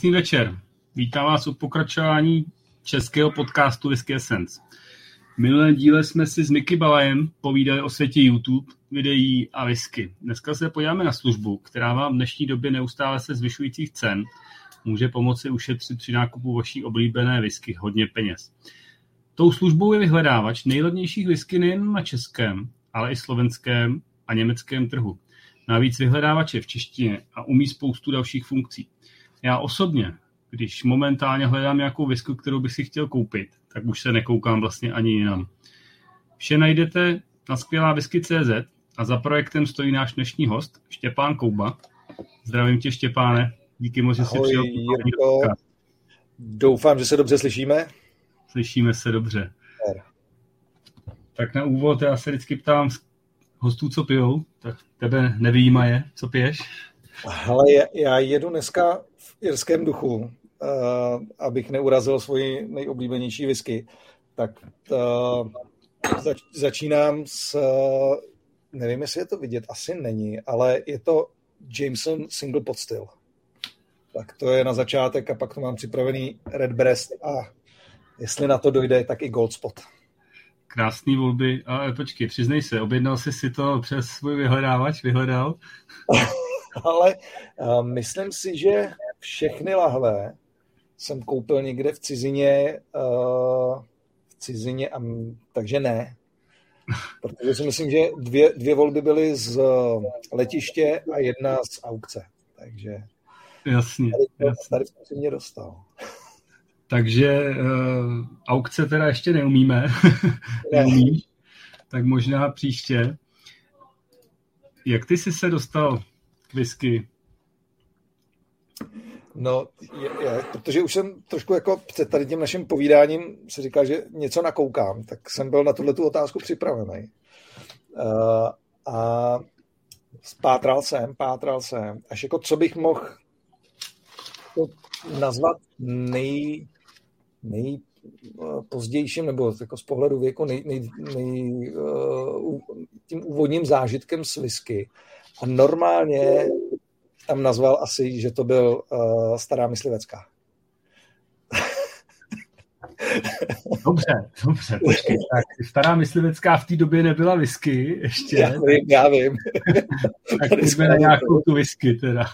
Krásný večer. Vítám vás u pokračování českého podcastu Whisky Essence. V minulém díle jsme si s Miky Balajem povídali o světě YouTube, videí a whisky. Dneska se podíváme na službu, která vám v dnešní době neustále se zvyšujících cen může pomoci ušetřit při nákupu vaší oblíbené whisky hodně peněz. Tou službou je vyhledávač nejlevnějších whisky nejen na českém, ale i slovenském a německém trhu. Navíc vyhledávač je v češtině a umí spoustu dalších funkcí. Já osobně, když momentálně hledám nějakou whisky, kterou bych si chtěl koupit, tak už se nekoukám vlastně ani jinam. Vše najdete na skvělá whisky.cz a za projektem stojí náš dnešní host Štěpán Kouba. Zdravím tě Štěpáne, díky moc, že jsi přijel. Doufám, že se dobře slyšíme. Slyšíme se dobře. Tak na úvod já se vždycky ptám hostů, co pijou, tak tebe nevýjímaje, co piješ? Ale já jedu dneska irském duchu, uh, abych neurazil svoji nejoblíbenější whisky, tak uh, zač, začínám s, uh, nevím, jestli je to vidět, asi není, ale je to Jameson Single Pot Still. Tak to je na začátek a pak to mám připravený Red Breast a jestli na to dojde, tak i Gold Spot. Krásný volby. A počkej, přiznej se, objednal jsi si to přes svůj vyhledávač, vyhledal? Ale uh, myslím si, že všechny lahve jsem koupil někde v cizině, uh, v cizině, a, takže ne. Protože si myslím, že dvě, dvě volby byly z letiště a jedna z aukce. Takže jasně, tady, jasně. tady jsem si mě dostal. Takže uh, aukce teda ještě neumíme. Neumíš. Tak možná příště. Jak ty jsi se dostal k whisky? No, je, je, protože už jsem trošku jako před tady tím naším povídáním si říkal, že něco nakoukám, tak jsem byl na tuhle tu otázku připravený. Uh, a spátral jsem, pátral jsem, až jako co bych mohl nazvat nej, nejpozdějším, nebo jako z pohledu věku nej, nej, nej, uh, tím úvodním zážitkem s whisky. A normálně tam nazval asi, že to byl uh, stará myslivecká. Dobře, dobře, počkej. Tak stará myslivecká v té době nebyla whisky ještě. Já vím, já vím. tak jsme na nějakou tu whisky teda.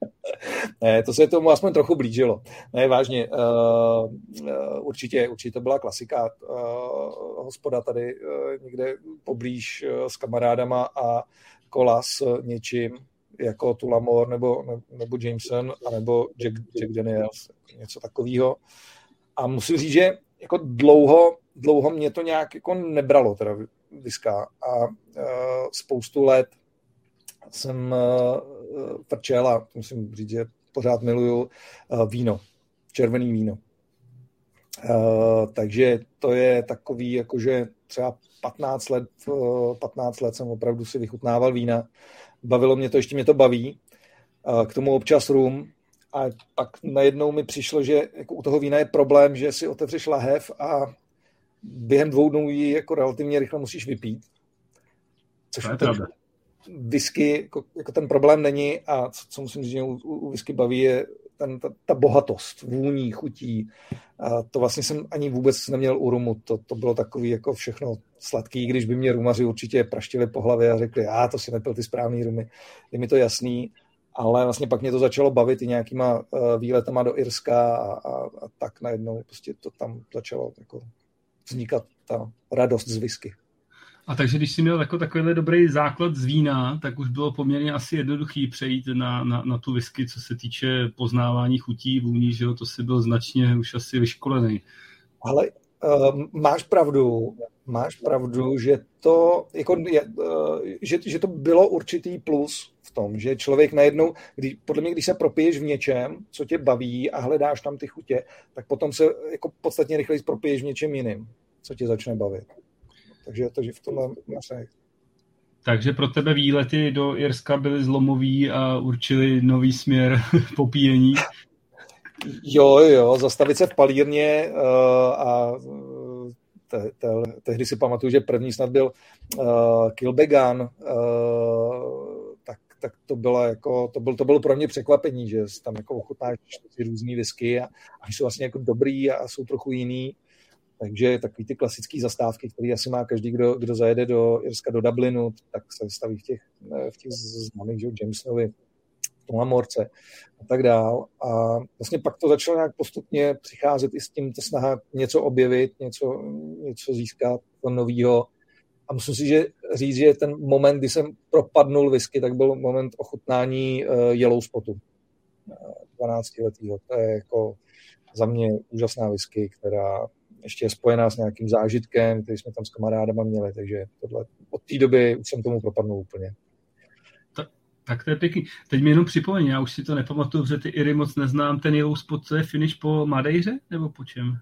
ne, to se tomu aspoň trochu blížilo. Ne, vážně, uh, uh, určitě, určitě to byla klasika. Uh, hospoda tady uh, někde poblíž uh, s kamarádama a kola s něčím jako Tulamor nebo, nebo Jameson nebo Jack, Jack Daniels, něco takového. A musím říct, že jako dlouho, dlouho mě to nějak jako nebralo, teda viská. A uh, spoustu let jsem uh, frčel a musím říct, že pořád miluju uh, víno, červený víno. Uh, takže to je takový, jakože třeba 15 let, uh, 15 let jsem opravdu si vychutnával vína. Bavilo mě to, ještě mě to baví. K tomu občas rum. A pak najednou mi přišlo, že jako u toho vína je problém, že si otevřeš lahev a během dvou dnů ji jako relativně rychle musíš vypít. Což to je pravda whisky jako, jako ten problém není a co, co musím říct, že u, u whisky baví, je ten, ta, ta bohatost, vůní, chutí. A to vlastně jsem ani vůbec neměl u rumu. To, to bylo takový jako všechno sladký, když by mě rumaři určitě praštili po hlavě a řekli, a to si nepil ty správný rumy. Je mi to jasný, ale vlastně pak mě to začalo bavit i nějakýma uh, výletama do Irska a, a, a tak najednou prostě to tam začalo jako vznikat ta radost z whisky. A takže když jsi měl jako takovýhle dobrý základ z vína, tak už bylo poměrně asi jednoduchý přejít na, na, na tu whisky, co se týče poznávání chutí, vůní, že jo, to si byl značně už asi vyškolený. Ale uh, máš pravdu, máš pravdu, že to, jako, je, uh, že, že to bylo určitý plus v tom, že člověk najednou, když, podle mě, když se propiješ v něčem, co tě baví a hledáš tam ty chutě, tak potom se jako podstatně rychleji propiješ v něčem jiným, co tě začne bavit. Takže, takže v tomhle máš takže pro tebe výlety do Irska byly zlomový a určili nový směr popíjení? Jo, jo, zastavit se v palírně uh, a te, te, tehdy si pamatuju, že první snad byl uh, Kilbegan, uh, tak tak to bylo jako, to, byl, to bylo pro mě překvapení, že tam jako ochutnáš ty různý whisky a, a jsou vlastně jako dobrý a jsou trochu jiný. Takže takový ty klasické zastávky, které asi má každý, kdo, kdo zajede do Irska, do Dublinu, tak se staví v těch, v těch známých, že Jamesonovi, Toma Morce a tak dál. A vlastně pak to začalo nějak postupně přicházet i s tím to snaha něco objevit, něco, něco získat nového. A musím si že říct, že ten moment, kdy jsem propadnul whisky, tak byl moment ochutnání uh, Yellow Spotu. 12 letýho. To je jako za mě úžasná whisky, která ještě je spojená s nějakým zážitkem, který jsme tam s kamarádama měli, takže tohle, od té doby už jsem tomu propadnul úplně. Tak, tak to je pěkný. Teď mi jenom připomeň, já už si to nepamatuju, že ty Iry moc neznám, ten Yellow Spot, co je finish po Madejře, nebo po čem?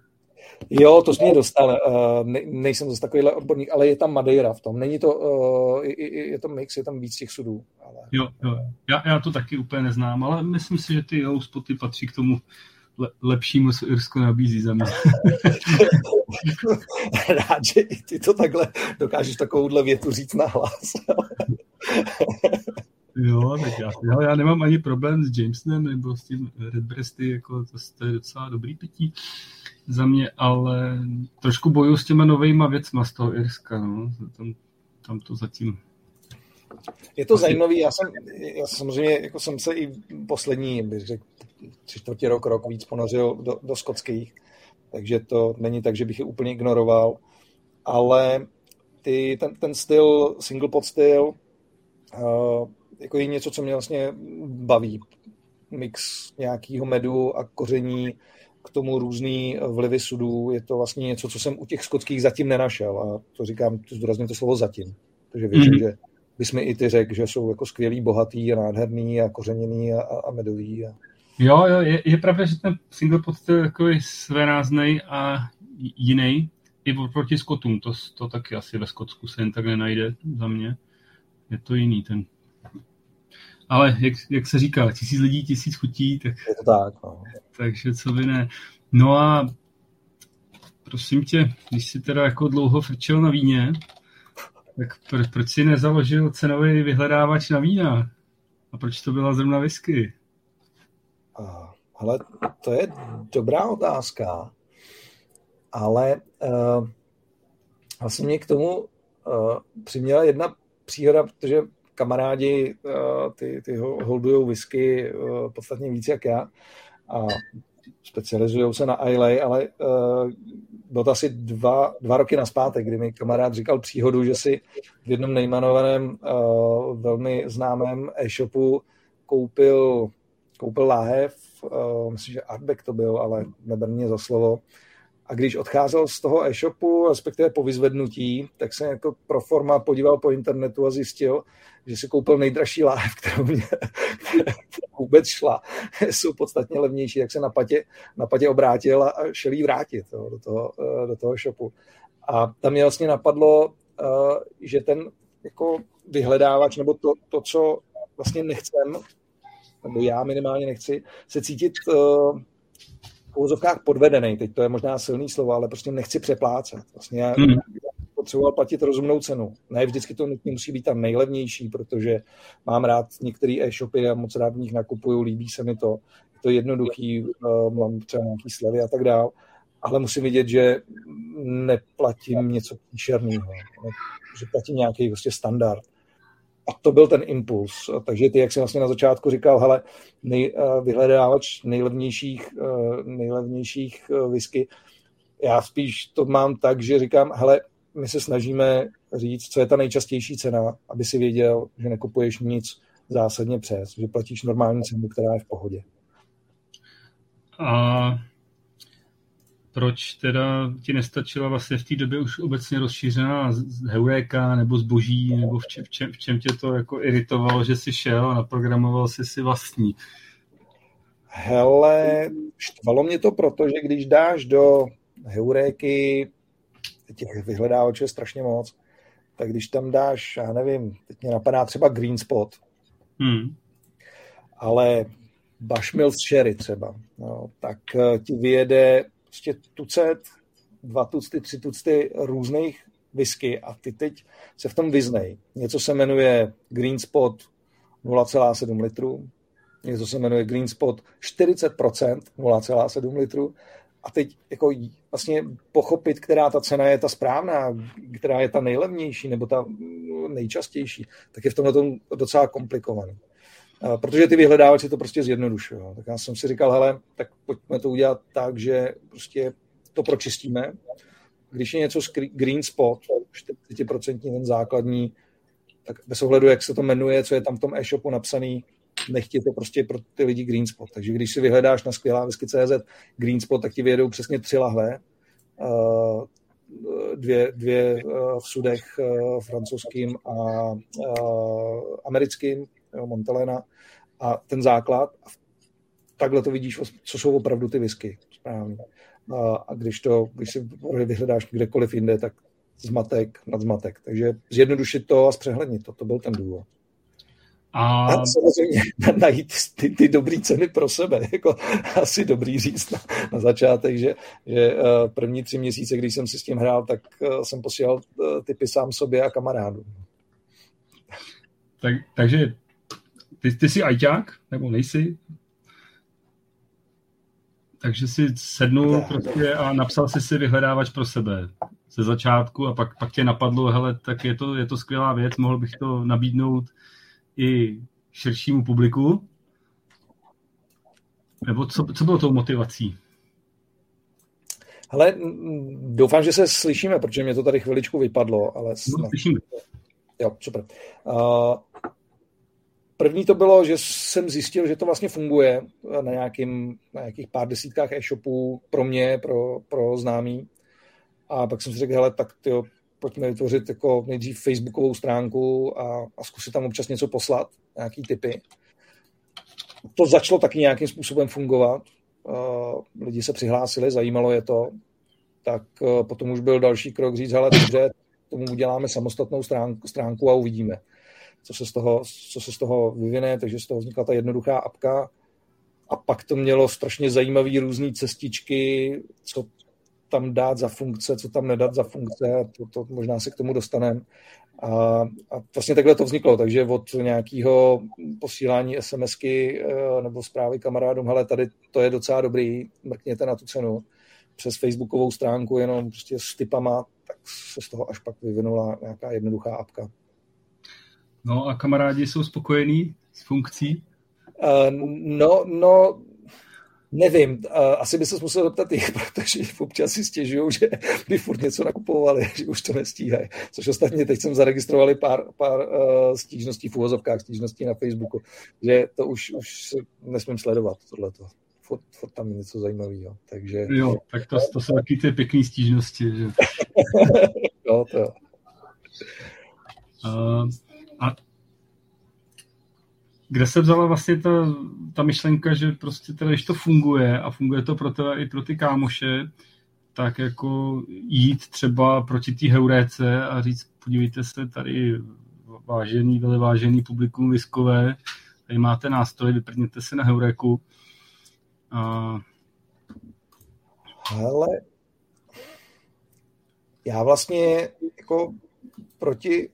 Jo, to jsi mě dostal. Uh, ne, nejsem zase takovýhle odborník, ale je tam Madeira v tom. Není to, uh, je, je to mix, je tam víc těch sudů. Ale... Jo, jo. Já, já to taky úplně neznám, ale myslím si, že ty Yellow Spoty patří k tomu le, lepšímu, co Irsko nabízí za mě. Rád, že i ty to takhle dokážeš takovouhle větu říct na hlas. jo, tak já, já, já, nemám ani problém s Jamesonem nebo s tím Redbreasty, jako to, to je docela dobrý pití za mě, ale trošku bojuju s těma novejma věcma z toho Irska, no. Tam, tam to zatím je to zajímavý, já jsem, já samozřejmě jako jsem se i poslední, bych řekl, tři čtvrtě rok, rok víc ponořil do, do skotských, takže to není tak, že bych je úplně ignoroval, ale ty, ten, ten styl, single pot styl, uh, jako je něco, co mě vlastně baví. Mix nějakého medu a koření, k tomu různý vlivy sudů. Je to vlastně něco, co jsem u těch skotských zatím nenašel. A to říkám, zdůrazně to slovo zatím. Takže věřím, mm. že bys mi i ty řekl, že jsou jako skvělý, bohatý a nádherný a kořeněný a, a medový. A... Jo, jo, je, je pravda, že ten single pod je takový svéráznej a jiný. I proti Skotům, to, to taky asi ve Skotsku se jen tak nenajde za mě. Je to jiný ten. Ale jak, jak se říká, tisíc lidí, tisíc chutí, tak... Je to tak, no. Takže co by ne. No a prosím tě, když jsi teda jako dlouho frčel na víně, tak pro, proč si nezaložil cenový vyhledávač na vína? A proč to byla zrovna whisky? Ale to je dobrá otázka, ale uh, vlastně mě k tomu uh, přiměla jedna příhoda, protože kamarádi uh, ty, ty holdují whisky uh, podstatně víc jak já a specializují se na Islay, ale uh, bylo to asi dva, dva roky naspátek, kdy mi kamarád říkal příhodu, že si v jednom nejmenovaném uh, velmi známém e-shopu koupil, koupil láhev, uh, myslím, že Artback to byl, ale neber mě za slovo, a když odcházel z toho e-shopu, respektive po vyzvednutí, tak se jako pro forma podíval po internetu a zjistil, že si koupil nejdražší láhev, kterou mě vůbec šla. Jsou podstatně levnější, jak se na patě, na patě obrátil a šel jí vrátit jo, do, toho, eh, do toho shopu. A tam mě vlastně napadlo, eh, že ten jako vyhledávač, nebo to, to co vlastně nechcem, nebo já minimálně nechci, se cítit uvozovkách podvedený, teď to je možná silný slovo, ale prostě nechci přeplácet. Vlastně já hmm. potřeboval platit rozumnou cenu. Ne vždycky to nutně musí být tam nejlevnější, protože mám rád některé e-shopy a moc rád v nich nakupuju, líbí se mi to. Je to jednoduchý, uh, mám třeba nějaký slevy a tak dále, ale musím vidět, že neplatím něco příšerného, že platím nějaký prostě standard a to byl ten impuls. Takže ty, jak jsi vlastně na začátku říkal, hele, nej, uh, vyhledávač nejlevnějších, uh, nejlevnějších uh, whisky, já spíš to mám tak, že říkám, hele, my se snažíme říct, co je ta nejčastější cena, aby si věděl, že nekupuješ nic zásadně přes, že platíš normální cenu, která je v pohodě. A proč teda ti nestačila vlastně v té době už obecně rozšířená heuréka nebo zboží, nebo v čem, v, čem, v čem tě to jako iritovalo, že jsi šel a naprogramoval jsi si vlastní? Hele, štvalo mě to proto, že když dáš do heuréky, těch vyhledávačů je strašně moc, tak když tam dáš, já nevím, teď mě napadá třeba Green Spot, hmm. ale Bushmills Sherry třeba, no, tak eh, ti vyjede prostě tucet, dva tucty, tři tucty různých whisky a ty teď se v tom vyznej. Něco se jmenuje Green Spot 0,7 litrů, něco se jmenuje Green Spot 40%, 0,7 litru. A teď jako vlastně pochopit, která ta cena je ta správná, která je ta nejlevnější nebo ta nejčastější, tak je v tomhle tom docela komplikovaný. Protože ty vyhledávači to prostě zjednodušují. Tak já jsem si říkal, hele, tak pojďme to udělat tak, že prostě to pročistíme. Když je něco green spot, 40% ten základní, tak bez ohledu, jak se to jmenuje, co je tam v tom e-shopu napsaný, nechtě to prostě pro ty lidi green spot. Takže když si vyhledáš na skvělá whisky.cz green spot, tak ti vyjedou přesně tři lahve, dvě, dvě v sudech francouzským a americkým, Montelena, a ten základ. Takhle to vidíš, co jsou opravdu ty whisky správně. A, a když, to, když si vyhledáš kdekoliv jinde, tak zmatek nad zmatek. Takže zjednodušit to a zpřehlednit to, to byl ten důvod. A, a samozřejmě najít ty, ty dobré ceny pro sebe. Jako asi dobrý říct na, na začátek, že, že eh, první tři měsíce, když jsem si s tím hrál, tak eh, jsem posílal eh, typy sám sobě a kamarádům. Tak, takže ty, ty jsi ajťák, nebo nejsi? Takže si sednul prostě a napsal si si vyhledávač pro sebe ze začátku a pak, pak tě napadlo, hele, tak je to, je to skvělá věc, mohl bych to nabídnout i širšímu publiku? Nebo co, co bylo tou motivací? Ale doufám, že se slyšíme, protože mě to tady chviličku vypadlo, ale no, slyšíme. Jo, super. Uh, První to bylo, že jsem zjistil, že to vlastně funguje na, nějakým, na nějakých pár desítkách e-shopů pro mě, pro, pro známý. A pak jsem si řekl, hele, tak tyjo, pojďme vytvořit jako nejdřív facebookovou stránku a, a zkusit tam občas něco poslat, nějaký typy. To začalo taky nějakým způsobem fungovat. Uh, lidi se přihlásili, zajímalo je to. Tak uh, potom už byl další krok říct, hele, dobře, tomu uděláme samostatnou stránku, stránku a uvidíme co se z toho, co se z toho vyvine, takže z toho vznikla ta jednoduchá apka a pak to mělo strašně zajímavé různé cestičky, co tam dát za funkce, co tam nedat za funkce, to, to možná se k tomu dostaneme. A, a vlastně takhle to vzniklo, takže od nějakého posílání SMSky eh, nebo zprávy kamarádům, hele, tady to je docela dobrý, mrkněte na tu cenu, přes facebookovou stránku jenom prostě s typama, tak se z toho až pak vyvinula nějaká jednoduchá apka. No a kamarádi jsou spokojení s funkcí? Uh, no, no, nevím. Uh, asi by se musel zeptat jich, protože občas si stěžují, že by furt něco nakupovali, že už to nestíhají. Což ostatně teď jsem zaregistrovali pár, pár uh, stížností v uvozovkách, stížností na Facebooku, že to už, už nesmím sledovat, tohleto. Furt, furt tam je něco zajímavého. Takže... Jo, tak to, to jsou taky ty pěkné stížnosti. Že? jo, to jo. Uh, a kde se vzala vlastně ta, ta myšlenka, že prostě teda, když to funguje a funguje to pro tebe i pro ty kámoše, tak jako jít třeba proti té heuréce a říct, podívejte se, tady vážený, vážený publikum viskové, tady máte nástroj, vyprdněte se na heuréku. A... Ale já vlastně jako proti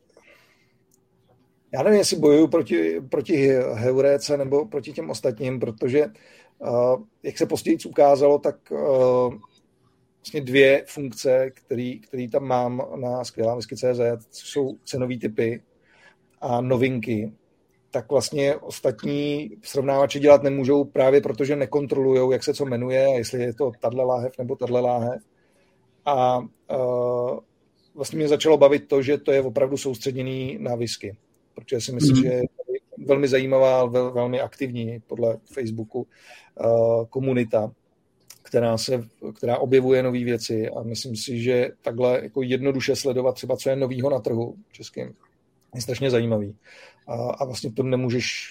já nevím, jestli bojuju proti, proti Heuréce nebo proti těm ostatním, protože uh, jak se později ukázalo, tak uh, vlastně dvě funkce, který, který tam mám na skvělá CZ, jsou cenové typy a novinky, tak vlastně ostatní srovnávači dělat nemůžou právě protože nekontrolují, jak se co jmenuje, jestli je to tadle láhev nebo tadle láhev. A uh, vlastně mě začalo bavit to, že to je opravdu soustředěný na whisky protože si myslím, mm. že je velmi zajímavá, vel, velmi aktivní podle Facebooku uh, komunita, která, se, která objevuje nové věci a myslím si, že takhle jako jednoduše sledovat třeba, co je novýho na trhu českým, je strašně zajímavý. A, a vlastně to nemůžeš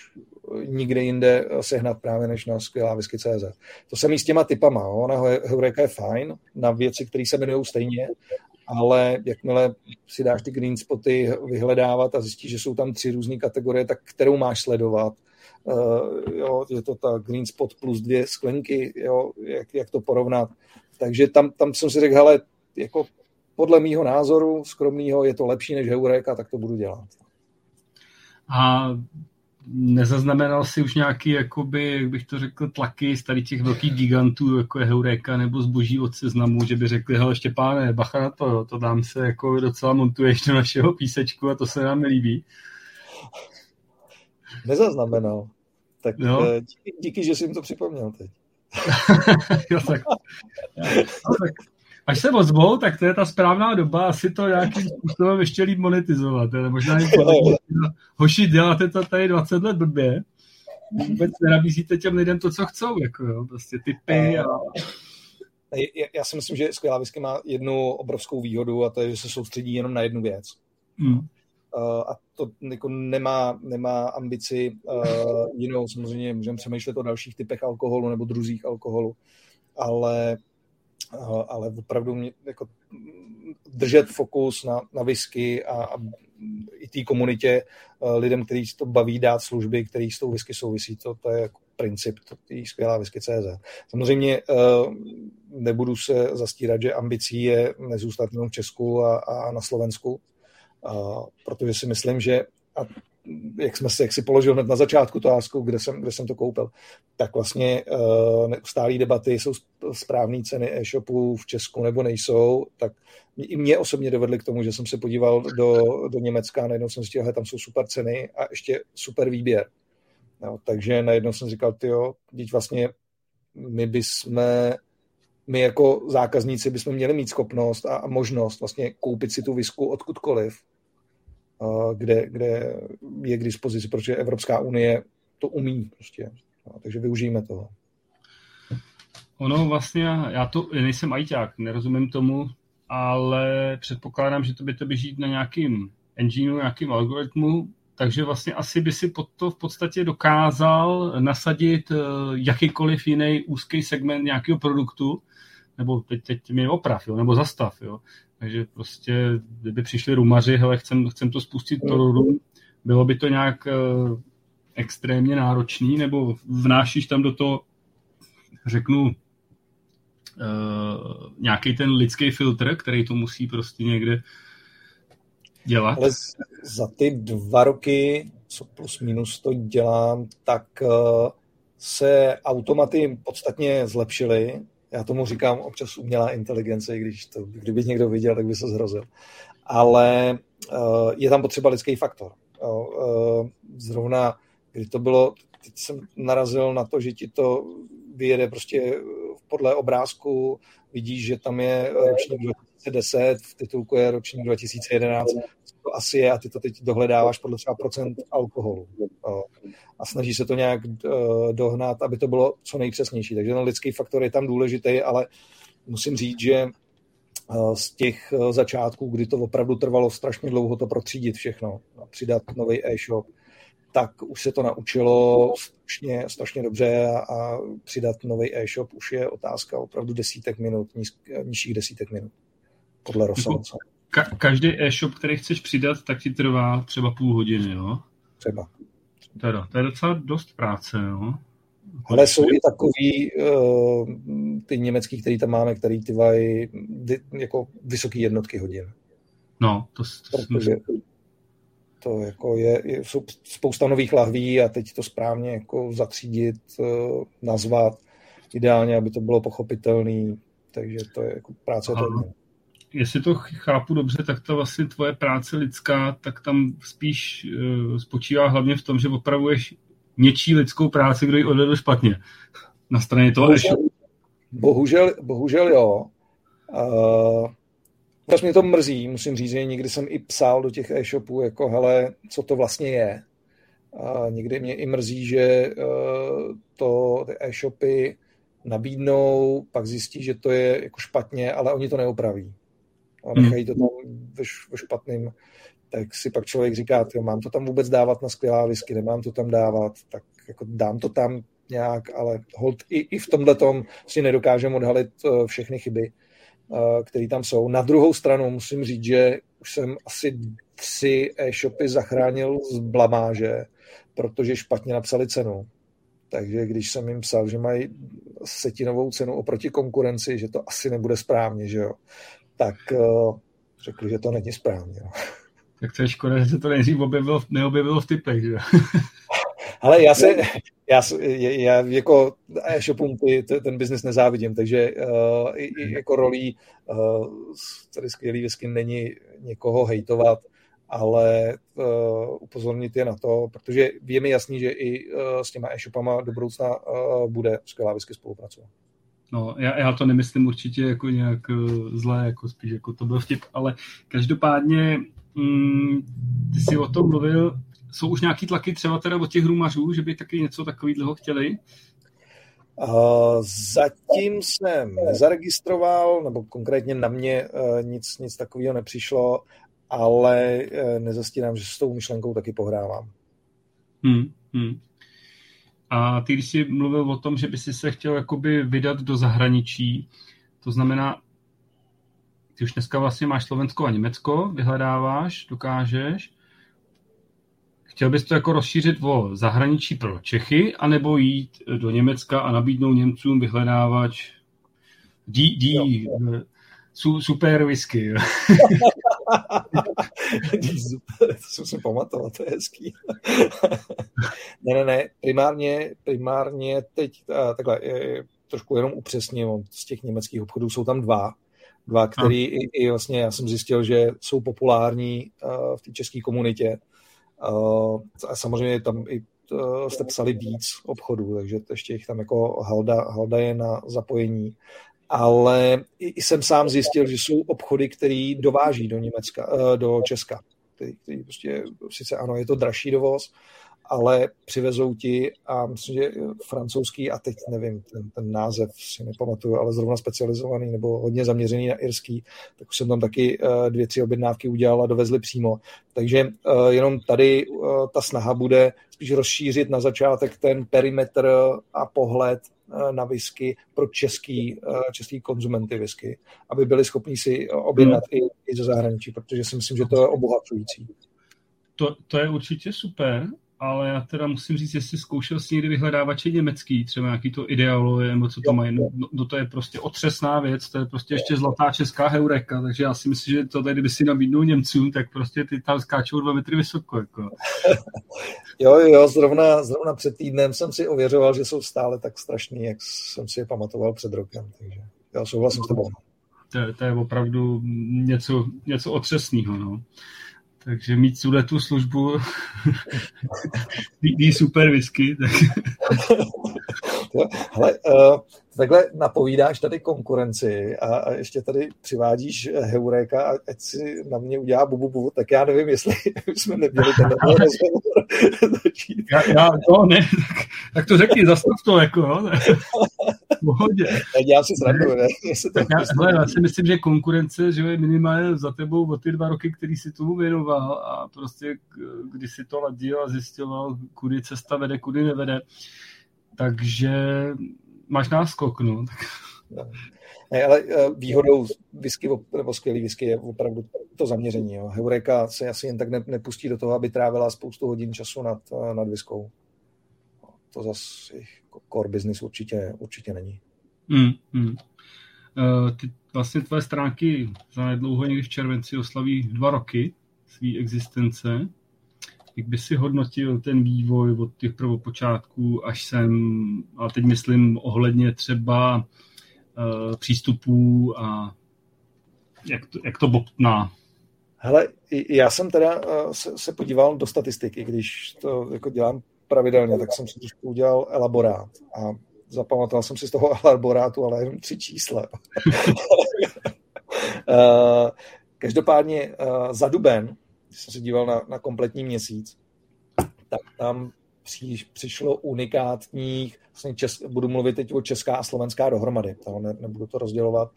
nikde jinde sehnat právě než na skvělá whisky.cz. To samý s těma typama. Ona Heureka je fajn na věci, které se jmenují stejně, ale jakmile si dáš ty green spoty vyhledávat a zjistíš, že jsou tam tři různé kategorie, tak kterou máš sledovat? Uh, jo, je to ta green spot plus dvě sklenky, jo, jak, jak to porovnat. Takže tam, tam jsem si řekl, hele, jako podle mýho názoru skromného je to lepší než Heureka, tak to budu dělat. A nezaznamenal si už nějaký, jakoby, jak bych to řekl, tlaky z tady těch velkých gigantů, jako je Heureka nebo zboží od seznamu, že by řekli, hele, Štěpáne, bacha na to, to dám se jako docela montuješ do našeho písečku a to se nám nelíbí. Nezaznamenal. Tak no. díky, díky, že jsi jim to připomněl teď. jo, tak. No, tak až se ozvou, tak to je ta správná doba asi to nějakým způsobem ještě líp monetizovat. Ale možná jim hoši, děláte to tady 20 let blbě, vůbec nenabízíte těm lidem to, co chcou, jako jo, prostě typy a... Já si myslím, že skvělá whisky má jednu obrovskou výhodu a to je, že se soustředí jenom na jednu věc. Hmm. A to jako nemá, nemá ambici uh, jinou. Samozřejmě můžeme přemýšlet o dalších typech alkoholu nebo druzích alkoholu, ale ale opravdu mě, jako, držet fokus na, na whisky a, a i té komunitě lidem, kteří to baví dát služby, který s tou whisky souvisí, to, to je jako princip té skvělá whisky CZ. Samozřejmě nebudu se zastírat, že ambicí je nezůstat jenom v Česku a, a na Slovensku, protože si myslím, že a jak, jsme si, jak si položil hned na začátku to otázku, kde jsem, kde jsem to koupil, tak vlastně uh, neustálý debaty, jsou správné ceny e-shopů v Česku nebo nejsou, tak i mě osobně dovedly k tomu, že jsem se podíval do, do Německa, najednou jsem zjistil, že tam jsou super ceny a ještě super výběr. No, takže najednou jsem říkal, jo, teď vlastně my bychom my jako zákazníci bychom měli mít schopnost a, a možnost vlastně koupit si tu visku odkudkoliv kde, kde je k dispozici, protože Evropská unie to umí prostě. No, takže využijeme toho. Ono vlastně, já to nejsem ajťák, nerozumím tomu, ale předpokládám, že to by to běží na nějakým engineu, nějakým algoritmu, takže vlastně asi by si pod to v podstatě dokázal nasadit eh, jakýkoliv jiný úzký segment nějakého produktu, nebo teď, teď mi oprav, jo, nebo zastav, jo. Takže prostě, kdyby přišli rumaři, hele, chcem, chcem to spustit to rum, bylo by to nějak uh, extrémně náročný, nebo vnášíš tam do toho, řeknu, uh, nějaký ten lidský filtr, který to musí prostě někde dělat? Ale za ty dva roky, co plus minus to dělám, tak uh, se automaty podstatně zlepšily já tomu říkám občas umělá inteligence, když to, kdyby někdo viděl, tak by se zhrozil. Ale uh, je tam potřeba lidský faktor. Uh, zrovna, kdy to bylo, teď jsem narazil na to, že ti to vyjede prostě podle obrázku, vidíš, že tam je ročník 2010, v titulku je ročník 2011, to asi je a ty to teď dohledáváš podle třeba procent alkoholu. A snaží se to nějak eh, dohnat, aby to bylo co nejpřesnější. Takže ten lidský faktor je tam důležitý, ale musím říct, že eh, z těch eh, začátků, kdy to opravdu trvalo strašně dlouho to protřídit všechno, přidat nový e-shop, tak už se to naučilo strašně, strašně dobře a, a přidat nový e-shop už je otázka opravdu desítek minut, níž, nižších desítek minut, podle rozsahu. Ka- každý e-shop, který chceš přidat, tak ti trvá třeba půl hodiny, jo? Třeba. Teda, to je docela dost práce, jo? Ale jsou i takový uh, ty německý, který tam máme, který ty vaj jako vysoký jednotky hodin. No, to, to Protože to jako je, je, jsou spousta nových lahví a teď to správně jako zatřídit, uh, nazvat, ideálně, aby to bylo pochopitelné, takže to je jako práce. To jestli to chápu dobře, tak ta vlastně tvoje práce lidská, tak tam spíš uh, spočívá hlavně v tom, že opravuješ něčí lidskou práci, kdo ji odvedl špatně na straně toho bohužel, bohužel, bohužel jo. Uh, Vlastně mě to mrzí, musím říct, že někdy jsem i psal do těch e-shopů, jako hele, co to vlastně je. A někdy mě i mrzí, že uh, to ty e-shopy nabídnou, pak zjistí, že to je jako špatně, ale oni to neopraví. A nechají to tam ve, ve špatným, tak si pak člověk říká, tyjo, mám to tam vůbec dávat na skvělá whisky, nemám to tam dávat, tak jako dám to tam nějak, ale hold, i, i v tomhle tom si nedokážeme odhalit uh, všechny chyby. Eh, které tam jsou. Na druhou stranu musím říct, že už jsem asi tři e-shopy zachránil z blamáže, protože špatně napsali cenu. Takže když jsem jim psal, že mají setinovou cenu oproti konkurenci, že to asi nebude správně, že jo, tak uh, řekli, že to není správně. No. Tak to je škoda, že se to nejdřív objevilo, neobjevilo v typech, že Ale já se, já, já jako e-shopům ty, ten biznis nezávidím, takže uh, i, i jako rolí uh, tady skvělý whisky není někoho hejtovat, ale uh, upozornit je na to, protože je mi jasný, že i uh, s těma e-shopama do budoucna uh, bude skvělá whisky spolupracovat. No, já, já to nemyslím určitě jako nějak uh, zlé, jako spíš jako to byl vtip, ale každopádně mm, ty jsi o tom mluvil, jsou už nějaký tlaky třeba teda od těch hrumařů, že by taky něco takového chtěli? Uh, zatím jsem nezaregistroval, nebo konkrétně na mě uh, nic, nic takového nepřišlo, ale uh, nezastírám, že s tou myšlenkou taky pohrávám. Hmm, hmm. A ty, když jsi mluvil o tom, že by si se chtěl jakoby vydat do zahraničí, to znamená, ty už dneska vlastně máš Slovensko a Německo, vyhledáváš, dokážeš. Chtěl bys to jako rozšířit o zahraničí pro Čechy, anebo jít do Německa a nabídnout Němcům vyhledávač D, D, su, super whisky. to jsem si pamatoval, to je hezký. ne, ne, ne, primárně, primárně teď takhle, trošku jenom upřesním, z těch německých obchodů jsou tam dva, dva, který i, i vlastně já jsem zjistil, že jsou populární uh, v té české komunitě. Uh, a samozřejmě tam i uh, jste psali víc obchodů, takže ještě jich tam jako halda, halda je na zapojení. Ale jsem sám zjistil, že jsou obchody, které dováží do Německa, uh, do Česka. Který, který prostě, sice ano, je to dražší dovoz, ale přivezou ti a myslím, že francouzský, a teď nevím, ten, ten název si nepamatuju, ale zrovna specializovaný nebo hodně zaměřený na irský, tak už jsem tam taky uh, dvě, tři objednávky udělal a dovezli přímo. Takže uh, jenom tady ta snaha bude spíš rozšířit na začátek ten perimetr a pohled na whisky pro český, český konzumenty whisky, aby byli schopni si objednat hmm. i, i ze zahraničí, protože si myslím, že to je obohacující. To, to je určitě super ale já teda musím říct, jestli zkoušel si někdy vyhledávače německý, třeba nějaký to ideálové, nebo co to mají, no, no, to je prostě otřesná věc, to je prostě ještě zlatá česká heureka, takže já si myslím, že to tady, kdyby si nabídnul Němcům, tak prostě ty tam skáčou dva metry vysoko. Jako. jo, jo, zrovna, zrovna před týdnem jsem si ověřoval, že jsou stále tak strašný, jak jsem si je pamatoval před rokem, takže já souhlasím s tebou. To, to je opravdu něco, něco otřesného, no. Takže mít tuhle tu službu ví super whisky. Tak... Hele, uh, takhle napovídáš tady konkurenci a, a ještě tady přivádíš Heureka a ať si na mě udělá bubu bubu, tak já nevím, jestli jsme neměli ten rozhovor začít. Já, já, no, ne, tak, tak to řekni, zastav to, jako, jo. Pohodě. Já si srandu, ne? tak já, hele, já si myslím, že konkurence že je minimálně za tebou o ty dva roky, který si tomu věnoval a prostě když si to ladil a zjišťoval, kudy cesta vede, kudy nevede, takže máš náskok, no. Ne, ale eh, výhodou whisky, nebo skvělý whisky je opravdu to zaměření. Jo. Heureka se asi jen tak nepustí do toho, aby trávila spoustu hodin času nad, eh, nad whiskou. To zase core business určitě, určitě není. Mm, mm. Uh, ty, vlastně tvoje stránky za nedlouho někdy v červenci oslaví dva roky své existence. Jak by si hodnotil ten vývoj od těch prvopočátků až sem, a teď myslím ohledně třeba uh, přístupů a jak to, jak to bobtná? Hele, já jsem teda uh, se, se podíval do statistiky, když to jako dělám pravidelně, tak jsem si trošku udělal elaborát a zapamatoval jsem si z toho elaborátu, ale jenom tři čísla. uh, každopádně uh, za duben když jsem se díval na, na kompletní měsíc, tak tam při, přišlo unikátních, vlastně čes, budu mluvit teď o česká a slovenská dohromady, to ne, nebudu to rozdělovat,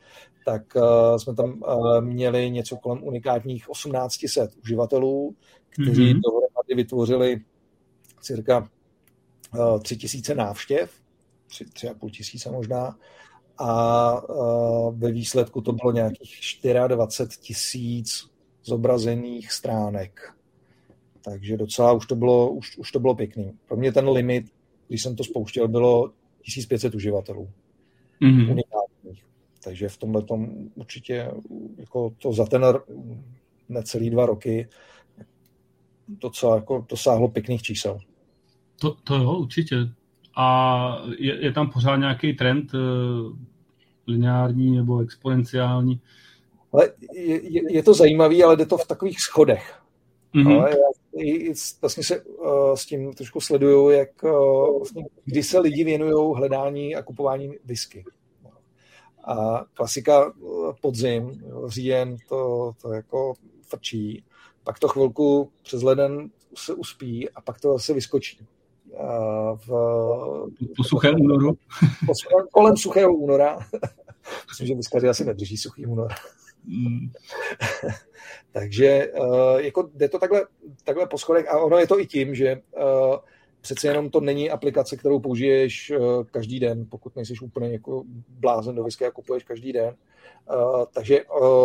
tak uh, jsme tam uh, měli něco kolem unikátních 1800 uživatelů, kteří mm-hmm. dohromady vytvořili cirka uh, 3000 návštěv, 3, 3,5 tisíce možná, a uh, ve výsledku to bylo nějakých 24 tisíc zobrazených stránek. Takže docela už to bylo, už, už to bylo pěkný. Pro mě ten limit, když jsem to spouštěl, bylo 1500 uživatelů. Mm-hmm. Unikátních. Takže v tomhle tom určitě jako to za ten necelý dva roky docela jako dosáhlo pěkných čísel. To, to jo, určitě. A je, je tam pořád nějaký trend uh, lineární nebo exponenciální? Ale je, je, to zajímavé, ale jde to v takových schodech. Mm-hmm. Ale já vlastně se uh, s tím trošku sleduju, jak uh, vlastně, kdy se lidi věnují hledání a kupování whisky. A klasika podzim, říjen, to, to jako frčí. Pak to chvilku přes leden se uspí a pak to zase vyskočí. V, po suchém únoru? Po, kolem suchého února. Myslím, že vyskaři asi nedrží suchý únor. Mm. Takže jako jde to takhle, takhle po schodech a ono je to i tím, že přece jenom to není aplikace, kterou použiješ každý den, pokud nejsi úplně jako blázen do whisky a kupuješ každý den. Takže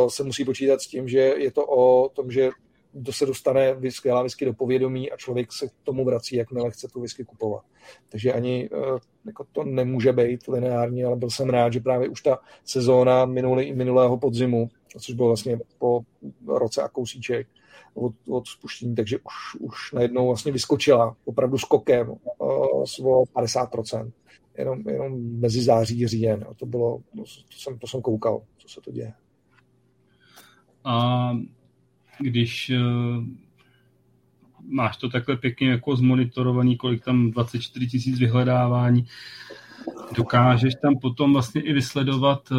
se musí počítat s tím, že je to o tom, že kdo se dostane skvělá whisky do povědomí a člověk se k tomu vrací, jakmile chce tu whisky kupovat. Takže ani eh, jako to nemůže být lineární, ale byl jsem rád, že právě už ta sezóna minulý, minulého podzimu, což bylo vlastně po roce a kousíček od, od spuštění, takže už, už najednou vlastně vyskočila opravdu skokem uh, o 50%. Jenom, jenom mezi září a říjen. A to bylo, to jsem, to jsem koukal, co se to děje. A když uh, máš to takhle pěkně jako zmonitorovaný, kolik tam 24 tisíc vyhledávání, dokážeš tam potom vlastně i vysledovat uh,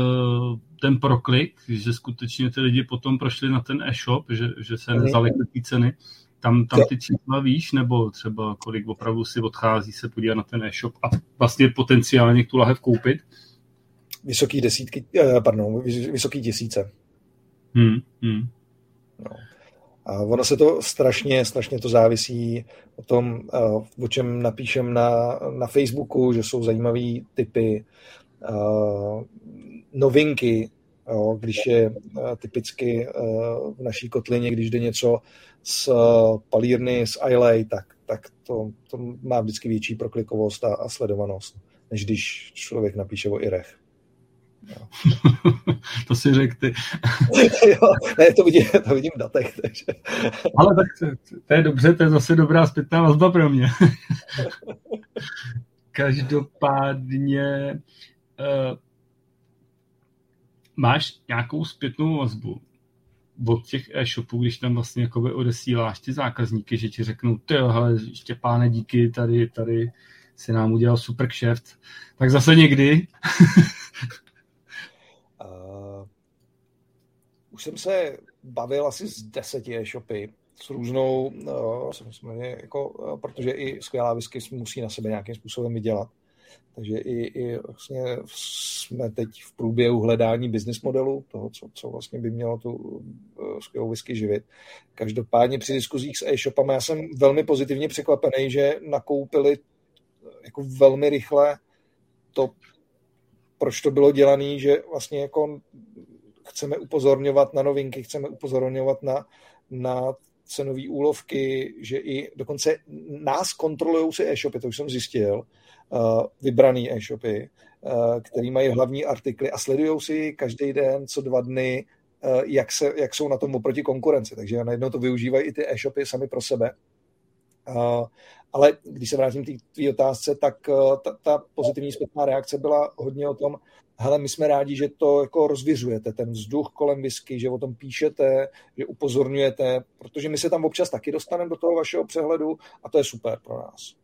ten proklik, že skutečně ty lidi potom prošli na ten e-shop, že, že se nezalekly ty ceny. Tam, tam ty čísla víš, nebo třeba kolik opravdu si odchází se podívat na ten e-shop a vlastně potenciálně tu lahev koupit? Vysoký desítky, eh, pardon, vysoký tisíce. Hmm, hmm. No. Ono se to strašně, strašně to závisí o tom, eh, o čem napíšem na, na Facebooku, že jsou zajímavé typy, uh, novinky, jo, když je uh, typicky v naší kotlině, když jde něco z palírny, z iLay, tak, tak to, to má vždycky větší proklikovost a, a sledovanost, než když člověk napíše o Irech. to si řekl ty. jo, ne, to vidím, to vidím v datech. Takže. Ale tak to, to, je dobře, to je zase dobrá zpětná vazba pro mě. Každopádně uh, máš nějakou zpětnou vazbu od těch e-shopů, když tam vlastně jakoby odesíláš ty zákazníky, že ti řeknou, ty hele, Štěpáne, díky, tady, tady si nám udělal super kšeft, tak zase někdy už jsem se bavil asi z deseti e-shopy s různou, uh, myslím, jako, uh, protože i skvělá whisky musí na sebe nějakým způsobem vydělat. Takže i, i vlastně jsme teď v průběhu hledání business modelu, toho, co, co vlastně by mělo tu uh, skvělou whisky živit. Každopádně při diskuzích s e-shopama já jsem velmi pozitivně překvapený, že nakoupili jako velmi rychle to, proč to bylo dělané, že vlastně jako chceme upozorňovat na novinky, chceme upozorňovat na, na cenové úlovky, že i dokonce nás kontrolují si e-shopy, to už jsem zjistil, uh, vybraný e-shopy, uh, který mají hlavní artikly a sledují si každý den, co dva dny, uh, jak, se, jak jsou na tom oproti konkurenci. Takže najednou to využívají i ty e-shopy sami pro sebe. Ale když se vrátím k té otázce, tak ta, ta pozitivní zpětná reakce byla hodně o tom, hele, my jsme rádi, že to jako rozvěřujete, ten vzduch kolem whisky, že o tom píšete, že upozorňujete, protože my se tam občas taky dostaneme do toho vašeho přehledu a to je super pro nás.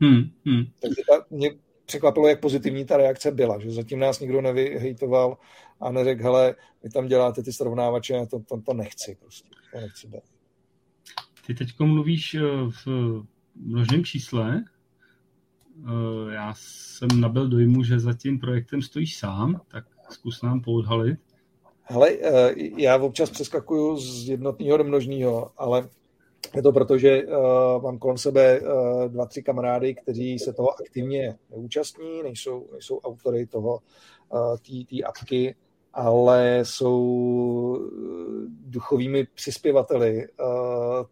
Hmm, hmm. Takže ta, mě překvapilo, jak pozitivní ta reakce byla, že zatím nás nikdo nevyhejtoval a neřekl, hele, vy tam děláte ty srovnávače, to, to, to nechci prostě, to nechci být. Ty teď mluvíš eh, v množném čísle, já jsem nabil dojmu, že za tím projektem stojíš sám, tak zkus nám poodhalit. Hele, eh, já občas přeskakuju z jednotného do množného, ale je to proto, že uh, mám kolem sebe dva, tři kamarády, kteří se toho aktivně neúčastní, nejsou, nejsou autory toho, uh, té apky, ale jsou duchovými přispěvateli uh,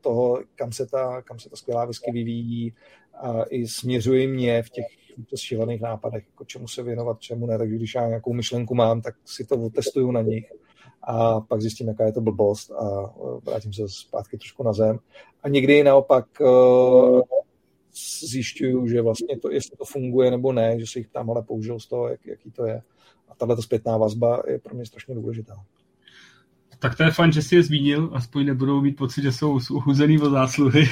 toho, kam se ta, kam se ta skvělá whisky vyvíjí, a i směřují mě v těch šílených nápadech, jako čemu se věnovat, čemu ne. Takže když já nějakou myšlenku mám, tak si to otestuju na nich a pak zjistím, jaká je to blbost a vrátím se zpátky trošku na zem. A někdy naopak zjišťuju, že vlastně to, jestli to funguje nebo ne, že se jich tam ale použil z toho, jak, jaký to je. A tahle zpětná vazba je pro mě strašně důležitá. Tak to je fajn, že jsi je zmínil, aspoň nebudou mít pocit, že jsou uchuzený o zásluhy.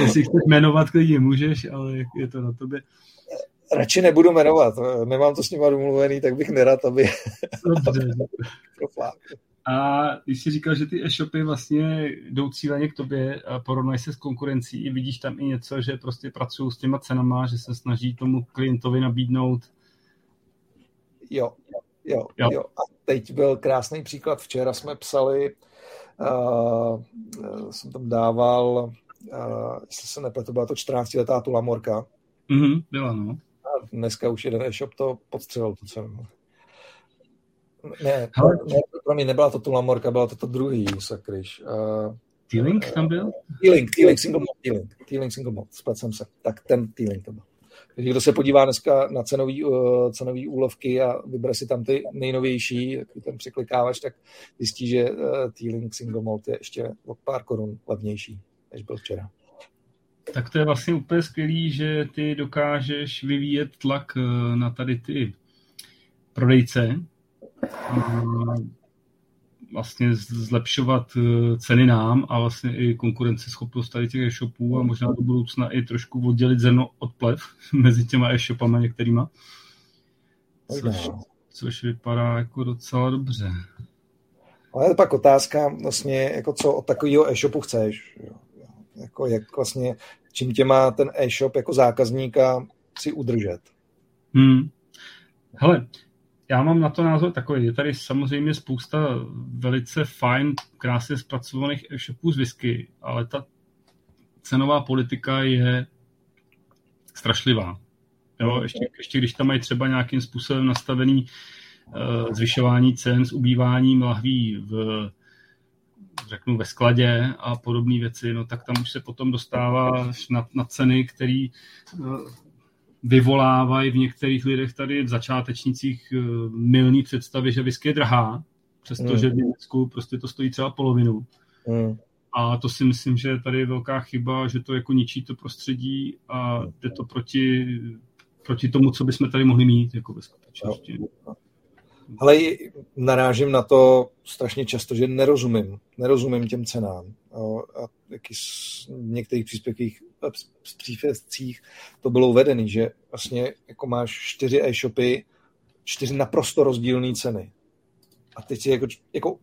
Jestli chceš jmenovat, klidně můžeš, ale je to na tobě. Radši nebudu jmenovat, nemám to s nima domluvený, tak bych nerad, aby... Dobře. A když jsi říkal, že ty e-shopy vlastně jdou cíleně k tobě a porovnají se s konkurencí, vidíš tam i něco, že prostě pracují s těma cenama, že se snaží tomu klientovi nabídnout? Jo, jo, jo. jo. A teď byl krásný příklad. Včera jsme psali, uh, jsem tam dával, uh, jestli se nepletu, byla to 14-letá Tula Morka. Mhm, byla, no. A dneska už jeden e-shop to podstřelil tu cenu. Ne, ne, pro mě nebyla to Tula Morka, byla to to druhý, sakryš. Uh, T-Link tam byl? T-Link, T-Link, single malt, T-Link, T-Link, single malt, splet jsem se. Tak ten T-Link to byl. Takže kdo se podívá dneska na cenový, uh, cenový úlovky a vybere si tam ty nejnovější, takový ten překlikávač, tak zjistí, že uh, T-Link single malt je ještě o pár korun levnější, než byl včera. Tak to je vlastně úplně skvělý, že ty dokážeš vyvíjet tlak uh, na tady ty prodejce, vlastně zlepšovat eh, ceny nám a vlastně i konkurenceschopnost tady těch e-shopů a možná do budoucna i trošku oddělit zrno od plev mezi těma e-shopama některýma. Což, což vypadá jako docela dobře. Ale je pak otázka vlastně, jako co od takového e-shopu chceš. Jo. Jako jak vlastně, čím tě má ten e-shop jako zákazníka si udržet. Hmm. Hele, já mám na to názor takový. Je tady samozřejmě spousta velice fajn, krásně zpracovaných e-shopů z whisky, ale ta cenová politika je strašlivá. Jo, ještě, ještě když tam mají třeba nějakým způsobem nastavený uh, zvyšování cen s ubýváním lahví v řeknu ve skladě a podobné věci, no tak tam už se potom dostává na, na ceny, které uh, vyvolávají v některých lidech tady v začátečnicích eh, milný představy, že whisky je drahá, přestože mm. v Německu prostě to stojí třeba polovinu. Mm. A to si myslím, že tady je velká chyba, že to jako ničí to prostředí a jde to proti, proti tomu, co bychom tady mohli mít jako ve skutečnosti. Ale narážím na to strašně často, že nerozumím. Nerozumím těm cenám. A jaký v některých příspěvcích z příspěvcích to bylo uvedené, že vlastně jako máš čtyři e-shopy, čtyři naprosto rozdílné ceny. A teď si jako, jako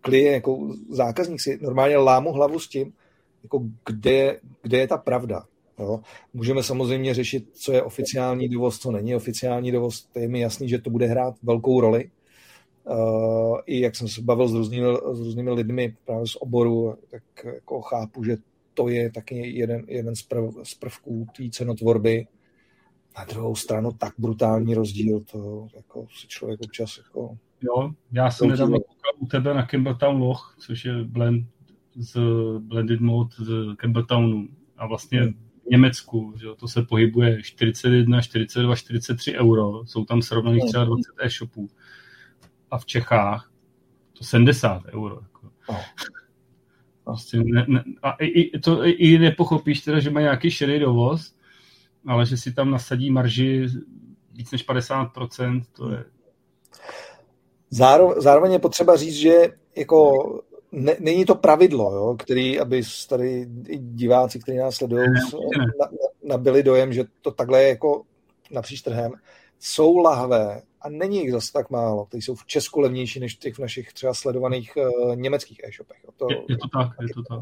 klient, jako zákazník si normálně lámu hlavu s tím, jako kde, kde je ta pravda. Jo? Můžeme samozřejmě řešit, co je oficiální dovoz, co není oficiální dovoz. To je mi jasný, že to bude hrát velkou roli. Uh, I jak jsem se bavil s různými, s různými lidmi právě z oboru, tak jako chápu, že to je taky jeden, jeden z, prv, z prvků té cenotvorby. Na druhou stranu tak brutální rozdíl, to jako si člověk občas jako... Jo, já jsem nedávno koukal u tebe na Campbelltown Loch, což je blend z Blended Mode z Campbelltownu a vlastně hmm. V Německu, že to se pohybuje 41, 42, 43 euro, jsou tam srovnaných třeba 20 e-shopů a v Čechách to 70 euro. Jako. Oh. Prostě ne, ne, a i, to i nepochopíš teda, že má nějaký šedý dovoz, ale že si tam nasadí marži víc než 50%, to je... Zároveň, zároveň je potřeba říct, že jako ne, není to pravidlo, jo, který, aby tady diváci, kteří nás sledují, na, nabili dojem, že to takhle je jako napříč trhem. Jsou lahve a není jich zase tak málo, kteří jsou v Česku levnější než těch v našich třeba sledovaných uh, německých e-shopech. To, je, je to tak, je to tak.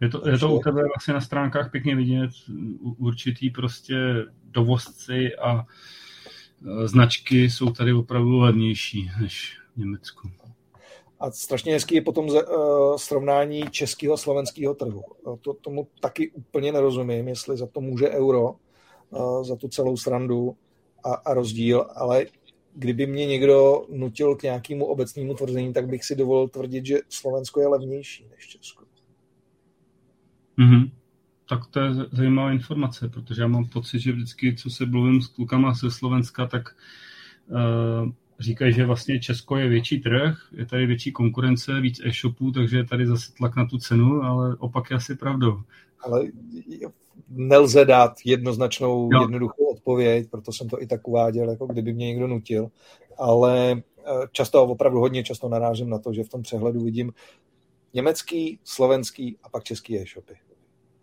Je to, je to u tebe vlastně na stránkách pěkně vidět určitý prostě dovozci a eh, značky jsou tady opravdu levnější než v Německu. A strašně hezký je potom ze, uh, srovnání českého a slovenského trhu. To, tomu taky úplně nerozumím, jestli za to může euro, uh, za tu celou srandu a, a rozdíl, ale kdyby mě někdo nutil k nějakému obecnému tvrzení, tak bych si dovolil tvrdit, že Slovensko je levnější než Česko. Mm-hmm. Tak to je zajímavá informace, protože já mám pocit, že vždycky, co se mluvím s klukama ze Slovenska, tak uh, říkají, že vlastně Česko je větší trh, je tady větší konkurence, víc e-shopů, takže je tady zase tlak na tu cenu, ale opak je asi pravdou. Ale nelze dát jednoznačnou, jo. jednoduchou odpověď, proto jsem to i tak uváděl, jako kdyby mě někdo nutil, ale eh, často, opravdu hodně často narážím na to, že v tom přehledu vidím německý, slovenský a pak český e-shopy.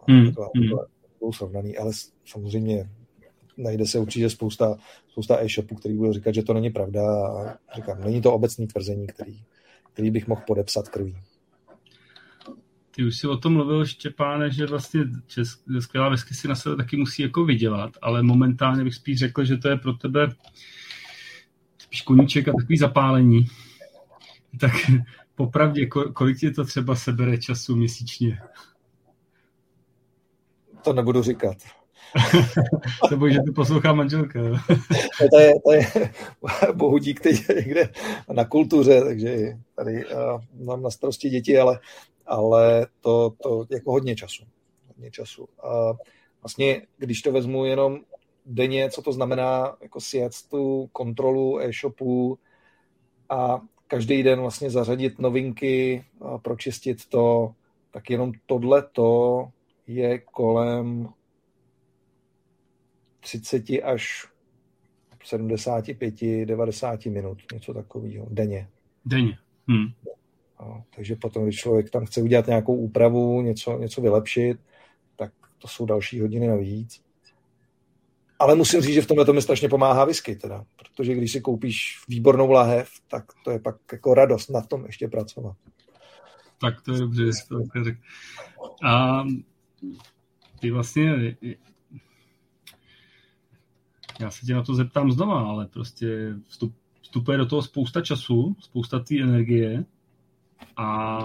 Hmm. To, to, srovnaný, ale samozřejmě najde se určitě spousta, spousta e-shopů, který budou říkat, že to není pravda a říkám, není to obecný tvrzení, který, který bych mohl podepsat krví. Ty už si o tom mluvil, Štěpáne, že vlastně česk, skvělá vesky si na sebe taky musí jako vydělat, ale momentálně bych spíš řekl, že to je pro tebe spíš koníček a takový zapálení. Tak popravdě, kolik ti to třeba sebere času měsíčně? To nebudu říkat. to bojí, že to poslouchá manželka. to, je, to je bohudík teď někde na kultuře, takže tady uh, mám na starosti děti, ale, ale to, to jako hodně času. Hodně času. A vlastně, když to vezmu jenom denně, co to znamená jako sjet tu kontrolu e-shopu a každý den vlastně zařadit novinky, pročistit to, tak jenom tohle to je kolem 30 až 75, 90 minut, něco takového, denně. Denně. Hmm. No, takže potom, když člověk tam chce udělat nějakou úpravu, něco, něco vylepšit, tak to jsou další hodiny navíc. Ale musím říct, že v tomhle to mi strašně pomáhá whisky, teda, protože když si koupíš výbornou lahev, tak to je pak jako radost na tom ještě pracovat. Tak to je dobře, že jsi to řekl. A ty vlastně já se tě na to zeptám znova, ale prostě vstup, vstupuje do toho spousta času, spousta té energie a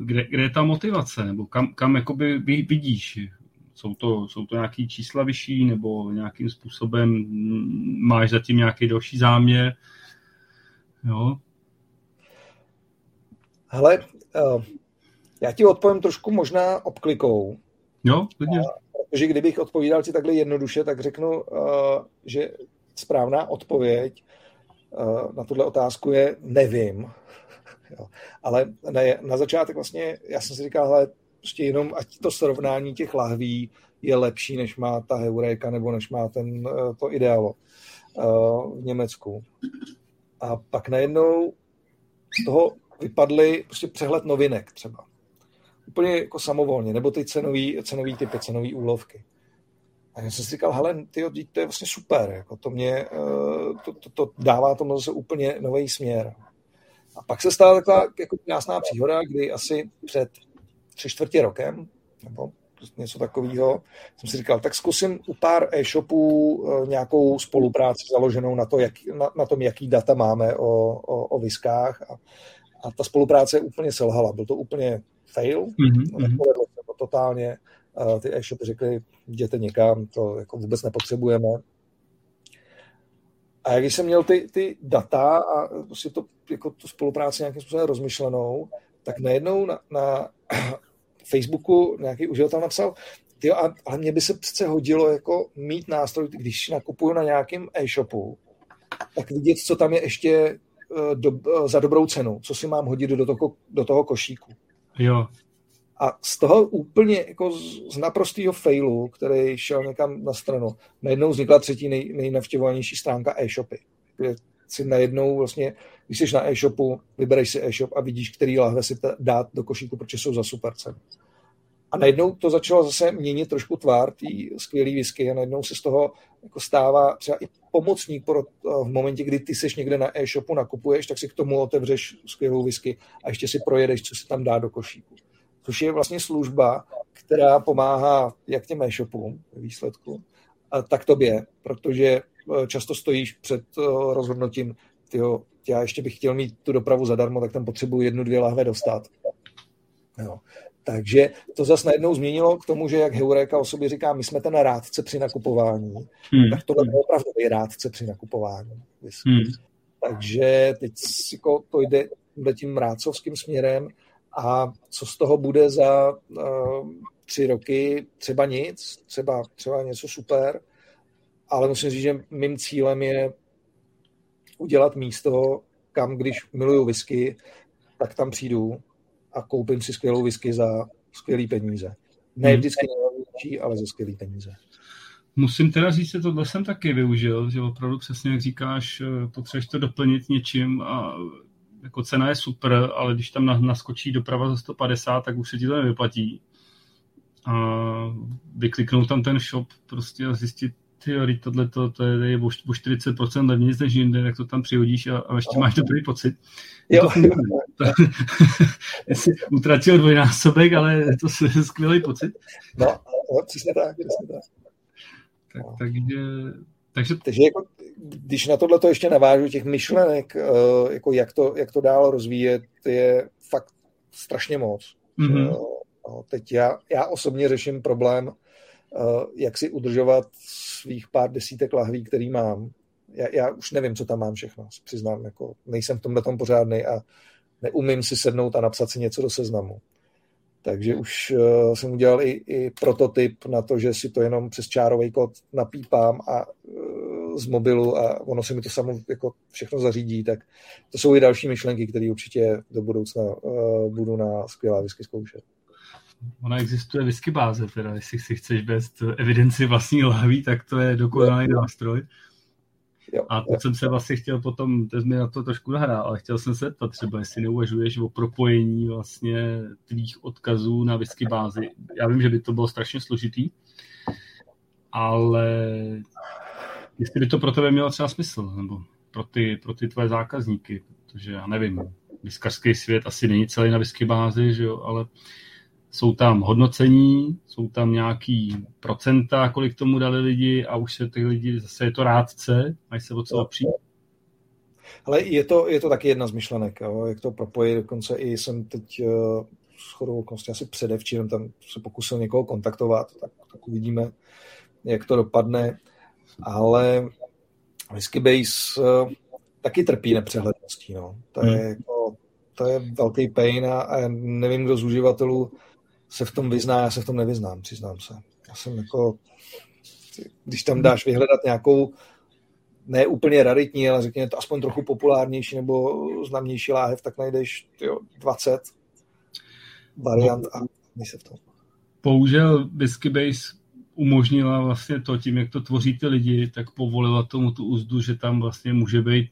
kde, kde je ta motivace, nebo kam, kam jakoby vidíš? Jsou to, jsou to nějaké čísla vyšší, nebo nějakým způsobem máš zatím nějaký další záměr? Jo? Hele, uh, já ti odpovím trošku možná obklikou. Jo, klidně. Protože kdybych odpovídal ti takhle jednoduše, tak řeknu, uh, že správná odpověď uh, na tuhle otázku je nevím. Ale na, na začátek vlastně, já jsem si říkal, hele, prostě jenom ať to srovnání těch lahví je lepší, než má ta Heureka nebo než má ten, uh, to ideálo v Německu. A pak najednou z toho vypadly prostě přehled novinek třeba úplně jako samovolně, nebo ty cenový, cenový typy, cenový úlovky. A já jsem si říkal, hele, tyjo, to je vlastně super, jako to mě, eh, to, to, to dává tomu zase úplně nový směr. A pak se stala taková jako krásná příhoda, kdy asi před tři čtvrtě rokem, nebo něco takového, jsem si říkal, tak zkusím u pár e-shopů eh, nějakou spolupráci založenou na, to, jak, na, na tom, jaký data máme o, o, o viskách. A, a ta spolupráce úplně selhala. Byl to úplně fail, mm-hmm. nepovedlo se to totálně, ty e-shopy řekli, jděte někam, to jako vůbec nepotřebujeme. A když jsem měl ty, ty data a prostě to, jako tu spolupráci nějakým způsobem rozmyšlenou, tak najednou na, na Facebooku nějaký uživatel napsal, tyjo, ale mně by se přece hodilo jako mít nástroj, když nakupuju na nějakém e-shopu, tak vidět, co tam je ještě eh, do, eh, za dobrou cenu, co si mám hodit do toho, do toho košíku. Jo. A z toho úplně jako z naprostého failu, který šel někam na stranu, najednou vznikla třetí nej, nejnavštěvovanější stránka e-shopy, kde si najednou vlastně, když jsi na e-shopu, vybereš si e-shop a vidíš, který lahve si dát do košíku, protože jsou za super cenu. A najednou to začalo zase měnit trošku tvár té skvělé whisky a najednou se z toho jako stává třeba i pomocník pro, v momentě, kdy ty seš někde na e-shopu, nakupuješ, tak si k tomu otevřeš skvělou whisky a ještě si projedeš, co se tam dá do košíku. Což je vlastně služba, která pomáhá jak těm e-shopům výsledku, tak tobě, protože e, často stojíš před rozhodnutím, tyjo, já ještě bych chtěl mít tu dopravu zadarmo, tak tam potřebuji jednu, dvě lahve dostat. Jo. Takže to zase najednou změnilo k tomu, že jak Heureka o sobě říká, my jsme ten rádce při nakupování, hmm. tak tohle je opravdu rádce při nakupování. Hmm. Takže teď jako to jde, jde tím rádcovským směrem a co z toho bude za uh, tři roky, třeba nic, třeba, třeba něco super, ale musím říct, že mým cílem je udělat místo, kam když miluju whisky, tak tam přijdu a koupím si skvělou whisky za skvělé peníze. Ne hmm. vždycky nejlepší, ale za skvělé peníze. Musím teda říct, že tohle jsem taky využil, že opravdu přesně jak říkáš, eh, potřebuješ to doplnit něčím a jako cena je super, ale když tam naskočí doprava za 150, tak už se ti to nevyplatí. A vykliknout tam ten shop prostě a zjistit, ty tohle to, to je o 40% levnější než jinde, jak to tam přihodíš a, a ještě máš dobrý pocit. Jo. To, jsi utratil dvojnásobek, ale je to skvělý pocit. No, no přesně tak, přesně tak. tak no. takže, takže... takže jako, když na tohle to ještě navážu těch myšlenek, eh, jako jak, to, jak to dál rozvíjet, je fakt strašně moc. Mm-hmm. No, teď já, já osobně řeším problém, jak si udržovat svých pár desítek lahví, který mám. Já, já už nevím, co tam mám všechno, přiznám, jako nejsem v tomhle tom pořádný a neumím si sednout a napsat si něco do seznamu. Takže už uh, jsem udělal i, i prototyp na to, že si to jenom přes čárový kód napípám a uh, z mobilu a ono se mi to samo jako všechno zařídí, tak to jsou i další myšlenky, které určitě do budoucna uh, budu na skvělá whisky zkoušet. Ona existuje whisky báze, teda jestli si chceš bez evidenci vlastní lahví, tak to je dokonalý nástroj. Jo, a to jo. jsem se vlastně chtěl potom, to mi na to trošku nahrál, ale chtěl jsem se to třeba, jestli neuvažuješ o propojení vlastně tvých odkazů na whisky bázi. Já vím, že by to bylo strašně složitý, ale jestli by to pro tebe mělo třeba smysl, nebo pro ty, pro ty tvoje zákazníky, protože já nevím, vyskařský svět asi není celý na whisky bázi, že jo, ale jsou tam hodnocení, jsou tam nějaký procenta, kolik tomu dali lidi a už se ty lidi, zase je to rádce, mají se o co opřít. Ale je to, je to taky jedna z myšlenek, jo, jak to propojit, dokonce i jsem teď uh, s chodou okolností asi předevčírem tam se pokusil někoho kontaktovat, tak, tak uvidíme, jak to dopadne, ale Whisky Base uh, taky trpí nepřehledností, no. To je, hmm. jako, to je velký pain a, a nevím, kdo z uživatelů se v tom vyzná, já se v tom nevyznám, přiznám se. Já jsem jako, když tam dáš vyhledat nějakou ne úplně raritní, ale řekněme to aspoň trochu populárnější nebo známější láhev, tak najdeš tyjo, 20 variant a se v tom. Bohužel Whisky Base umožnila vlastně to, tím, jak to tvoří ty lidi, tak povolila tomu tu úzdu, že tam vlastně může být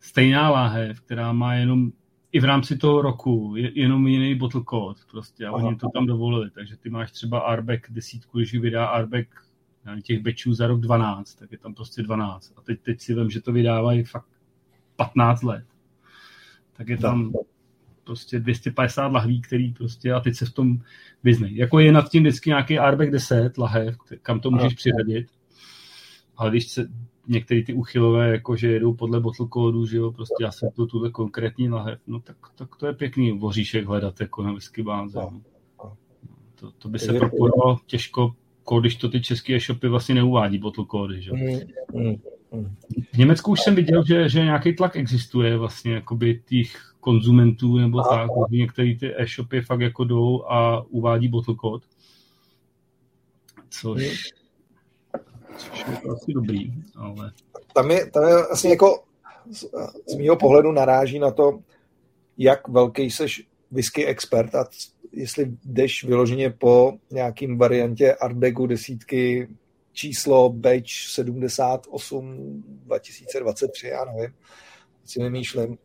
stejná láhev, která má jenom i v rámci toho roku je jenom jiný bottle code prostě a oni to tam dovolili, takže ty máš třeba Arbeck desítku, když vydá Arbeck těch bečů za rok 12, tak je tam prostě 12 a teď, teď si vím, že to vydávají fakt 15 let, tak je tam prostě 250 lahví, který prostě a teď se v tom vyznej. Jako je nad tím vždycky nějaký Arbeck 10 lahev, kam to můžeš přiřadit, ale když se, některé ty uchylové, jako že jedou podle bottle kódu, že jo, prostě já jsem tu tuhle konkrétní lahev, no tak, tak to je pěkný voříšek hledat jako na whisky báze. No. To, to by se propojilo těžko, když to ty české e-shopy vlastně neuvádí bottle kódy, že mm, mm, mm. V Německu už jsem viděl, že, že nějaký tlak existuje vlastně jakoby těch konzumentů nebo tak, některé ty e-shopy fakt jako jdou a uvádí bottle kód, což což je to asi dobrý, ale... Tam je, tam je asi jako z, z mého pohledu naráží na to, jak velký seš whisky expert a jestli jdeš vyloženě po nějakým variantě Ardbegu desítky číslo Batch 78 2023, já nevím, si nemýšlím,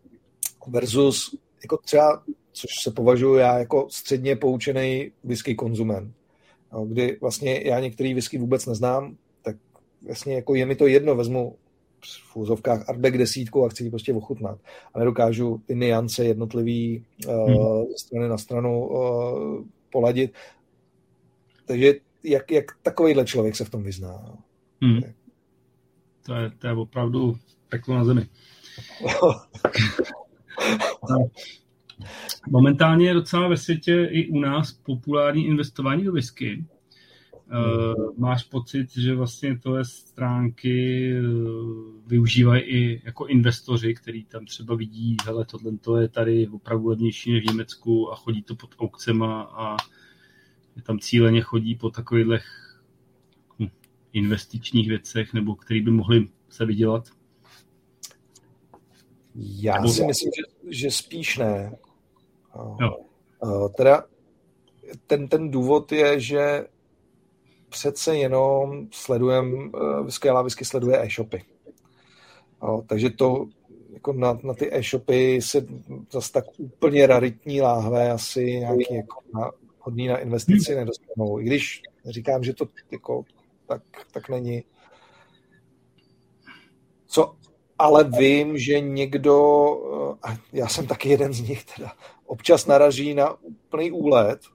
versus jako třeba, což se považuji já jako středně poučený whisky konzument, kdy vlastně já některý whisky vůbec neznám, vlastně jako je mi to jedno, vezmu v úzovkách Artback desítku a chci ji prostě ochutnat. A nedokážu ty niance jednotlivý uh, hmm. strany na stranu uh, poladit. Takže jak, jak takovýhle člověk se v tom vyzná. Hmm. To, je, to je opravdu peklo na zemi. Momentálně je docela ve světě i u nás populární investování do whisky. Uh, máš pocit, že vlastně tohle stránky uh, využívají i jako investoři, kteří tam třeba vidí, hele, tohle to je tady opravdu levnější než v Německu a chodí to pod aukcema a tam cíleně chodí po takových hm, investičních věcech, nebo který by mohli se vydělat? Já Nebo si myslím, že, že spíš ne. Jo. Teda ten, ten důvod je, že přece jenom sledujem, Whisky Lávysky sleduje e-shopy. takže to jako na, na ty e-shopy se zase tak úplně raritní láhve asi nějaký jako na, hodný na investici hmm. nedostanou. I když říkám, že to jako, tak, tak není. Co ale vím, že někdo, a já jsem taky jeden z nich teda, občas naraží na úplný úlet eh,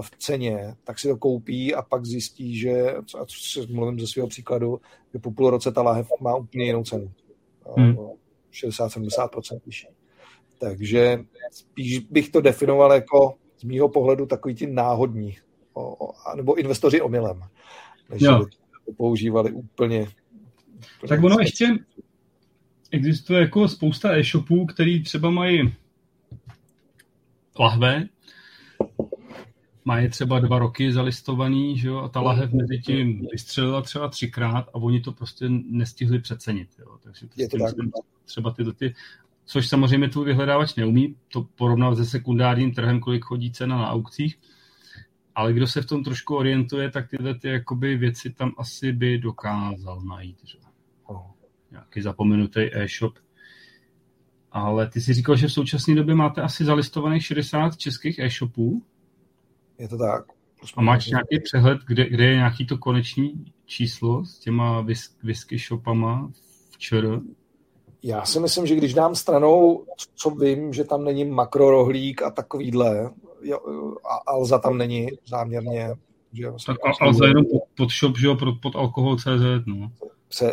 v ceně, tak si to koupí a pak zjistí, že, a co mluvím ze svého příkladu, že po půl roce ta láhev má úplně jinou cenu. Hmm. 60-70% vyšší. Takže spíš bych to definoval jako z mýho pohledu takový ti náhodní, o, o, nebo investoři omylem, než jo. by to používali úplně, úplně tak ono ještě existuje jako spousta e-shopů, který třeba mají lahve, mají třeba dva roky zalistovaný, že jo, a ta lahev mezi tím vystřelila třeba třikrát a oni to prostě nestihli přecenit. Jo. Takže to, je to tak. třeba tyto ty, což samozřejmě tvůj vyhledávač neumí, to porovnat se sekundárním trhem, kolik chodí cena na aukcích, ale kdo se v tom trošku orientuje, tak tyhle ty jakoby věci tam asi by dokázal najít. Že? Oh. Nějaký zapomenutý e-shop. Ale ty si říkal, že v současné době máte asi zalistovaných 60 českých e-shopů. Je to tak. A máš nějaký přehled, kde, kde je nějaký to koneční číslo s těma whisky shopama v ČR? Já si myslím, že když dám stranou, co vím, že tam není makrorohlík a takovýhle, jo, a Alza tam není záměrně. Že vlastně tak Alza jenom pod, pod shop, že jo, pod, pod alkohol CZ, no.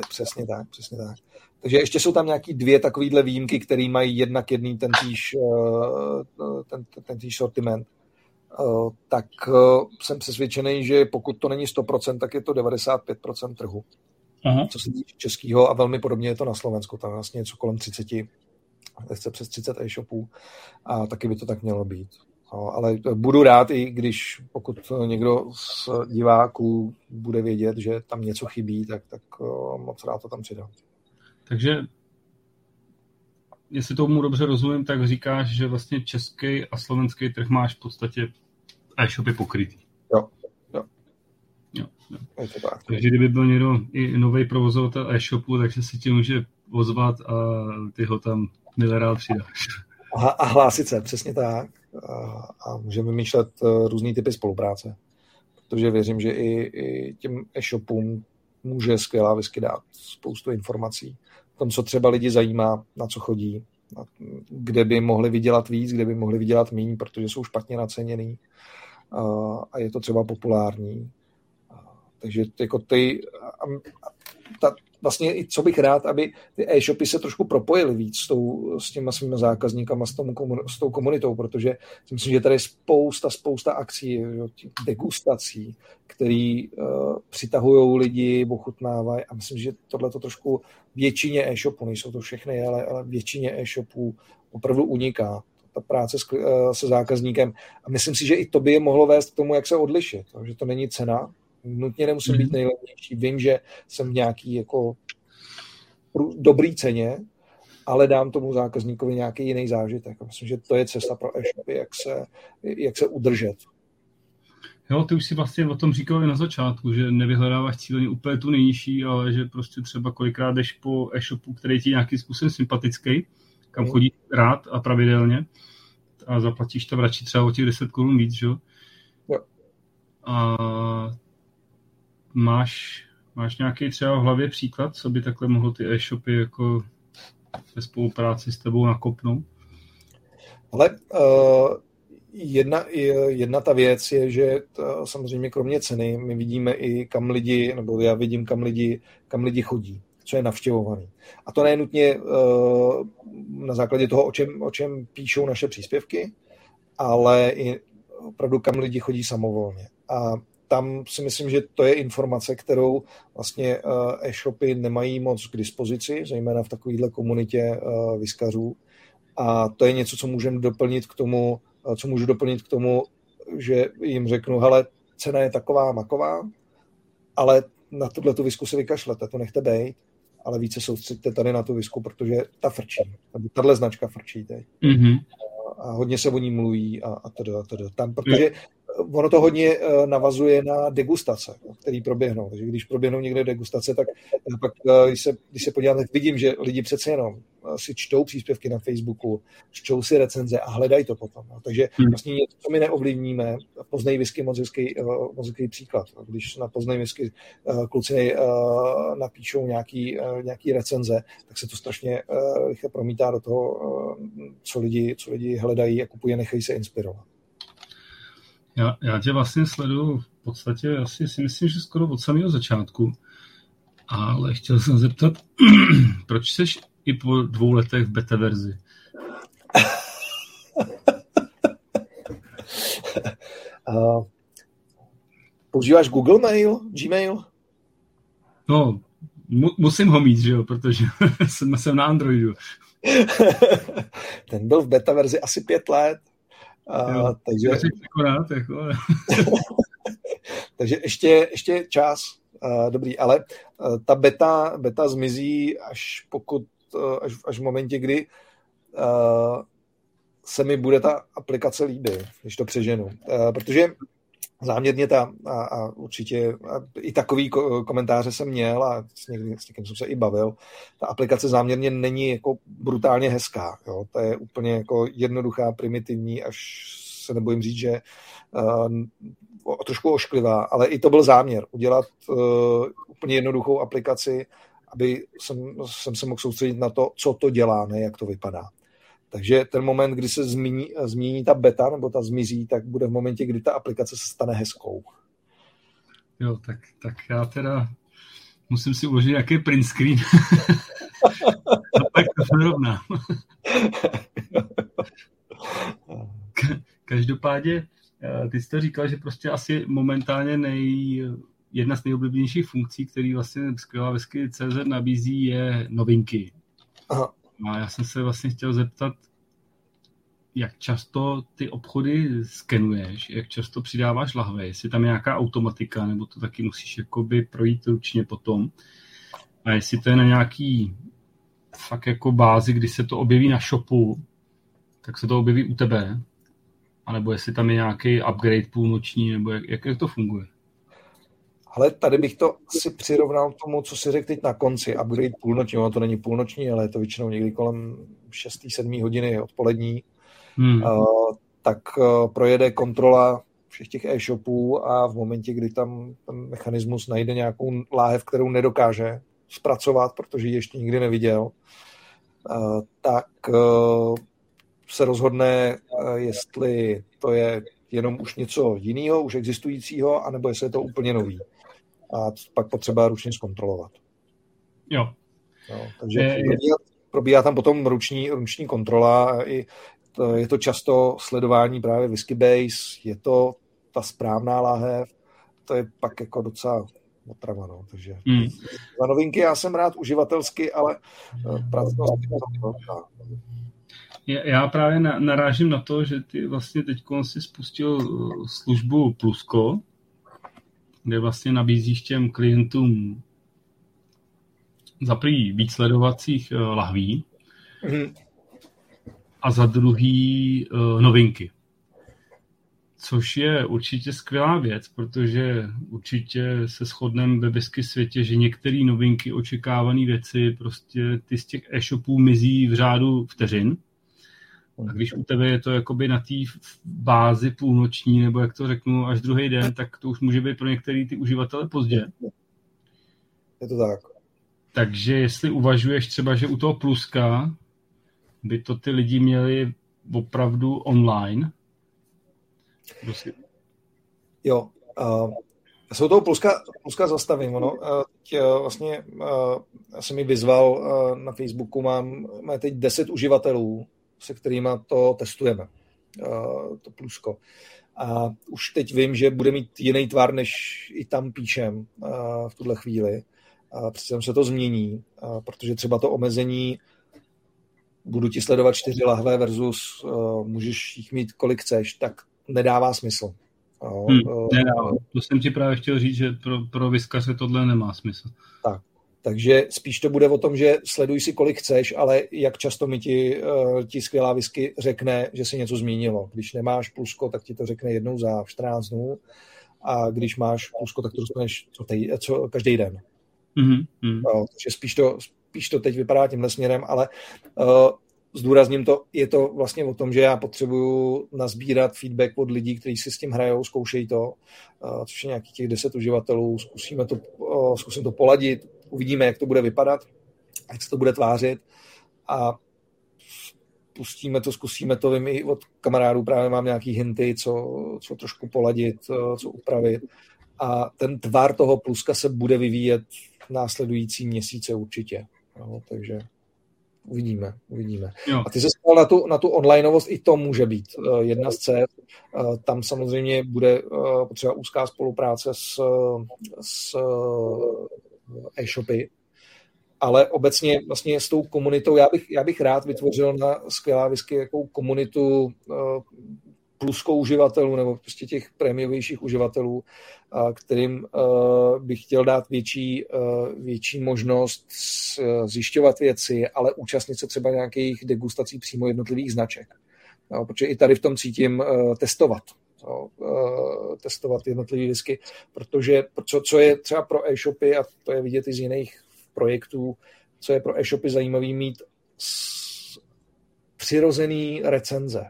Přesně tak, přesně tak. Takže ještě jsou tam nějaký dvě takovýhle výjimky, které mají jednak jedný ten týž, eh, ten, ten týž sortiment. Eh, tak eh, jsem přesvědčený, že pokud to není 100%, tak je to 95% trhu. Aha. Co se týče českého a velmi podobně je to na Slovensku. Tam vlastně něco kolem 30, chce přes 30 e-shopů a taky by to tak mělo být. No, ale budu rád, i když pokud někdo z diváků bude vědět, že tam něco chybí, tak, tak moc rád to tam přidám. Takže jestli tomu dobře rozumím, tak říkáš, že vlastně český a slovenský trh máš v podstatě e-shopy pokrytý. Jo, jo. jo, jo. Tak. Takže kdyby byl někdo i nový provozovatel e-shopu, takže si ti může ozvat a ty ho tam milerál přidáš. A, a hlásit se, přesně tak. A, a můžeme vymýšlet uh, různý typy spolupráce. Protože věřím, že i, i těm e-shopům může skvělá whisky dát spoustu informací tom, co třeba lidi zajímá, na co chodí, kde by mohli vydělat víc, kde by mohli vydělat méně, protože jsou špatně naceněný a je to třeba populární. Takže jako ty, ta, vlastně i co bych rád, aby ty e-shopy se trošku propojily víc s, tou, s těma svými zákazníkama, s, tomu, s tou komunitou, protože si myslím, že tady je spousta, spousta akcí, degustací, který uh, přitahují lidi, ochutnávají a myslím, že tohle to trošku většině e-shopů, nejsou to všechny, ale, ale většině e-shopů opravdu uniká ta práce s, uh, se zákazníkem. A myslím si, že i to by je mohlo vést k tomu, jak se odlišit. Takže to není cena, nutně nemusím být mhm. nejlevnější. Vím, že jsem v nějaký jako dobrý ceně, ale dám tomu zákazníkovi nějaký jiný zážitek. Myslím, že to je cesta pro e-shopy, jak se, jak se udržet. Jo, ty už si vlastně o tom říkal i na začátku, že nevyhledáváš cíleně úplně tu nejnižší, ale že prostě třeba kolikrát jdeš po e-shopu, který ti nějakým způsobem sympatický, kam hmm. chodí rád a pravidelně a zaplatíš to radši třeba o těch 10 korun víc, že? jo? A máš, máš nějaký třeba v hlavě příklad, co by takhle mohlo ty e-shopy jako ve spolupráci s tebou nakopnout? Ale uh, jedna, jedna ta věc je, že to, samozřejmě kromě ceny my vidíme i kam lidi, nebo já vidím kam lidi, kam lidi chodí, co je navštěvovaný. A to nenutně uh, na základě toho, o čem, o čem píšou naše příspěvky, ale i opravdu kam lidi chodí samovolně. A tam si myslím, že to je informace, kterou vlastně eh, e-shopy nemají moc k dispozici, zejména v takovéhle komunitě eh, vyskařů. A to je něco, co můžeme doplnit k tomu, eh, co můžu doplnit k tomu, že jim řeknu, hele, cena je taková, maková, ale na tuhle tu visku si vykašlete, to nechte bejt ale více soustředte tady na tu visku, protože ta frčí, nebo tahle značka frčí teď. Mm-hmm. A hodně se o ní mluví a, a teda, teda. Tam, protože ono to hodně eh, navazuje na degustace, které proběhnou. Takže když proběhnou někde degustace, tak eh, pak, eh, když se, když se podívám, tak vidím, že lidi přece jenom si čtou příspěvky na Facebooku, čtou si recenze a hledají to potom. No. Takže hmm. vlastně něco, co my neovlivníme, poznej whisky moc hezký, moc hezký příklad. Když na poznej whisky kluci napíšou nějaký, nějaký recenze, tak se to strašně rychle promítá do toho, co lidi, co lidi hledají a kupují, nechají se inspirovat. Já, já tě vlastně sleduju v podstatě asi si myslím, že skoro od samého začátku. Ale chtěl jsem zeptat, proč jsi i po dvou letech v beta verzi? uh, používáš Google Mail, Gmail? No, mu, musím ho mít, že jo, protože jsem, jsem na Androidu. Ten byl v beta verzi asi pět let. Uh, takže... Akorát, jako. takže ještě, ještě čas. Dobrý, ale uh, ta beta, beta zmizí až pokud, uh, až, až v momentě, kdy uh, se mi bude ta aplikace líbit, když to přeženu. Protože záměrně ta, a, a určitě a i takový komentáře jsem měl a s někým, s někým jsem se i bavil, ta aplikace záměrně není jako brutálně hezká. Jo? To je úplně jako jednoduchá, primitivní, až se nebojím říct, že uh, trošku ošklivá, ale i to byl záměr, udělat uh, úplně jednoduchou aplikaci, aby jsem, jsem se mohl soustředit na to, co to dělá, ne jak to vypadá. Takže ten moment, kdy se změní, změní ta beta nebo ta zmizí, tak bude v momentě, kdy ta aplikace se stane hezkou. Jo, tak, tak já teda musím si uložit nějaký print screen. A pak to vyrovnám. Každopádně, eh, ty jsi to říkal, že prostě asi momentálně nej, jedna z nejoblíbenějších funkcí, který vlastně skvělá vesky CZ nabízí, je novinky. Aha. A já jsem se vlastně chtěl zeptat, jak často ty obchody skenuješ, jak často přidáváš lahve, jestli tam je nějaká automatika, nebo to taky musíš jakoby projít ručně potom. A jestli to je na nějaký fakt jako bázi, kdy se to objeví na shopu, tak se to objeví u tebe, anebo jestli tam je nějaký upgrade půlnoční, nebo jak, jak to funguje. Ale tady bych to si přirovnal k tomu, co si řekl teď na konci, upgrade půlnoční, ono to není půlnoční, ale je to většinou někdy kolem 6-7 hodiny odpolední, hmm. uh, tak uh, projede kontrola všech těch e-shopů a v momentě, kdy tam ten mechanismus najde nějakou láhev, kterou nedokáže zpracovat, protože ji ještě nikdy neviděl, uh, tak uh, se rozhodne, uh, jestli to je jenom už něco jiného, už existujícího, anebo jestli je to úplně nový a pak potřeba ručně zkontrolovat. Jo. jo takže je, probíhá, probíhá tam potom ruční, ruční kontrola i to, je to často sledování právě whisky base, je to ta správná láhev, to je pak jako docela otrava, no. takže hmm. za novinky já jsem rád uživatelsky, ale eh, pracovnost já právě narážím na to, že ty vlastně teď si spustil eh, službu Plusko, kde vlastně nabízíš těm klientům za prvý víc sledovacích uh, lahví mm. a za druhý uh, novinky. Což je určitě skvělá věc, protože určitě se shodneme ve whisky světě, že některé novinky, očekávané věci, prostě ty z těch e-shopů mizí v řádu vteřin. A když u tebe je to jakoby na té bázi půlnoční, nebo jak to řeknu, až druhý den, tak to už může být pro některý ty uživatele pozdě. Je to tak. Takže jestli uvažuješ třeba, že u toho pluska by to ty lidi měli opravdu online? Prostě. Jo, uh, jsou toho pluska, pluska zastavím. Ono, uh, tě, uh, vlastně uh, jsem mi vyzval uh, na Facebooku, mám, mám teď 10 uživatelů, se kterými to testujeme, to plusko. A už teď vím, že bude mít jiný tvar, než i tam píšem v tuhle chvíli. A přece se to změní, protože třeba to omezení budu ti sledovat čtyři lahve versus můžeš jich mít kolik chceš, tak nedává smysl. Hmm, nedává. To jsem ti právě chtěl říct, že pro, pro vyskaře tohle nemá smysl. Tak, Takže spíš to bude o tom, že sleduj si, kolik chceš, ale jak často mi ti, uh, ti skvělá whisky řekne, že se něco změnilo. Když nemáš plusko, tak ti to řekne jednou za 14 dnů a když máš plusko, tak to dostaneš co, tej, co každý den. Mm-hmm. Uh, takže spíš to, spíš to teď vypadá tímhle směrem, ale uh, zdůrazním to, je to vlastně o tom, že já potřebuju nazbírat feedback od lidí, kteří si s tím hrajou, zkoušejí to, uh, což je nějakých těch deset uživatelů, zkusíme to, uh, zkusím to poladit, uvidíme, jak to bude vypadat, jak se to bude tvářit a pustíme to, zkusíme to, vím i od kamarádů právě mám nějaký hinty, co, co trošku poladit, co upravit a ten tvar toho pluska se bude vyvíjet následující měsíce určitě. No, takže uvidíme, uvidíme. Jo. A ty se spal na tu, na tu onlineovost, i to může být uh, jedna z cest. Uh, tam samozřejmě bude potřeba úzká spolupráce s, s e-shopy, ale obecně vlastně s tou komunitou, já bych, já bych rád vytvořil na skvělá whisky jakou komunitu uh, pluskou uživatelů nebo prostě těch prémiovějších uživatelů, kterým uh, bych chtěl dát větší, větší možnost zjišťovat věci, ale účastnit se třeba nějakých degustací přímo jednotlivých značek. Protože i tady v tom cítím testovat. No, testovat jednotlivé whisky, protože co, co je třeba pro e-shopy, a to je vidět i z jiných projektů, co je pro e-shopy zajímavý mít přirozený recenze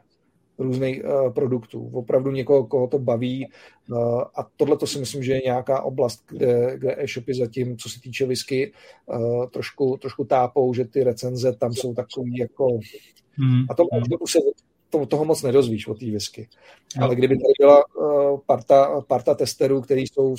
různých uh, produktů. Opravdu někoho, koho to baví. Uh, a tohle to si myslím, že je nějaká oblast, kde, kde e-shopy zatím, co se týče whisky, uh, trošku, trošku tápou, že ty recenze tam jsou takový jako... Hmm. A to, to se to, toho moc nedozvíš o té whisky. No. Ale kdyby tady byla uh, parta, parta testerů, který jsou,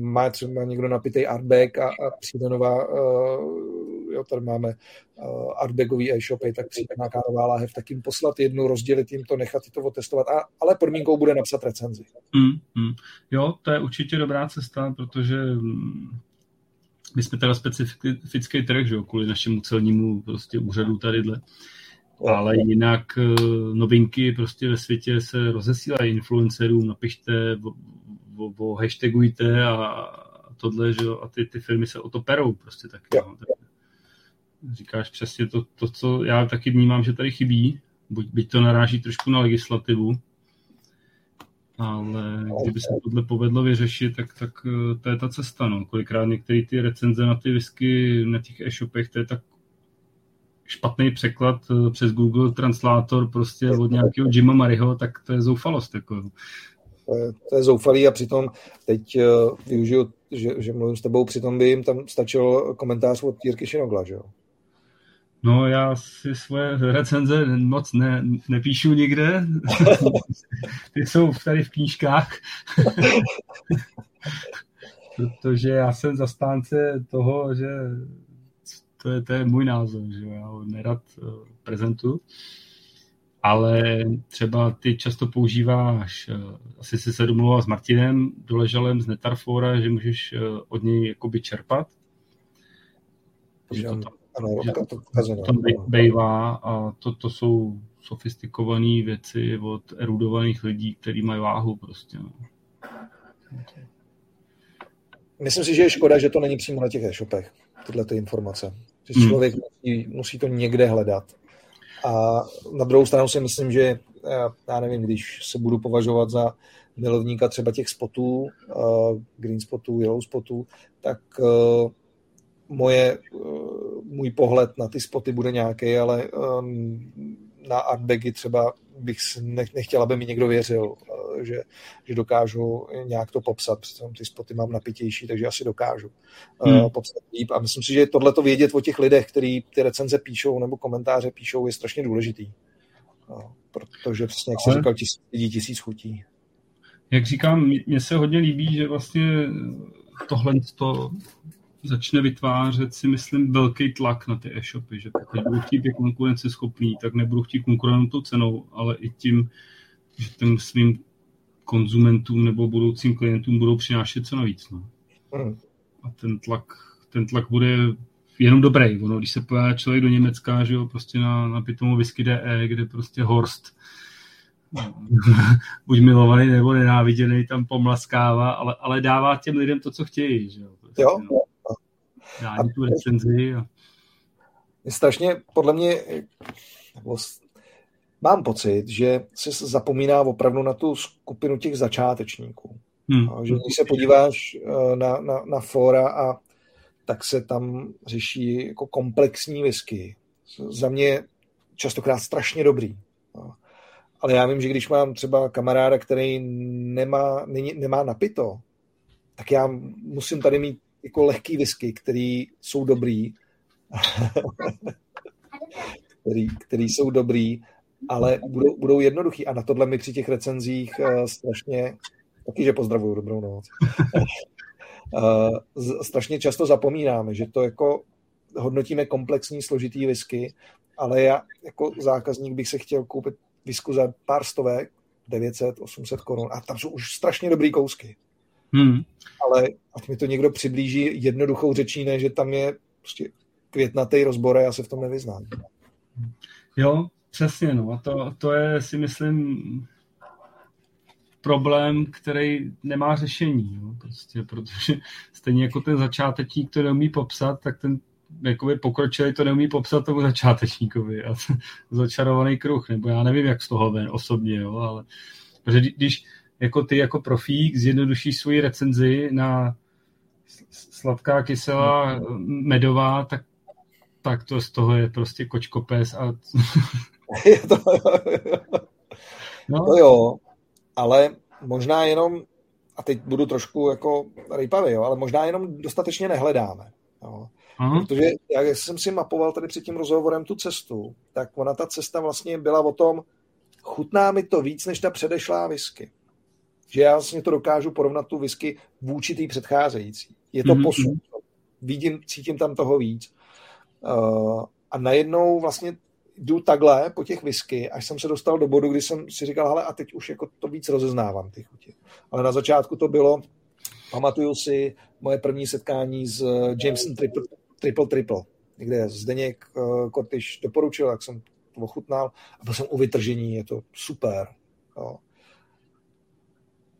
má třeba někdo napitej artback a, a přijde nová, uh, jo, tady máme uh, artbagový e-shopy, tak přijde nějaká nová láhev, tak jim poslat jednu, rozdělit jim to, nechat to otestovat, a, ale podmínkou bude napsat recenzi. Mm, mm. Jo, to je určitě dobrá cesta, protože my jsme teda specifický trh, že jo, kvůli našemu celnímu prostě úřadu tadyhle ale jinak eh, novinky prostě ve světě se rozesílají influencerům, napište, o, o, hashtagujte a tohle, že jo, a ty, ty firmy se o to perou prostě taky. No. Říkáš přesně to, to, co já taky vnímám, že tady chybí, buď, byť to naráží trošku na legislativu, ale kdyby se tohle povedlo vyřešit, tak, tak eh, to je ta cesta. No. Kolikrát některé ty recenze na ty whisky na těch e-shopech, to je tak špatný překlad eh, přes Google Translator prostě od nějakého Jima Mariho, tak to je zoufalost. Jako. To je, to je zoufalý a přitom teď uh, využiju, že, že mluvím s tebou, přitom by jim tam stačil komentář od Jirky Šinogla, že jo? No já si svoje recenze moc ne, nepíšu nikde. Ty jsou tady v knížkách. Protože já jsem zastánce toho, že to je, to je můj názor, že já ho nerad uh, prezentuju. Ale třeba ty často používáš, uh, asi si se domluval s Martinem Doležalem z Netarfora, že můžeš uh, od něj jakoby čerpat. Že to, tam, ano, že to, to, to bejvá a to, to jsou sofistikované věci od erudovaných lidí, kteří mají váhu prostě. No. Myslím si, že je škoda, že to není přímo na těch e-shopech, tyhle ty informace. Že člověk musí, musí to někde hledat. A na druhou stranu si myslím, že já nevím, když se budu považovat za milovníka třeba těch spotů, uh, green spotů, yellow spotů, tak uh, moje, můj pohled na ty spoty bude nějaký, ale na artbagy třeba bych nechtěl, aby mi někdo věřil, eh, že, že dokážu nějak to popsat, ty spoty mám napitější, takže asi dokážu eh, hmm. popsat líp. A myslím si, že tohle to vědět o těch lidech, kteří ty recenze píšou nebo komentáře píšou, je strašně důležitý. No, protože přesně, jak jsi říkal, tisíc lidí, tisíc chutí. Jak říkám, mně se hodně líbí, že vlastně tohle to začne vytvářet si myslím velký tlak na ty e-shopy, že pokud budu chtít být konkurenceschopný, tak nebudu chtít konkurovat tou cenou, ale i tím, že těm svým konzumentům nebo budoucím klientům budou přinášet co navíc. No. Hmm. A ten tlak, ten tlak bude jenom dobrý. Ono, když se pojede člověk do Německa, že jo, prostě na, na pitomu whisky DE, kde prostě Horst buď milovaný nebo nenáviděný tam pomlaskává, ale, ale dává těm lidem to, co chtějí. Že jo, prostě, jo, no. dá tu recenzi. A... Je strašně, podle mě, mám pocit, že se zapomíná opravdu na tu skupinu těch začátečníků. Hmm. Že když se podíváš eh, na, na, na fora a tak se tam řeší jako komplexní whisky. Za mě častokrát strašně dobrý. Ale já vím, že když mám třeba kamaráda, který nemá, není, nemá napito, tak já musím tady mít jako lehký whisky, který jsou dobrý, který, který jsou dobrý, ale budou, budou jednoduchý. A na tohle mi při těch recenzích uh, strašně, taky, že pozdravuju, dobrou noc, uh, strašně často zapomínáme, že to jako hodnotíme komplexní, složitý whisky, ale já jako zákazník bych se chtěl koupit visku za pár stovek, 900, 800 korun a tam jsou už strašně dobrý kousky. Hmm. Ale ať mi to někdo přiblíží jednoduchou řečí, ne, že tam je prostě květnatý rozbor a já se v tom nevyznám. Jo, přesně, no. A to, to je, si myslím, problém, který nemá řešení. Jo, prostě, protože stejně jako ten začátečník to neumí popsat, tak ten jakoby pokročilý to neumí popsat tomu začátečníkovi. A začarovaný kruh, nebo já nevím, jak z toho ven osobně, jo, ale protože když jako ty jako profík zjednodušíš svoji recenzi na sladká kyselá medová, tak, tak to z toho je prostě kočkopes a... to, no. to jo, ale možná jenom, a teď budu trošku jako rejpavý, jo, ale možná jenom dostatečně nehledáme. Jo. Aha. Protože jak jsem si mapoval tady před tím rozhovorem tu cestu, tak ona ta cesta vlastně byla o tom, chutná mi to víc než ta předešlá whisky. Že já vlastně to dokážu porovnat tu whisky vůči té předcházející. Je to mm-hmm. posun. Vidím, cítím tam toho víc. Uh, a najednou vlastně jdu takhle po těch whisky, až jsem se dostal do bodu, kdy jsem si říkal, hele, a teď už jako to víc rozeznávám, ty chutě. Ale na začátku to bylo, pamatuju si moje první setkání s Jamesem Triple, Triple Triple. Někde Zdeněk uh, Kortyš doporučil, jak jsem to ochutnal a byl jsem u vytržení, je to super. Jo.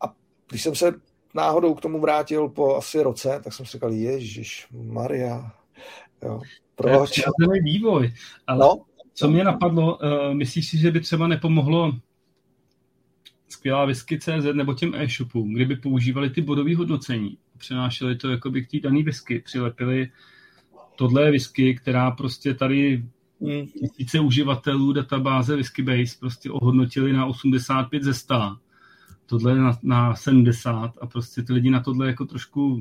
A když jsem se náhodou k tomu vrátil po asi roce, tak jsem si říkal, Ježíš Maria, jo, proč? To je vývoj, ale no? Co mě napadlo, uh, myslíš si, že by třeba nepomohlo skvělá whisky.cz nebo těm e-shopům, kdyby používali ty bodové hodnocení, přenášeli to jakoby k té dané whisky, přilepili tohle je whisky, která prostě tady hmm. tisíce uživatelů databáze Whiskybase prostě ohodnotili na 85 ze 100. Tohle na, na 70 a prostě ty lidi na tohle jako trošku,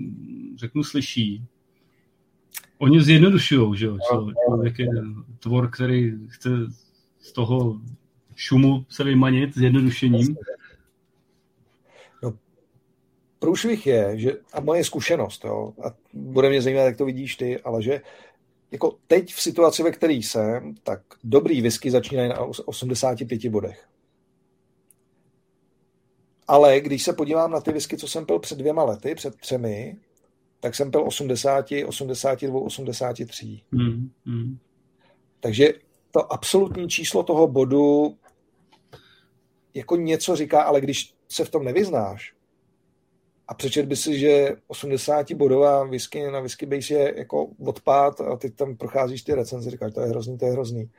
řeknu, slyší. Oni zjednodušují, že jo? Člověk je tvor, který chce z toho šumu se vymanit zjednodušením. No, průšvih je, že, a moje zkušenost, jo, a bude mě zajímat, jak to vidíš ty, ale že jako teď v situaci, ve které jsem, tak dobrý whisky začínají na 85 bodech. Ale když se podívám na ty whisky, co jsem pil před dvěma lety, před třemi, tak jsem pil 80, 82, 83. Mm, mm. Takže to absolutní číslo toho bodu jako něco říká, ale když se v tom nevyznáš a přečet by si, že 80 bodová whisky na whisky base je jako odpad a ty tam procházíš ty recenze, říkáš, to je hrozný, to je hrozný.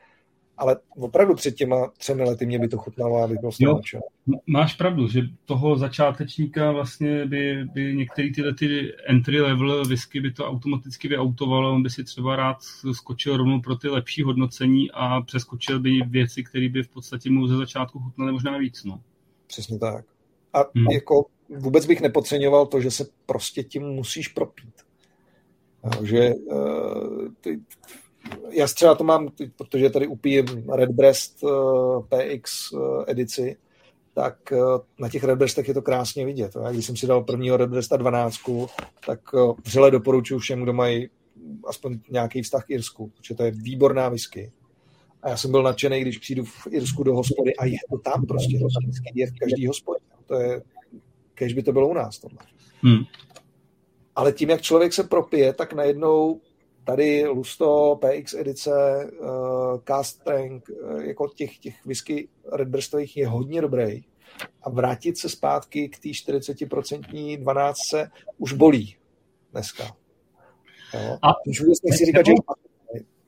Ale opravdu před těma třemi lety mě by to chutnalo, byl jo, Máš pravdu, že toho začátečníka vlastně by, by některé tyhle ty entry level whisky by to automaticky vyautovalo, on by si třeba rád skočil rovnou pro ty lepší hodnocení a přeskočil by věci, které by v podstatě mu ze začátku chutnaly možná víc. No. Přesně tak. A hmm. jako vůbec bych nepodceňoval to, že se prostě tím musíš propít. že uh, ty, já třeba to mám, protože tady upijím Redbreast uh, eh, PX uh, eh, edici, tak uh, na těch Redbreastech je to krásně vidět. Já, když jsem si dal prvního Redbreasta 12, tak uh, vřele doporučuji všem, kdo mají aspoň nějaký vztah k Irsku, protože to je výborná whisky. A já jsem byl nadšený, když přijdu v Irsku do hospody a je to tam prostě. To je v každý hospodě. To je kež by to bylo u nás. Tohle. Hmm. Ale tím, jak člověk se propije, tak najednou tady Lusto, PX edice, uh, Cast Tank, uh, jako těch, těch whisky Redbreastových je hodně dobrý. A vrátit se zpátky k té 40% 12 se už bolí dneska. Jo? A Když vůbec nechci říkat, že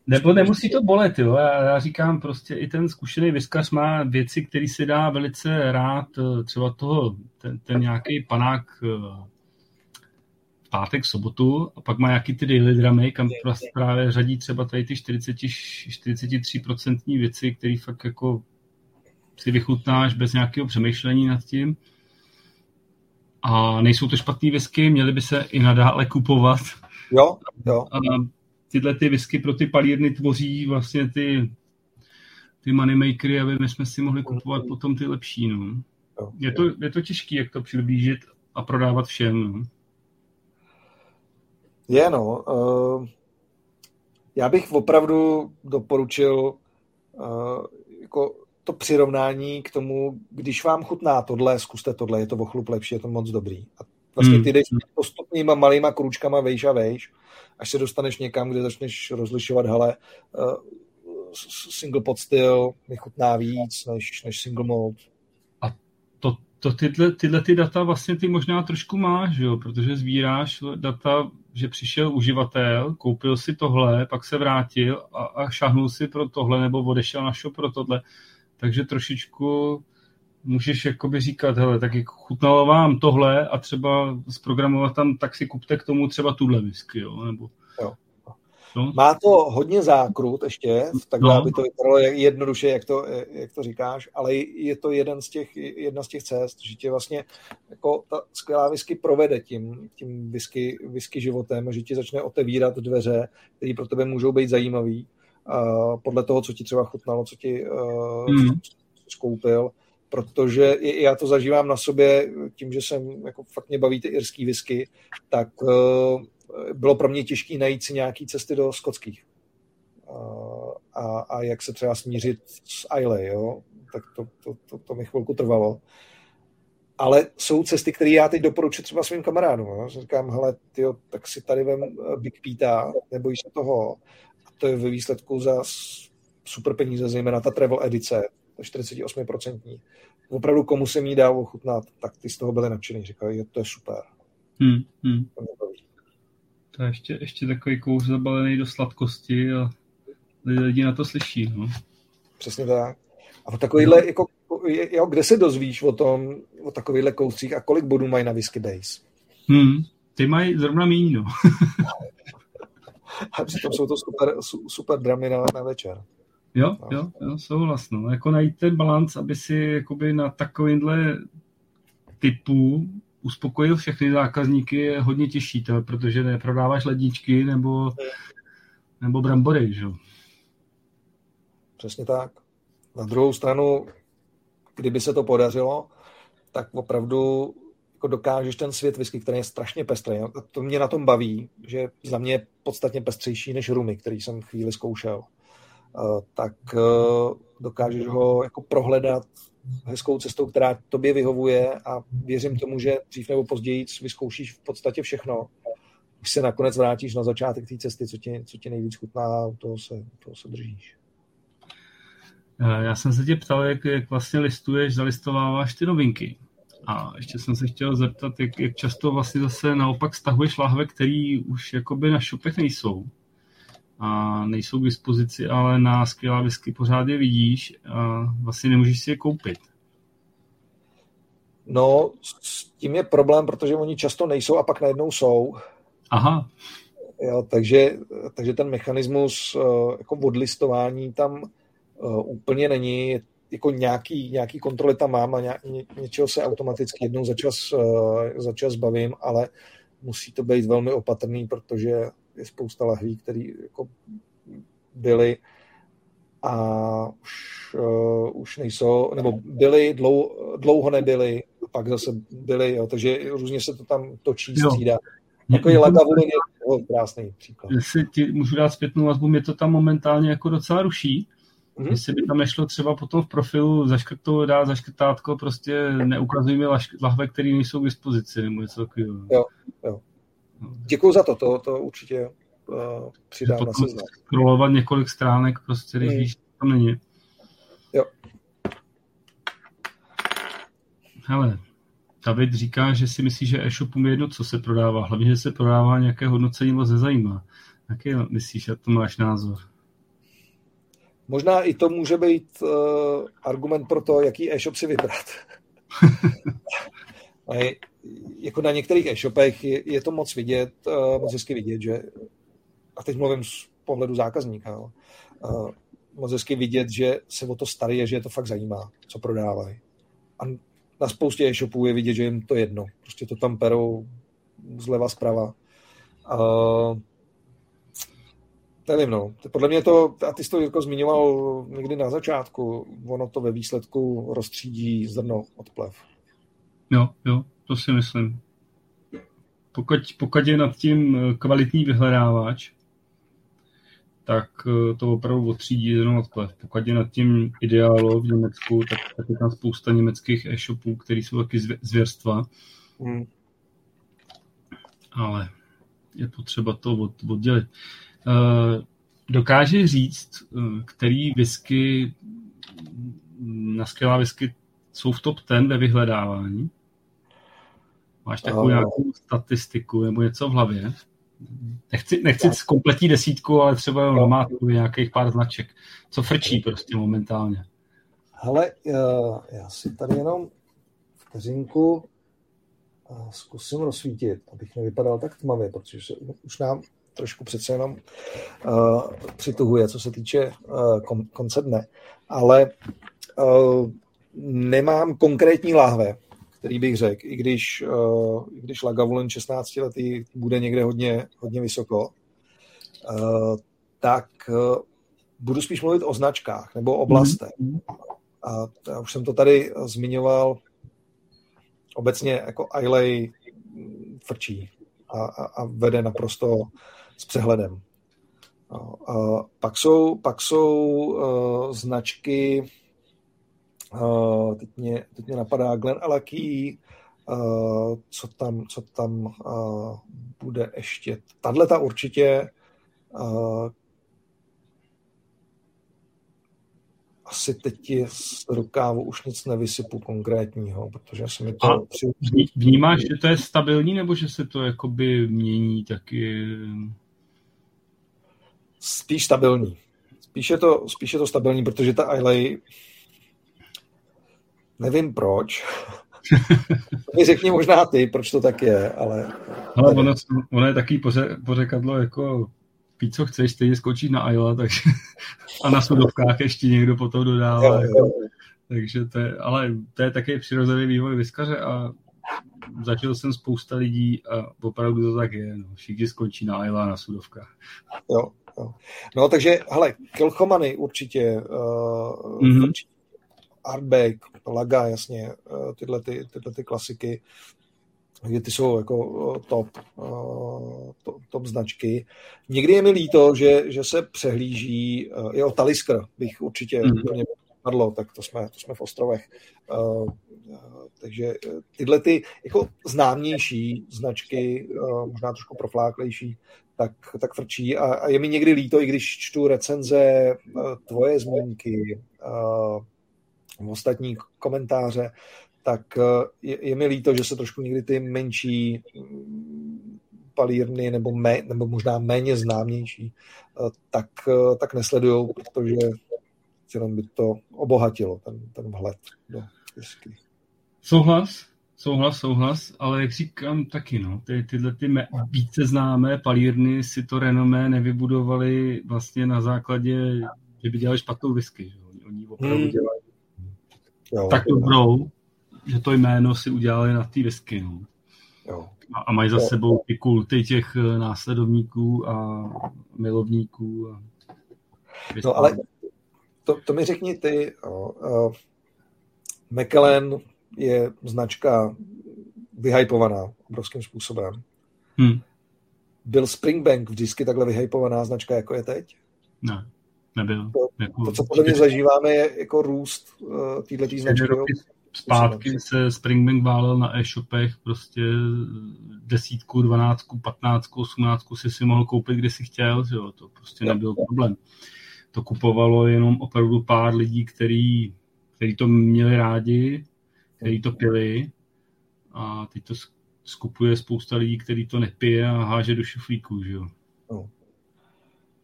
nebo nemusí to bolet, jo. Já, já říkám prostě, i ten zkušený vyskař má věci, které si dá velice rád, eh, třeba toho, ten, ten nějaký panák pátek, sobotu, a pak má nějaký ty daily dramy, kam právě řadí třeba tady ty 40, 43% věci, které fakt jako si vychutnáš bez nějakého přemýšlení nad tím. A nejsou to špatné whisky, měly by se i nadále kupovat. Jo, jo. A tyhle ty whisky pro ty palírny tvoří vlastně ty, ty moneymakery, aby my jsme si mohli kupovat potom ty lepší. No. Je, to, je to těžké, jak to přiblížit a prodávat všem. No. Je, no. Uh, já bych opravdu doporučil uh, jako to přirovnání k tomu, když vám chutná tohle, zkuste tohle, je to o chlup lepší, je to moc dobrý. A vlastně hmm. ty jdeš postupnýma malýma kručkama vejš a vejš až se dostaneš někam, kde začneš rozlišovat, hele, uh, single pot styl mi chutná víc než, než single malt. To, tyhle, tyhle ty data vlastně ty možná trošku máš, jo? protože sbíráš data, že přišel uživatel, koupil si tohle, pak se vrátil a, a šahnul si pro tohle, nebo odešel na shop pro tohle. Takže trošičku můžeš jakoby říkat, hele, tak jak chutnalo vám tohle a třeba zprogramovat tam, tak si kupte k tomu třeba tuhle whisky, jo, nebo... Jo. No. Má to hodně zákrut ještě, takhle, no. aby to vypadalo jednoduše, jak to, jak to říkáš, ale je to jeden z těch, jedna z těch cest, že tě vlastně jako ta skvělá whisky provede tím, tím whisky, whisky životem, že ti začne otevírat dveře, které pro tebe můžou být zajímavý, uh, podle toho, co ti třeba chutnalo, co ti uh, mm. skoupil protože já to zažívám na sobě tím, že jsem, jako fakt mě baví ty irský whisky, tak uh, bylo pro mě těžké najít si nějaký cesty do skotských. A, a jak se třeba smířit s Islay, jo? tak to, to, to, to mi chvilku trvalo. Ale jsou cesty, které já teď doporučuji třeba svým kamarádům. Jo? Říkám, hele, tyjo, tak si tady vem eh, Big Pita, nebojíš se toho. A to je ve výsledku za super peníze, zejména ta travel edice, 48%. Opravdu komu se mi dá ochutnat, tak ty z toho byli nadšený. Říkali, to je super. Hmm, hmm. To je ještě, ještě takový kous zabalený do sladkosti a lidi na to slyší. No. Přesně tak. A takovýhle, jako, jo, kde se dozvíš o tom, o takovýchhle kouscích a kolik bodů mají na Whisky Days? Hmm, ty mají zrovna míň, no. a přitom jsou to super, super dramy na, na večer. Jo, no. jo, jo, souhlas. No. Jako najít ten balans, aby si jakoby na takovýmhle typu uspokojil všechny zákazníky je hodně těžší, to, protože neprodáváš ledničky nebo, nebo brambory, že? Přesně tak. Na druhou stranu, kdyby se to podařilo, tak opravdu jako dokážeš ten svět whisky, který je strašně pestrý. To mě na tom baví, že za mě je podstatně pestřejší než rumy, který jsem chvíli zkoušel. Eh, tak eh, dokážeš ho jako prohledat hezkou cestou, která tobě vyhovuje a věřím tomu, že dřív nebo později vyzkoušíš v podstatě všechno. Už se nakonec vrátíš na začátek té cesty, co ti, co ti nejvíc chutná a toho se, toho se držíš. Eh, já jsem se tě ptal, jak, jak vlastně listuješ, zalistováváš ty novinky. A ještě jsem se chtěl zeptat, jak, jak často vlastně zase naopak stahuješ lahve, které už jakoby na šupech nejsou a nejsou k dispozici, ale na skvělá whisky pořád je vidíš a vlastně nemůžeš si je koupit. No, s tím je problém, protože oni často nejsou a pak najednou jsou. Aha. Jo, takže, takže ten mechanismus uh, jako odlistování tam uh, úplně není. Jako nějaký, nějaký kontroly tam mám a ně, ně, něčeho se automaticky jednou za čas, uh, za čas bavím, ale musí to být velmi opatrný, protože je spousta lahví, které jako byly a už, uh, už nejsou, nebo byly, dlou, dlouho nebyly, pak zase byly, jo, takže různě se to tam točí, střídá. Jako je Lagavulin je krásný příklad. Jestli ti můžu dát zpětnou vazbu, mě to tam momentálně jako docela ruší. Mm-hmm. Jestli by tam nešlo třeba potom v profilu zaškrtou, dát zaškrtátko, prostě neukazuj mi lahve, které nejsou k dispozici, nebo něco takového. Jo, jo. Děkuji za to, to, to určitě uh, přidám na seznam. Scrollovat několik stránek, prostě, když mm. víš, tam není. Jo. Hele, David říká, že si myslí, že e-shopům je jedno, co se prodává. Hlavně, že se prodává nějaké hodnocení moc nezajímá. Jaký myslíš, jak to máš názor? Možná i to může být uh, argument pro to, jaký e-shop si vybrat. jako na některých e-shopech je, je to moc vidět, uh, moc hezky vidět, že a teď mluvím z pohledu zákazníka, jo, uh, moc hezky vidět, že se o to starý že je to fakt zajímá, co prodávají. A na spoustě e-shopů je vidět, že jim to jedno. Prostě to tam perou zleva zprava. Uh, nevím, no. Podle mě to, a ty jsi to Jirko zmiňoval někdy na začátku, ono to ve výsledku rozstřídí zrno od plev. Jo, jo, to si myslím. Pokud, pokud je nad tím kvalitní vyhledávač, tak eh, to opravdu odstřídí jenom od plev. Pokud je nad tím ideálo v Německu, tak, tak je tam spousta německých e-shopů, které jsou taky zvěrstva. Hmm. Ale je potřeba to od, oddělit. Uh, dokáže říct, který whisky na skvělá whisky jsou v top 10 ve vyhledávání? Máš takovou uh, nějakou statistiku nebo něco v hlavě? Nechci, nechci z kompletní desítku, ale třeba jenom namátku nějakých pár značek. Co frčí prostě momentálně? Hele, já si tady jenom vteřinku zkusím rozsvítit, abych nevypadal tak tmavě, protože se už nám trošku přece jenom uh, přituhuje, co se týče uh, kon, konce dne. Ale uh, nemám konkrétní láhve, který bych řekl, i když, uh, i když Lagavulin 16 letý bude někde hodně, hodně vysoko, uh, tak uh, budu spíš mluvit o značkách nebo oblastech. Mm-hmm. A já už jsem to tady zmiňoval, obecně jako Ailey frčí a, a, a vede naprosto s přehledem. A, a pak jsou, pak jsou uh, značky Uh, teď, mě, teď mě napadá Glen Alaki, uh, co tam, co tam uh, bude ještě. Tahle ta určitě uh, asi teď je z rukávu už nic nevysypu konkrétního, protože se mi to... A při... vnímáš, že to je stabilní, nebo že se to jakoby mění taky? Spíš stabilní. Spíš je to, spíš je to stabilní, protože ta Islay Nevím proč. mi řekni možná ty, proč to tak je, ale... Ale ono, ono je takový poře, pořekadlo jako víc, co chceš, stejně skočí na Ayla, takže a na sudovkách ještě někdo potom dodává. Jo, jako, jo. Takže to je, ale to je taky přirozený vývoj vyskaře a zažil jsem spousta lidí a opravdu to tak je. No. Všichni skončí na Ayla na sudovkách. Jo, jo. No takže, hele, Kilchomany určitě, uh, mm-hmm. určitě Artback, Laga, jasně, eh, tyhle, ty, tyhle ty klasiky, kde ty jsou jako eh, top, eh, top, top značky. Někdy je mi líto, že, že se přehlíží, jo, Talisker bych určitě mm. úplně padlo, tak to jsme, to jsme v ostrovech. Takže tyhle ty jako známější značky, možná trošku profláklejší, tak, tak frčí a, a je mi někdy líto, i když čtu recenze, tvoje zmínky, ostatní komentáře, tak eh, je, je mi líto, že se trošku někdy ty menší mm, palírny nebo, mé, nebo možná méně známější, eh, tak, eh, tak nesledují, protože jenom by to obohatilo, ten, ten vhled do whisky. Souhlas, souhlas, souhlas, ale jak říkám taky, no, ty, tyhle ty me, více známé palírny si to renomé nevybudovali vlastně na základě, že by dělali špatnou whisky. Že? Oni opravdu hmm. dělají Jo, tak dobrou, že to jméno si udělali na té whisky. No. Jo. A, a mají za jo. sebou ty kulty těch eh, následovníků a milovníků. A no ale to, to mi řekni ty, uh, McKellen je značka vyhypovaná obrovským způsobem. Hmm. Byl Springbank vždycky takhle vyhypovaná značka, jako je teď? Ne nebyl. To, jako, to co podle mě zažíváme, je jako růst uh, této značky. Zpátky se Springbank válel na e-shopech, prostě desítku, dvanáctku, patnáctku, osmnáctku si si mohl koupit, kde si chtěl, že jo, to prostě nebyl problém. To kupovalo jenom opravdu pár lidí, který, který to měli rádi, který to pili a teď to skupuje spousta lidí, který to nepije a háže do šuflíku, že jo. No.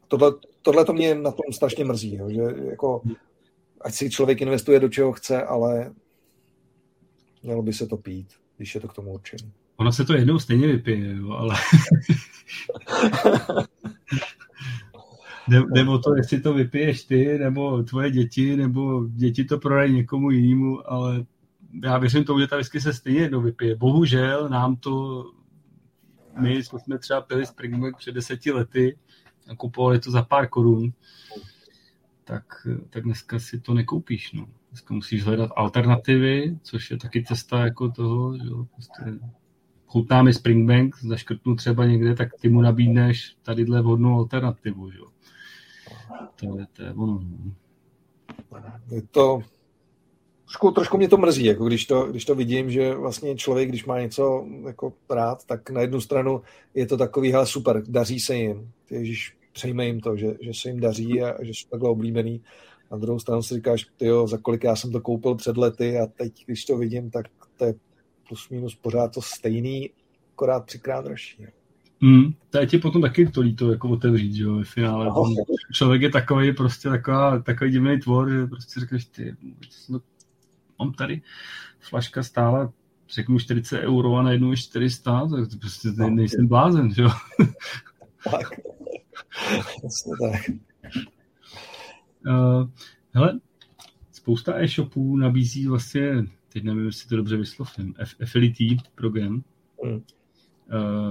Tohle, tohle to mě na tom strašně mrzí, jo, že jako ať si člověk investuje do čeho chce, ale mělo by se to pít, když je to k tomu určené. Ono se to jednou stejně vypije, jo, ale... Jde o to, jestli to vypiješ ty, nebo tvoje děti, nebo děti to prodají někomu jinému, ale já věřím tomu, že ta whisky se stejně jednou vypije. Bohužel nám to, my jsme třeba pili Springbank před deseti lety a kupovali to za pár korun, tak, tak dneska si to nekoupíš. No. Dneska musíš hledat alternativy, což je taky cesta jako toho, že prostě chutná mi Springbank, zaškrtnu třeba někde, tak ty mu nabídneš tadyhle vhodnou alternativu. Že? To je, to je ono. No. Je to, trošku, trošku mě to mrzí, jako když to, když to vidím, že vlastně člověk, když má něco jako rád, tak na jednu stranu je to takový, hele super, daří se jim, ježíš, přejme jim to, že, že se jim daří a že jsou takhle oblíbený. Na druhou stranu si říkáš, tyjo, za kolik já jsem to koupil před lety a teď, když to vidím, tak to je plus minus pořád to stejný, akorát třikrát dražší. Mm, to je ti potom taky to líto jako otevřít, že jo, ve finále. No. Člověk je takový prostě taková, takový divný tvor, že prostě řekneš, ty, mám tady flaška stála řeknu 40 euro a najednou je 400, tak to prostě no, nejsem blázen, že jo. Tak. tak. Uh, hele, spousta e-shopů nabízí vlastně, teď nevím, jestli to dobře vyslovím, affiliate program. Uh,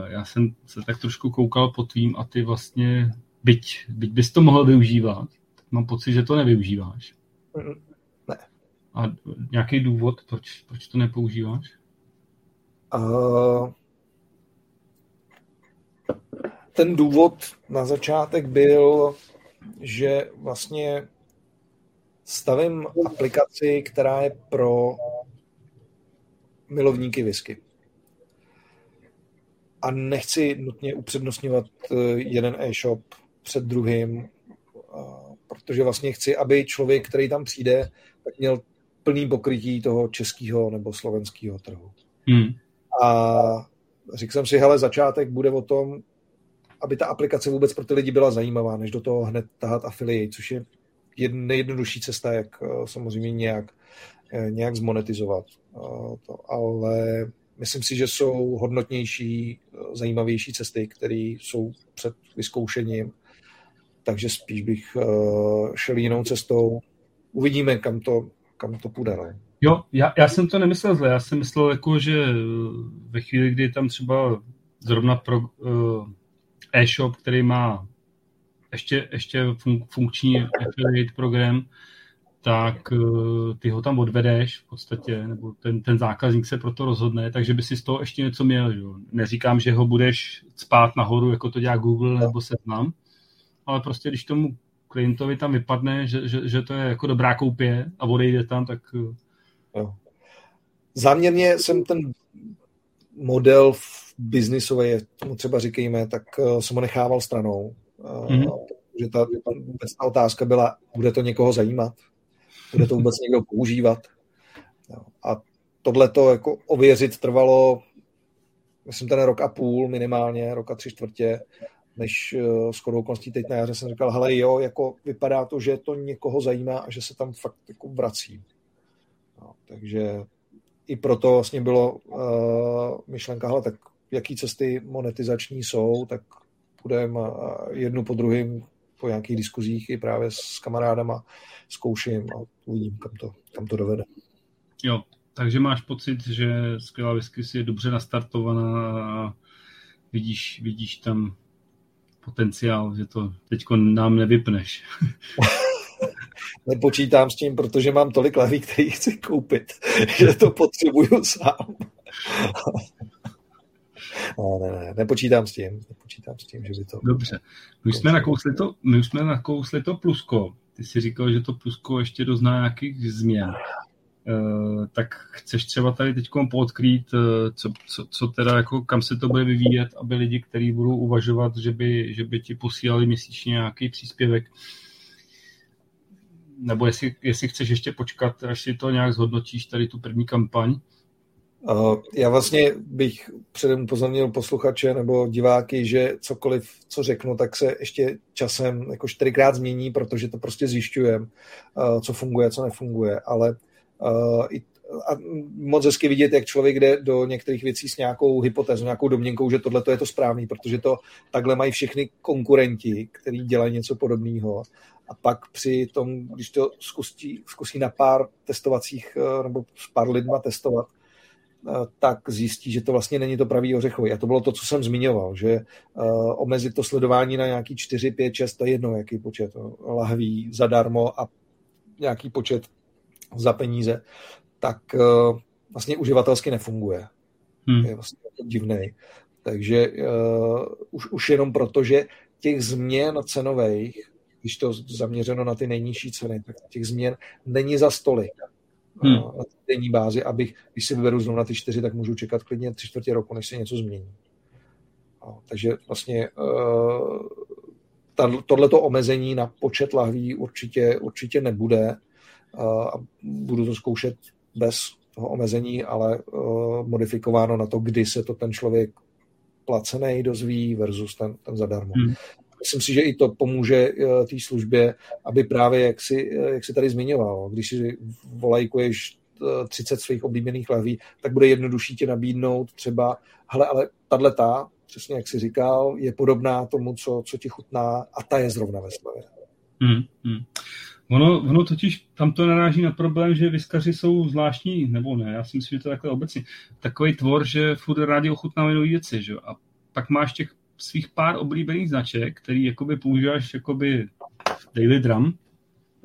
já jsem se tak trošku koukal po tvým a ty vlastně, byť, byť bys to mohl využívat, tak mám pocit, že to nevyužíváš. Mm. A nějaký důvod, proč, proč to nepoužíváš? Uh, ten důvod na začátek byl, že vlastně stavím aplikaci, která je pro milovníky whisky. A nechci nutně upřednostňovat eh, jeden e-shop před druhým, eh, protože vlastně chci, aby člověk, který tam přijde, tak měl plný pokrytí toho českého nebo slovenského trhu. Hmm. A řekl jsem si, hele, začátek bude o tom, aby ta aplikace vůbec pro ty lidi byla zajímavá, než do toho hned tahat affiliate, což je nejjednodušší cesta, jak eh, samozřejmě nějak, eh, nějak zmonetizovat. Eh, to, ale myslím si, že jsou hodnotnější, zajímavější cesty, které jsou před vyzkoušením, takže spíš bych šel jinou cestou. Uvidíme, kam to, kam to půjde. Ne? Jo, já, já jsem to nemyslel zle, já jsem myslel, jako, že ve chvíli, kdy tam třeba zrovna pro, uh, e-shop, který má ještě, ještě fun- funkční affiliate program, tak uh, ty ho tam odvedeš v podstatě, nebo ten, ten zákazník se proto rozhodne, takže by si z toho ještě něco měl. Jo. Neříkám, že ho budeš spát nahoru, jako to dělá Google nebo Seznam, ale prostě když tomu klientovi tam vypadne, že, že, že to je jako dobrá koupě a odejde tam, tak... Eh, jo. Záměrně jsem ten model biznisový, tomu třeba říkejme, tak uh, jsem ho nechával stranou. Mm-hmm. Že ta, ta, vůbec ta otázka byla, bude to někoho zajímat? Bude to vůbec někdo používat? A tohle to jako ověřit trvalo, myslím, ten rok a půl minimálně, rok a tři čtvrtě, než uh, s okolností teď na jaře jsem říkal, hele jo, jako vypadá to, že to někoho zajímá a že se tam fakt jako vrací. No, takže i proto vlastně bylo uh, myšlenka, hele, tak jaký cesty monetizační jsou, tak půjdeme jednu po druhém po nějakých diskuzích i právě s kamarádama zkouším a uvidím, kam to, kam to dovede. Jo, takže máš pocit, že skvělá whisky je dobře nastartovaná a vidíš, vidíš tam potenciál, že to teď nám nevypneš. Nepočítám s tím, protože mám tolik lahví, který chci koupit, že to potřebuju sám. No, ne, ne, nepočítám s tím, nepočítám s tím, že by to... Dobře, my jsme nakousli to, my jsme nakousli to plusko. Ty jsi říkal, že to plusko ještě dozná nějakých změn. Uh, tak chceš třeba tady teď podkrýt, uh, co, co, co teda, jako, kam se to bude vyvíjet, aby lidi, kteří budou uvažovat, že by, že by ti posílali měsíčně nějaký příspěvek, nebo jestli, jestli chceš ještě počkat, až si to nějak zhodnotíš, tady tu první kampaň, Uh, já vlastně bych předem upozornil posluchače nebo diváky, že cokoliv, co řeknu, tak se ještě časem jako čtyřikrát změní, protože to prostě zjišťujeme, co funguje, co nefunguje, ale uh, i a moc hezky vidět, jak člověk jde do některých věcí s nějakou hypotézou, nějakou domněnkou, že tohle je to správný, protože to takhle mají všechny konkurenti, kteří dělají něco podobného. A pak při tom, když to zkusí, zkusí na pár testovacích nebo s pár lidma testovat, Eh, tak zjistí, že to vlastně není to pravý ořechový. A to bylo to, co jsem zmiňoval, že omezit to sledování na nějaký 4, 5, 6, to je jedno, jaký počet lahví zadarmo a nějaký počet za peníze, tak uh, vlastně uživatelsky nefunguje. Hmm. Je vlastně jako divný. Takže uh, už, už jenom proto, že těch změn cenových, když to zaměřeno na ty nejnižší ceny, tak těch změn není za stolik hmm. na denní bázi, abych, když si vyberu znovu na ty čtyři, tak můžu čekat klidně tři čtvrtě roku, než se něco změní. No, takže vlastně uh, tohleto omezení na počet lahví určitě, určitě nebude a budu to zkoušet bez toho omezení, ale uh, modifikováno na to, kdy se to ten člověk placený dozví versus ten, ten zadarmo. Hmm myslím si, že i to pomůže eh, té službě, aby právě, jak si, eh, jak si tady zmiňoval, když si volajkuješ 30 svých oblíbených lahví, tak bude jednodušší tě nabídnout třeba, hele, ale tahle ta, přesně jak jsi říkal, je podobná tomu, co, co ti chutná a ta je zrovna ve slavě. Hmm, hmm. Ono, ono totiž, tam to naráží na problém, že viskaři jsou zvláštní, nebo ne, já si myslím, že to je takhle obecně, takový tvor, že furt rádi ochutnávají nové věci, že? a pak máš těch svých pár oblíbených značek, který jakoby používáš jakoby daily drum,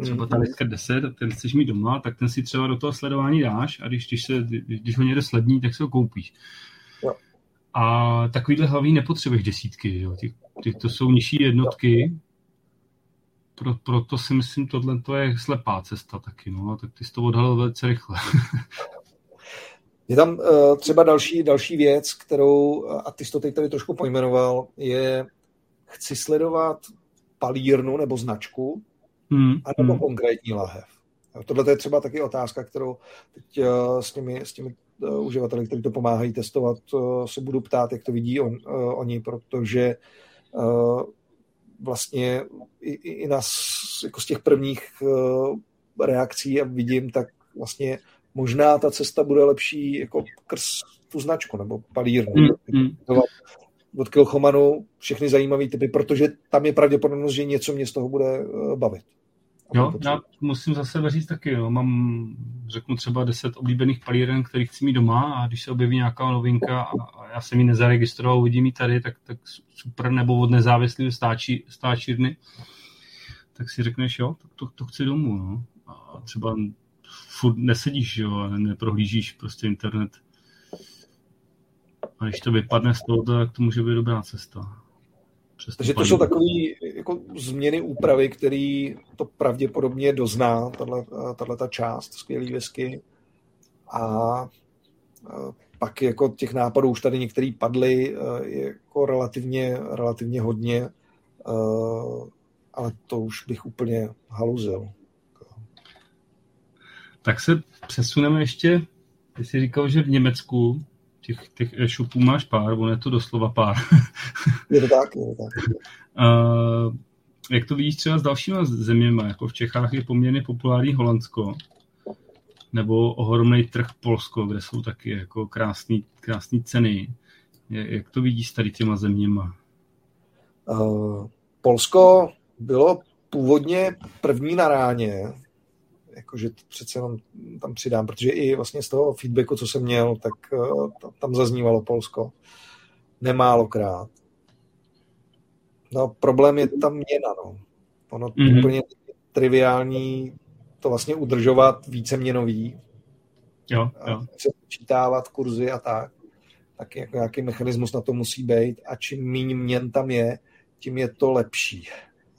třeba ta Lisker 10, ten chceš mít doma, tak ten si třeba do toho sledování dáš a když, když, se, když ho někde slední, tak si ho koupíš. A takovýhle hlavní nepotřebuješ desítky, jo. Ty, ty, to jsou nižší jednotky, pro, proto si myslím, tohle to je slepá cesta taky, no, tak ty jsi to odhalil velice rychle. Je tam uh, třeba další, další věc, kterou, a ty jsi to teď tady trošku pojmenoval, je chci sledovat palírnu nebo značku, hmm. anebo hmm. konkrétní lahev. Tohle je třeba taky otázka, kterou teď uh, s těmi, s těmi uh, uživateli, kteří to pomáhají testovat, uh, se budu ptát, jak to vidí on, uh, oni, protože uh, vlastně i, i nás jako z těch prvních uh, reakcí a vidím, tak vlastně možná ta cesta bude lepší jako krz tu značku nebo palírnu. Mm, mm. Od Kilchomanu všechny zajímavé typy, protože tam je pravděpodobnost, že něco mě z toho bude eh, bavit. Jo, já musím za sebe říct taky, jo. mám, řeknu třeba 10 oblíbených palíren, který chci mít doma a když se objeví nějaká novinka a, a já jsem ji nezaregistroval, uvidím ji tady, tak, tak super, nebo od nezávislého stáčí, stáčírny, tak si řekneš, jo, tak to, to chci domů. No. A třeba furt nesedíš, jo, a neprohlížíš prostě internet. A když to vypadne z toho, tak to může být dobrá cesta. Takže to jsou takové jako změny úpravy, které to pravděpodobně dozná, tahle ta část skvělý whisky. A pak jako těch nápadů už tady některý padly, je jako relativně, relativně hodně, ale to už bych úplně haluzil. Tak se přesuneme ještě, ty jsi říkal, že v Německu těch, těch e-shopů máš pár, on je to doslova pár. je to tak, je to tak. Uh, jak to vidíš třeba s dalšíma zeměma, jako v Čechách je poměrně populární Holandsko, nebo ohromný trh Polsko, kde jsou taky jako krásný, krásný ceny. Jak to vidíš s tady těma zeměma? Uh, Polsko bylo původně první na ráně, jakože přece jenom tam přidám, protože i vlastně z toho feedbacku, co jsem měl, tak uh, tam zaznívalo Polsko nemálokrát. No problém je tam měna, no. Ono mm-hmm. úplně triviální to vlastně udržovat více měnový, jo, jo. se počítávat kurzy a tak, tak jako nějaký mechanismus na to musí být a čím méně měn tam je, tím je to lepší.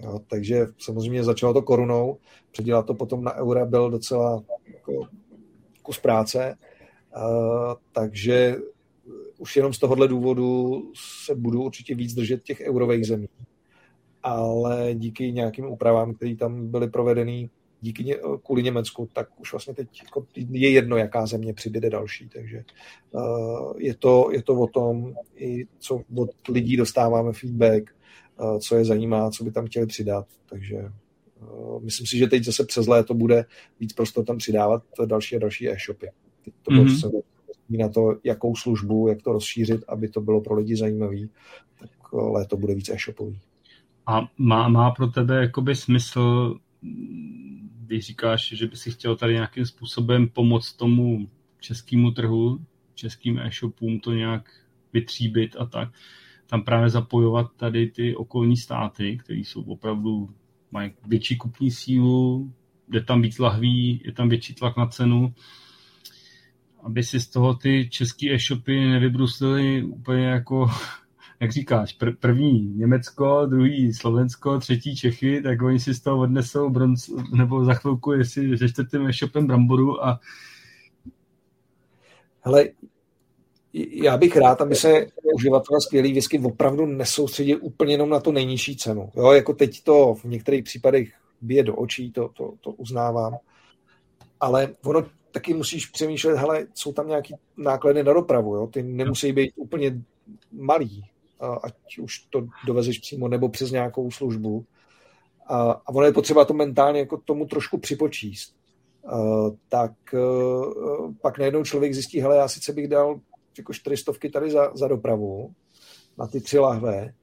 Jo, takže samozřejmě začalo to korunou, předělat to potom na eura byl docela jako kus práce, uh, takže už jenom z tohohle důvodu se budu určitě víc držet těch eurových zemí. Ale díky nějakým úpravám, které tam byly provedeny, díky ně, kvůli Německu, tak už vlastně teď jako je jedno, jaká země přibyde další. Takže uh, je, to, je to o tom, i co od lidí dostáváme feedback, co je zajímá, co by tam chtěli přidat. Takže uh, myslím si, že teď zase přes léto bude víc prostor tam přidávat další a další e-shopy. Teď to mm-hmm. na to, jakou službu, jak to rozšířit, aby to bylo pro lidi zajímavé, tak léto bude víc e-shopový. A má, má pro tebe jakoby smysl, když říkáš, že by si chtěl tady nějakým způsobem pomoct tomu českému trhu, českým e-shopům to nějak vytříbit a tak, tam právě zapojovat tady ty okolní státy, které jsou opravdu, mají větší kupní sílu, je tam víc lahví, je tam větší tlak na cenu, aby si z toho ty české e-shopy nevybruslily úplně jako jak říkáš, pr- první Německo, druhý Slovensko, třetí Čechy, tak oni si z toho odnesou bronz, nebo za chvilku, jestli se čtvrtým e-shopem bramboru a Hele, já bych rád, aby se uživatelé skvělý whisky opravdu nesoustředil úplně jenom na tu nejnižší cenu. Jo, jako teď to v některých případech bije do očí, to, to, to uznávám. Ale ono taky musíš přemýšlet, hele, jsou tam nějaké náklady na dopravu, jo? ty nemusí být úplně malý ať už to dovezeš přímo nebo přes nějakou službu. A, a ono je potřeba to mentálně jako tomu trošku připočíst. Uh, tak uh, pak najednou člověk zjistí, hele, já sice bych dal jako čtyřistovky tady za, za dopravu na ty tři lahve,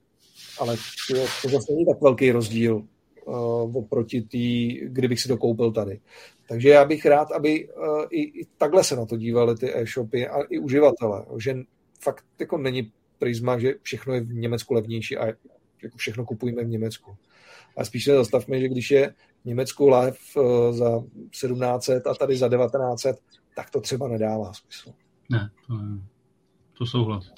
ale to, to zase není tak velký rozdíl uh, oproti tý, kdybych si to koupil tady. Takže já bych rád, aby uh, i, i takhle se na to dívali ty e-shopy a i uživatele, že fakt jako není prisma, že všechno je v Německu levnější a jako všechno kupujeme v Německu. A spíš se zastavme, že když je v Německu live eh, za 1700 a tady za 1900, tak to třeba nedává smysl. Ne, to, je, to souhlas.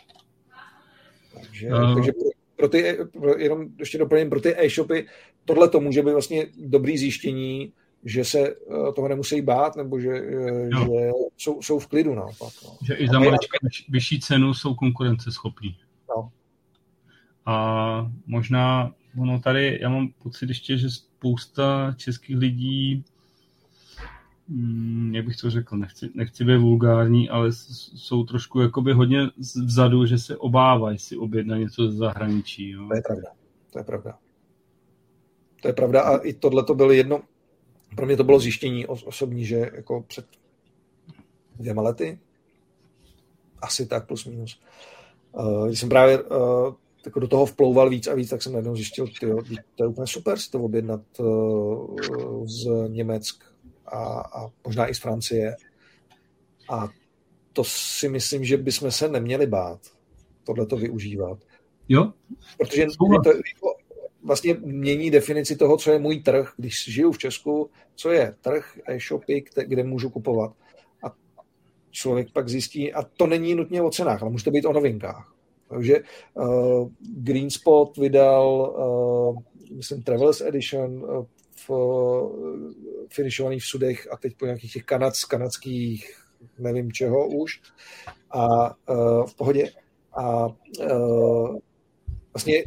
Takže, uh... takže pro, pro ty, pro, jenom ještě doplním, pro ty e-shopy tohle to může být vlastně dobrý zjištění, že se eh, toho nemusí bát, nebo že, eh, že jsou, jsou v klidu naopak. No. Že i za malička vyšší cenu jsou konkurenceschopní. No. A možná ono tady, já mám pocit ještě, že spousta českých lidí, jak bych to řekl, nechci, nechci být vulgární, ale jsou trošku jakoby hodně vzadu, že se obávají si objednat něco ze zahraničí. Jo. To je pravda. To je pravda. To je pravda a i tohle to bylo jedno, pro mě to bylo zjištění osobní, že jako před dvěma lety, asi tak plus minus, uh, když jsem právě uh, jako do toho vplouval víc a víc, tak jsem najednou zjistil, tyjo, to je úplně super si to objednat uh, z Německ a, a možná i z Francie. A to si myslím, že bychom se neměli bát tohle to využívat. Jo? Protože to, vlastně mění definici toho, co je můj trh, když žiju v Česku, co je trh e-shopy, kde můžu kupovat. A člověk pak zjistí, a to není nutně o cenách, ale může to být o novinkách. Takže uh, Green Spot vydal, uh, myslím, Travelers Edition uh, v, uh, finišovaný v sudech a teď po nějakých těch kanad, kanadských nevím čeho už a uh, v pohodě a uh, vlastně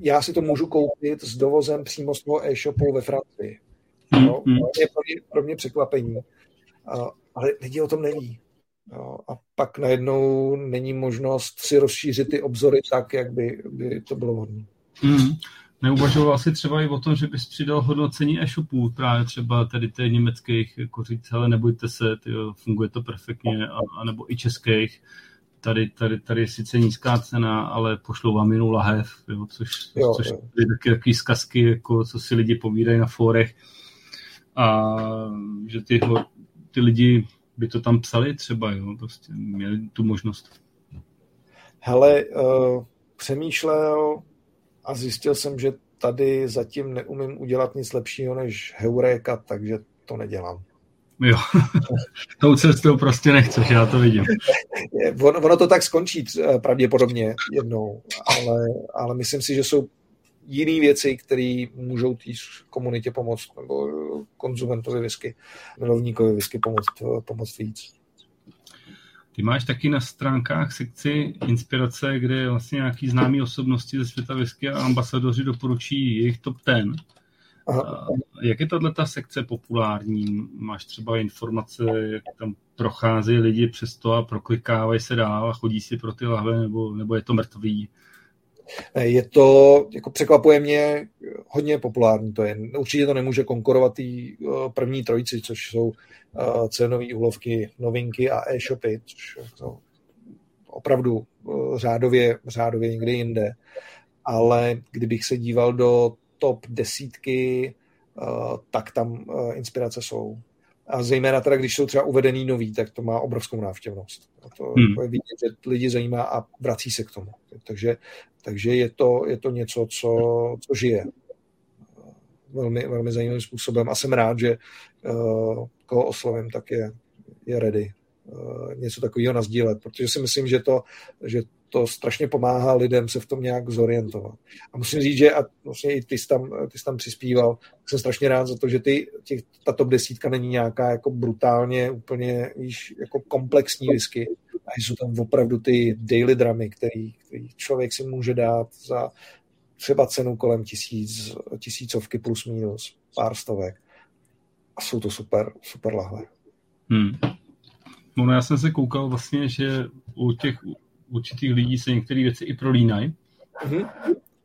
já si to můžu koupit s dovozem přímo z toho e-shopu ve Francii. No, je pro mě, pro mě překvapení. A, ale lidi o tom neví. Jo, a pak najednou není možnost si rozšířit ty obzory tak, jak by, by to bylo vhodné. Mm. Neuvažoval si třeba i o tom, že bys přidal hodnocení e-shopů, právě třeba tady těch německých, jako říct, ale nebojte se, tyjo, funguje to perfektně, a, a nebo i českých, tady, tady, tady je sice nízká cena, ale pošlou vám jinou lahev, jo, což, jo, což jo. je taky takový zkazky, jako, co si lidi povídají na fórech a že ty, ty lidi by to tam psali třeba, jo, prostě měli tu možnost. Hele, uh, přemýšlel a zjistil jsem, že tady zatím neumím udělat nic lepšího než Heureka, takže to nedělám. Jo, tou cestou prostě nechceš, já to vidím. ono, ono to tak skončí pravděpodobně jednou, ale, ale myslím si, že jsou jiné věci, které můžou té komunitě pomoct, nebo konzumentovi whisky, milovníkovi whisky pomoct, pomoct víc. Ty máš taky na stránkách sekci inspirace, kde vlastně nějaký známý osobnosti ze světa whisky a ambasadoři doporučí jejich top ten. Aha. Jak je tato sekce populární? Máš třeba informace, jak tam procházejí lidi přes to a proklikávají se dál a chodí si pro ty lahve, nebo, nebo je to mrtvý? Je to, jako překvapuje mě, hodně populární to je. Určitě to nemůže konkurovat tý eh, první trojici, což jsou eh, cenové úlovky, novinky a e-shopy, což to opravdu eh, řádově, řádově někde jinde. Ale kdybych se díval do top desítky, tak tam inspirace jsou. A zejména teda, když jsou třeba uvedený nový, tak to má obrovskou návštěvnost. A to, hmm. to je vidět, že lidi zajímá a vrací se k tomu. Takže, takže je, to, je to něco, co, co žije velmi, velmi zajímavým způsobem a jsem rád, že uh, koho oslovím, tak je, je ready uh, něco takového nazdílet, protože si myslím, že to, že to strašně pomáhá lidem se v tom nějak zorientovat. A musím říct, že a vlastně i ty jsi tam, ty jsi tam přispíval, jsem strašně rád za to, že ty, ty, ta top desítka není nějaká jako brutálně úplně víš, jako komplexní whisky, a jsou tam opravdu ty daily dramy, který, který člověk si může dát za třeba cenu kolem tisíc, tisícovky plus minus, pár stovek. A jsou to super, super lahve. Hmm. No, já jsem se koukal vlastně, že u těch určitých lidí se některé věci i prolínají. Mm-hmm.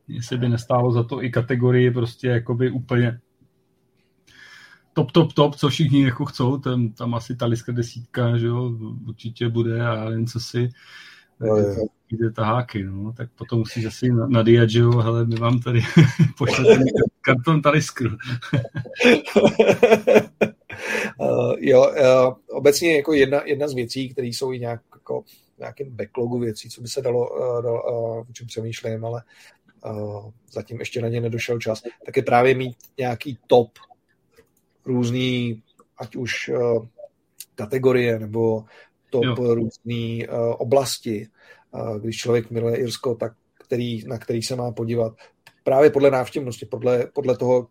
Jestli by nestálo za to i kategorii prostě jakoby úplně top, top, top, co všichni jako chcou, tam, tam asi ta liska desítka, že jo, určitě bude a já nevím, co si no, jde taháky, no, tak potom musíš asi na, na Diageo, hele, my vám tady pošlete karton taliskru. uh, jo, uh, obecně jako jedna, jedna z věcí, které jsou i nějak jako nějakém backlogu věcí, co by se dalo, uh, dalo uh, o čem přemýšlím, ale uh, zatím ještě na ně nedošel čas, tak je právě mít nějaký top různý, ať už kategorie nebo top jo. různý oblasti. Když člověk miluje Irsko, tak který, na který se má podívat právě podle návštěvnosti, podle, podle toho,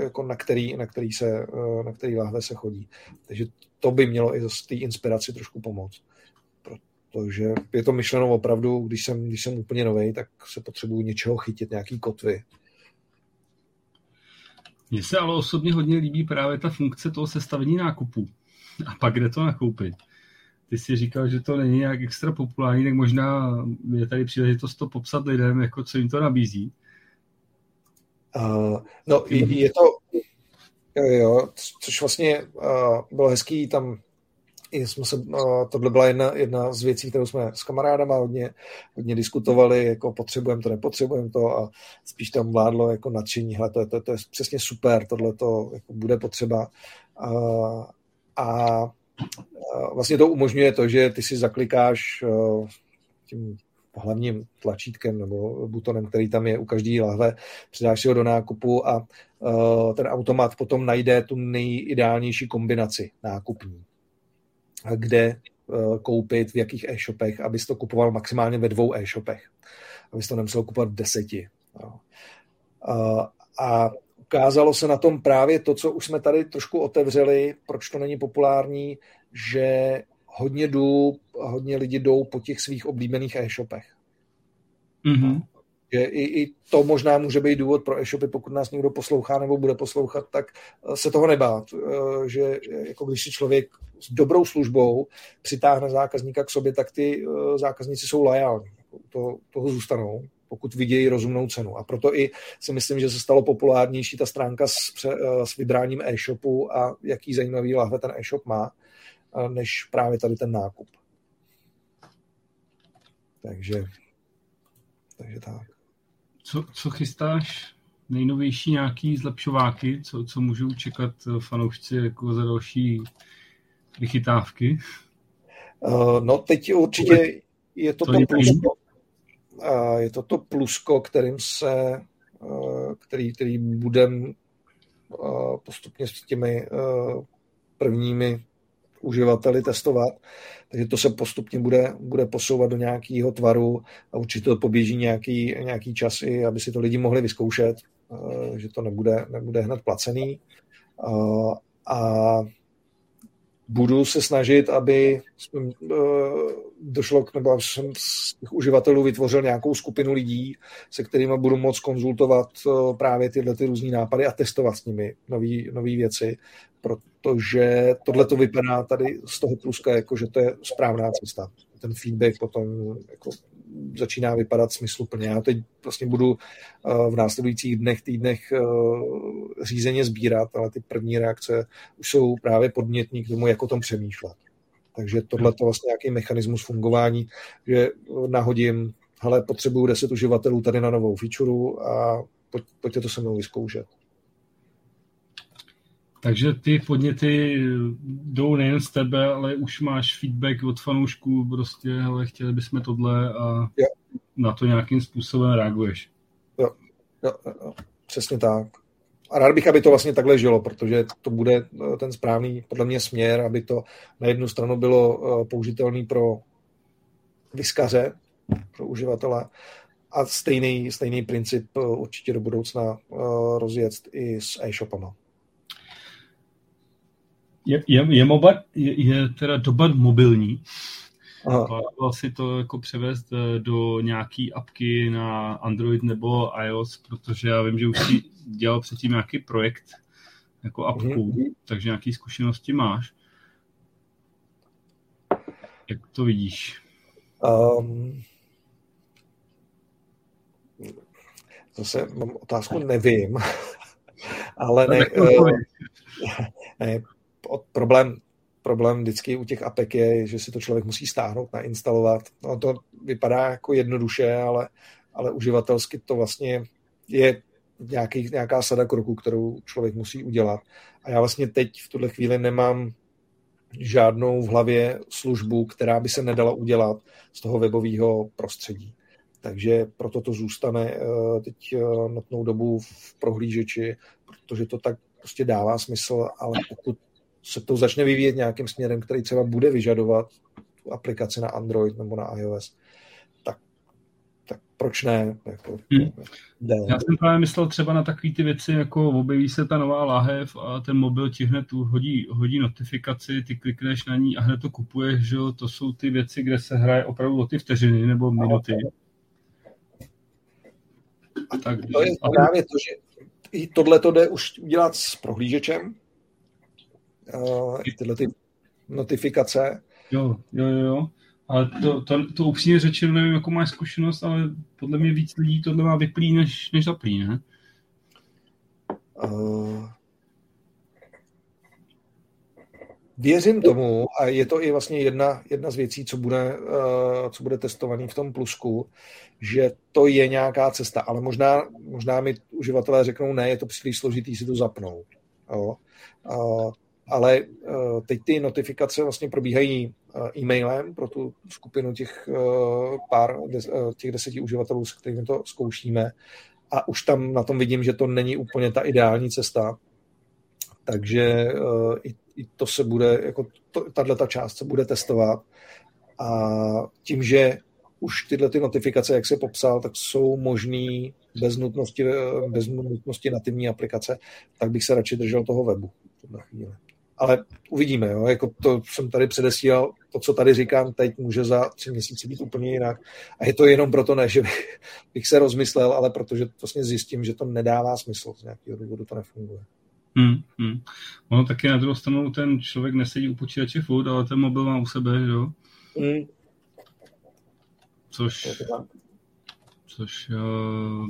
jako na, který, na, který se, na který láhve se chodí. Takže to by mělo i z té inspiraci trošku pomoct. Protože je to myšleno opravdu, když jsem, když jsem úplně nový, tak se potřebuju něčeho chytit, nějaký kotvy. Mně se ale osobně hodně líbí právě ta funkce toho sestavení nákupů. A pak kde to nakoupit. Ty jsi říkal, že to není nějak extra populární, tak možná je tady příležitost to popsat lidem, jako co jim to nabízí. Uh, no, je to, jo, jo, což vlastně uh, bylo hezký tam jsme se, no, tohle byla jedna, jedna z věcí, kterou jsme s kamarádama hodně, hodně diskutovali, jako potřebujeme to, nepotřebujeme to a spíš tam vládlo jako nadšení, hele, to je, to, to je přesně super, tohle to jako bude potřeba. A, a vlastně to umožňuje to, že ty si zaklikáš tím hlavním tlačítkem nebo butonem, který tam je u každé lahve, přidáš si ho do nákupu a ten automat potom najde tu nejideálnější kombinaci nákupní kde eh, koupit, v jakých e-shopech, abys to kupoval maximálně ve dvou e-shopech. Abys to nemusel kupovat v deseti. A ukázalo se na tom právě to, co už jsme tady trošku otevřeli, proč to není populární, že hodně, jdu, hodně lidi jdou po těch svých oblíbených e-shopech. Mm-hmm že i, i to možná může být důvod pro e-shopy, pokud nás někdo poslouchá nebo bude poslouchat, tak eh, se toho nebát, eh, že eh, jako když si člověk s dobrou službou přitáhne zákazníka k sobě, tak ty zákazníci jsou lojální, jako to, toho zůstanou, pokud vidějí rozumnou cenu. A proto i si myslím, že se stalo populárnější ta stránka s, s vybráním e-shopu a jaký zajímavý lahve ten e-shop má, než právě tady ten nákup. Takže, takže tak. Co, co chystáš? Nejnovější nějaký zlepšováky, co, co můžou čekat eh, fanoušci jako za další vychytávky? Uh, no teď určitě je to to, to plusko. Uh, je to to plusko, kterým se, uh, který, který budem uh, postupně s těmi uh, prvními uživateli testovat. Takže to se postupně bude, bude posouvat do nějakého tvaru a určitě to poběží nějaký, nějaký čas i, aby si to lidi mohli vyzkoušet, eh, že to nebude, nebude hned placený. A, a budu se snažit, aby uh, došlo k, nebo jsem z těch uživatelů vytvořil nějakou skupinu lidí, se kterými budu moct konzultovat právě tyhle ty různé nápady a testovat s nimi nové věci, protože tohle to vypadá tady z toho pluska, jako že to je správná cesta. Ten feedback potom jako začíná vypadat smysluplně. Já teď vlastně budu v následujících dnech, týdnech řízeně sbírat, ale ty první reakce už jsou právě podnětní k tomu, jak o tom přemýšlet. Takže tohle to vlastně nějaký mechanismus fungování, že nahodím, hele, potřebuju 10 uživatelů tady na novou feature a pojď, pojďte to se mnou vyzkoušet. Takže ty podněty jdou nejen z tebe, ale už máš feedback od fanoušků, prostě, ale chtěli bychom tohle a jo. na to nějakým způsobem reaguješ. Jo, jo, jo, přesně tak. A rád bych, aby to vlastně takhle žilo, protože to bude eh, ten správný, podle mě, směr, aby to na jednu stranu bylo eh, použitelné pro vyskaře, pro uživatele, a stejný, stejný princip eh, určitě do budoucna rozjet i s e-shopama. Je, je, je, moba, je, je teda doba mobilní. Plánoval si to jako převést eh, do nějaký apky na Android nebo iOS, protože já vím, že už si dělal předtím nějaký projekt jako apku, mm-hmm. takže nějaké zkušenosti máš. Jak to vidíš? Um, zase mám otázku, nevím, ale ne, uh, ne problém, problém vždycky u těch apek je, že si to člověk musí stáhnout, nainstalovat. No to vypadá jako jednoduše, ale, ale uživatelsky to vlastně je nějaký, nějaká sada kroků, kterou člověk musí udělat. A já vlastně teď v tuhle chvíli nemám žádnou v hlavě službu, která by se nedala udělat z toho webového prostředí. Takže proto to zůstane eh, teď eh, notnou dobu v prohlížeči, protože to tak prostě dává smysl, ale pokud se to začne vyvíjet nějakým směrem, který třeba bude vyžadovat tu aplikaci na Android nebo na iOS, tak, tak proč ne? Jako, hmm. Já jsem právě myslel třeba na takové ty věci, jako objeví se ta nová láhev a ten mobil ti hned tu hodí, hodí notifikaci, ty klikneš na ní a hned to kupuješ, že to jsou ty věci, kde se hraje opravdu o ty vteřiny nebo minuty. A tak, to je právě to, že i tohle to jde už udělat s prohlížečem, uh, tyhle ty notifikace. Jo, jo, jo. Ale to, to, to upřímně řečeno, nevím, jakou máš zkušenost, ale podle mě víc lidí tohle má vyplý, než, než zaplý, ne? Uh, věřím tomu, a je to i vlastně jedna, jedna z věcí, co bude, uh, co bude testovaný v tom plusku, že to je nějaká cesta, ale možná, možná mi uživatelé řeknou, ne, je to příliš složitý si to zapnout. Jo? Uh, ale eh, teď ty notifikace vlastně probíhají eh, e-mailem pro tu skupinu těch eh, pár, těch deseti uživatelů, s kterými to zkoušíme. A už tam na tom vidím, že to není úplně ta ideální cesta, takže i, to se bude, jako tahle ta část se bude testovat. A tím, že už tyhle ty notifikace, jak se popsal, tak jsou možný bez nutnosti, bez nutnosti nativní aplikace, tak bych se radši držel toho webu chvíli ale uvidíme. Jo. Jako to jsem tady předesílal, to, co tady říkám teď, může za tři měsíce být úplně jinak. A je to jenom proto ne, že bych, se rozmyslel, ale protože vlastně zjistím, že to nedává smysl. Z nějakého důvodu to nefunguje. Hmm, hmm. Ono taky na druhou stranu ten člověk nesedí u počítače furt, ale ten mobil má u sebe, jo? Hmm. Což... Což... Uh,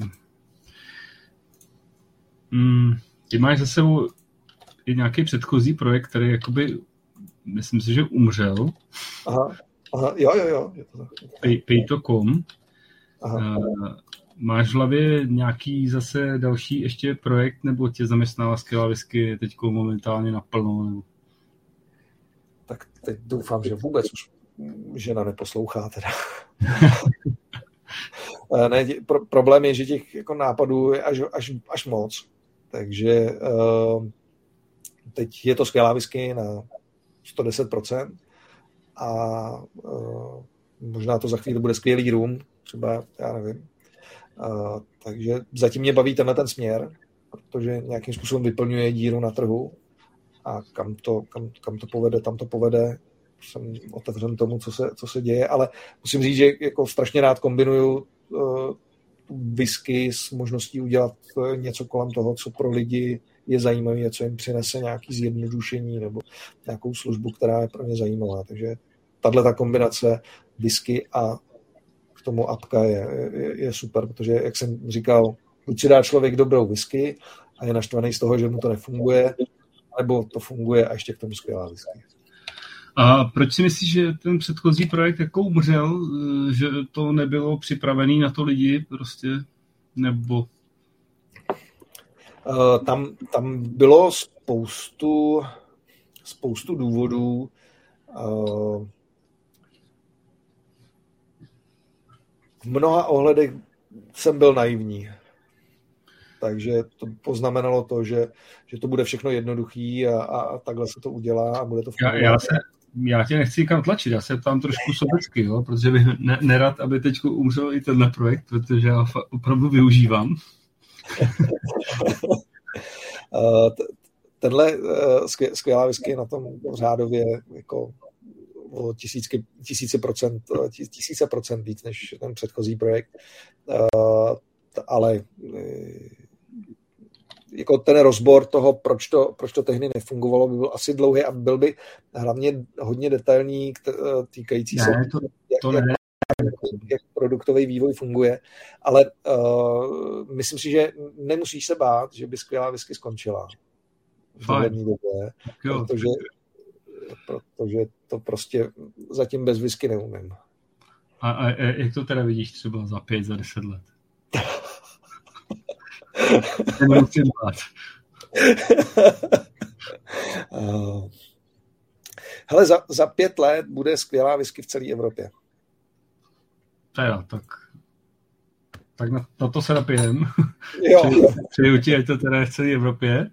hmm, ty máš za sebou i nějaký předchozí projekt, který jakoby, myslím si, že umřel. Aha, aha jo, jo, jo. Pay, Pay.com. Aha. Uh, máš v hlavě nějaký zase další ještě projekt, nebo tě zaměstnává skvělá whisky teď momentálně naplno? Nebo... Tak teď doufám, že vůbec už žena neposlouchá teda. Eh, ne, pro, problém je, že těch jako nápadů je až, až, až moc. Takže uh, Teď je to skvělá whisky na 110% a uh, možná to za chvíli bude skvělý rum, třeba, já nevím. Uh, takže zatím mě baví tenhle ten směr, protože nějakým způsobem vyplňuje díru na trhu a kam to, kam, kam to povede, tam to povede. Jsem otevřen tomu, co se, co se děje, ale musím říct, že jako strašně rád kombinuju uh, whisky s možností udělat něco kolem toho, co pro lidi je zajímavé, co jim přinese nějaký zjednodušení nebo nějakou službu, která je pro ně zajímavá. Takže tahle ta kombinace whisky a k tomu apka je, je, je super, protože, jak jsem říkal, buď si dá člověk dobrou whisky a je naštvaný z toho, že mu to nefunguje, nebo to funguje a ještě k tomu skvělá whisky. A proč si myslíš, že ten předchozí projekt jako umřel, že to nebylo připravený na to lidi prostě, nebo? Uh, tam, tam bylo spoustu, spoustu důvodů. Uh, v mnoha ohledech jsem byl naivní. Takže to poznamenalo to, že, že to bude všechno jednoduchý a, a, takhle se to udělá a bude to já, já, se, já tě nechci kam tlačit, já se tam trošku sobecky, jo, protože bych ne, nerad, aby teď umřel i tenhle projekt, protože já opravdu využívám. Eh, tenhle eh, skvělá whisky na tom řádově jako o tisícky, tisíce, procent, tisíce procent víc než ten předchozí projekt. Ale jako ten rozbor toho, proč to, proč to tehdy nefungovalo, by byl asi dlouhý a byl by hlavně hodně detailní týkající ne, se to, to jak, ne. Jak produktový vývoj funguje, ale uh, myslím si, že nemusíš se bát, že by skvělá whisky skončila v době, protože, protože to prostě zatím bez whisky neumím. A, a, a jak to teda vidíš třeba za pět, za deset let? Nemusím bát. uh, hele, za, za pět let bude skvělá whisky v celé Evropě. Jo, tak tak na, na to se napijem. Jo. Přeju ti, ať to teda je v celé Evropě.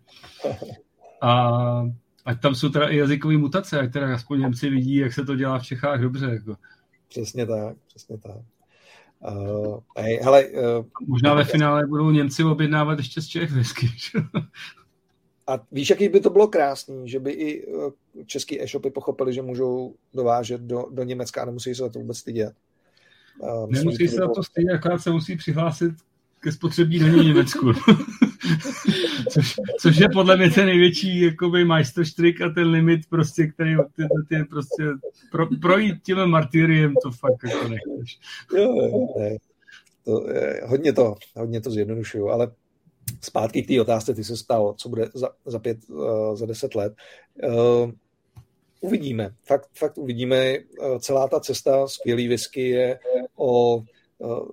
A ať tam jsou teda i jazykové mutace, ať teda aspoň Němci vidí, jak se to dělá v Čechách dobře. Jako. Přesně tak, přesně tak. Uh, hej, hele, uh, Možná ve finále budou Němci objednávat ještě z Čech whisky. A víš, jaký by to bylo krásný, že by i český e-shopy pochopili, že můžou dovážet do, do Německa a nemusí se za to vůbec stydět. Uh, nemusí se za to stydět, akorát se musí přihlásit ke spotřební daní Německu. což, což, je podle mě ten největší jakoby majstrštrik a ten limit, prostě, který ty, ty prostě pro, projít tím martyriem, to fakt jako nechceš. Jo, ne. To, je, hodně to, hodně to zjednodušuju, ale zpátky k té otázce, ty se stalo, co bude za, za pět, uh, za deset let. Uh, uvidíme, fakt, fakt uvidíme. Uh, celá ta cesta skvělý whisky je o uh,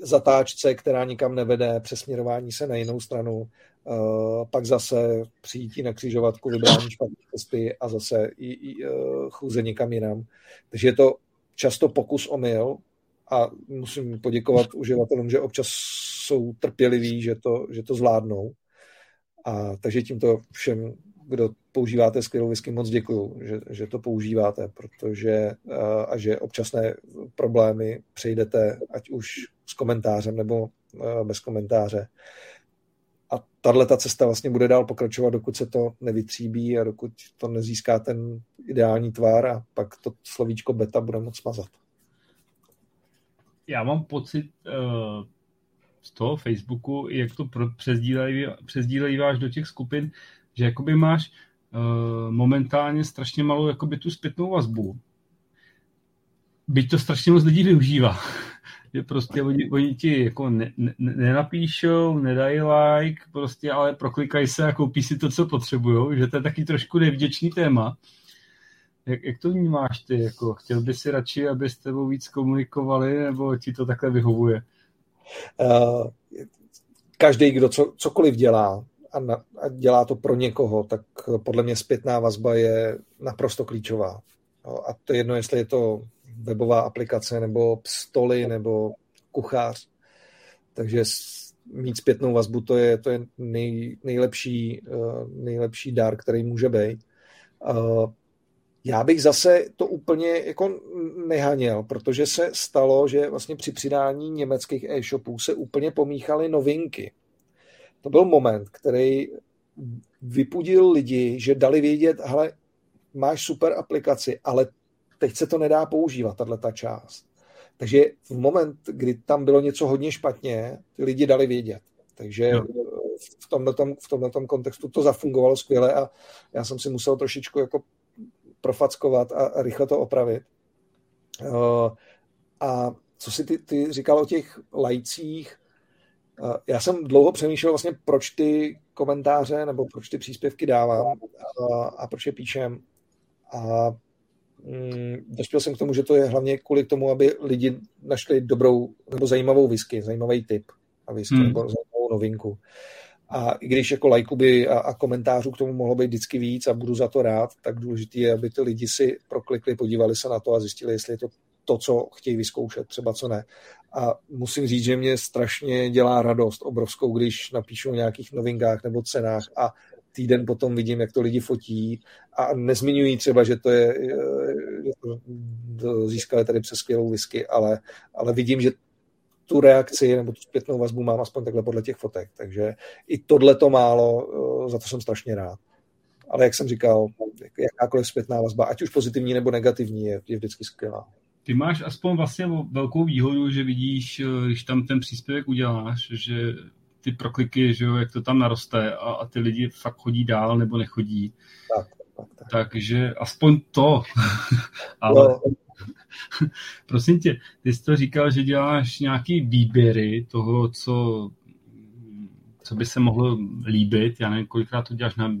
zatáčce, která nikam nevede, přesměrování se na jinou stranu, uh, pak zase přijítí na křižovatku, vybrání špatné cesty a zase i, i chůze někam jinam. Takže je to často pokus o mil a musím poděkovat uživatelům, že občas jsou trpěliví, že to, že to zvládnou. A takže tímto všem, kdo používáte skvělou whisky, moc děkuju, že, že to používáte, protože a že občasné problémy přejdete, ať už s komentářem nebo bez komentáře. A tahle ta cesta vlastně bude dál pokračovat, dokud se to nevytříbí a dokud to nezíská ten ideální tvar a pak to slovíčko beta bude moc smazat. Já mám pocit uh, z toho Facebooku, jak to přezdílejí, přezdílejí váš do těch skupin, že jakoby máš uh, momentálně strašně malou jakoby tu zpětnou vazbu. Byť to strašně moc lidí využívá. že prostě oni, oni ti jako ne, ne, nenapíšou, nedají like, prostě, ale proklikají se a koupí si to, co potřebují, že to je taky trošku nevděčný téma. Jak, jak to vnímáš ty? Jako, chtěl by si radši, aby s tebou víc komunikovali, nebo ti to takhle vyhovuje? Uh, každý, kdo co, cokoliv dělá, a, na, a dělá to pro někoho, tak podle mě zpětná vazba je naprosto klíčová. A to je jedno, jestli je to webová aplikace, nebo stoly, nebo kuchař. Takže mít zpětnou vazbu, to je, to je nej, nejlepší, uh, nejlepší dar, který může být. Uh, já bych zase to úplně jako nehaněl, protože se stalo, že vlastně při přidání německých e-shopů se úplně pomíchaly novinky to byl moment, který vypudil lidi, že dali vědět, hele, máš super aplikaci, ale teď se to nedá používat, tahle ta část. Takže v moment, kdy tam bylo něco hodně špatně, ty lidi dali vědět. Takže jo. v tomhle, v tomhle kontextu to zafungovalo skvěle a já jsem si musel trošičku jako profackovat a, rychle to opravit. Uh, a co si ty, ty říkal o těch lajcích, já jsem dlouho přemýšlel vlastně, proč ty komentáře nebo proč ty příspěvky dávám a, a proč je píšem. A mm, dospěl jsem k tomu, že to je hlavně kvůli tomu, aby lidi našli dobrou nebo zajímavou whisky, zajímavý tip a whisky hmm. nebo zajímavou novinku. A i když jako lajku by a, a komentářů k tomu mohlo být vždycky víc a budu za to rád, tak důležité je, aby ty lidi si proklikli, podívali se na to a zjistili, jestli je to to, co chtějí vyzkoušet, třeba co ne. A musím říct, že mě strašně dělá radost obrovskou, když napíšu o nějakých novinkách nebo cenách a týden potom vidím, jak to lidi fotí a nezmiňují třeba, že to je, to získali tady přes skvělou whisky, ale, ale vidím, že tu reakci nebo tu zpětnou vazbu mám aspoň takhle podle těch fotek. Takže i tohle to málo, eh, za to jsem strašně rád. Ale jak jsem říkal, jakákoliv zpětná vazba, ať už pozitivní nebo negativní, je, je vždycky skvělá. Ty máš aspoň vlastně velkou výhodu, že vidíš, eh, když tam ten příspěvek uděláš, že ty prokliky, že jo, jak to tam naroste a, a ty lidi fakt chodí dál nebo nechodí. Tak, tak, tak. Takže aspoň to. Ale no. prosím tě, ty jsi to říkal, že děláš nějaký výběry toho, co, co by se mohlo líbit. Já nevím, kolikrát to děláš na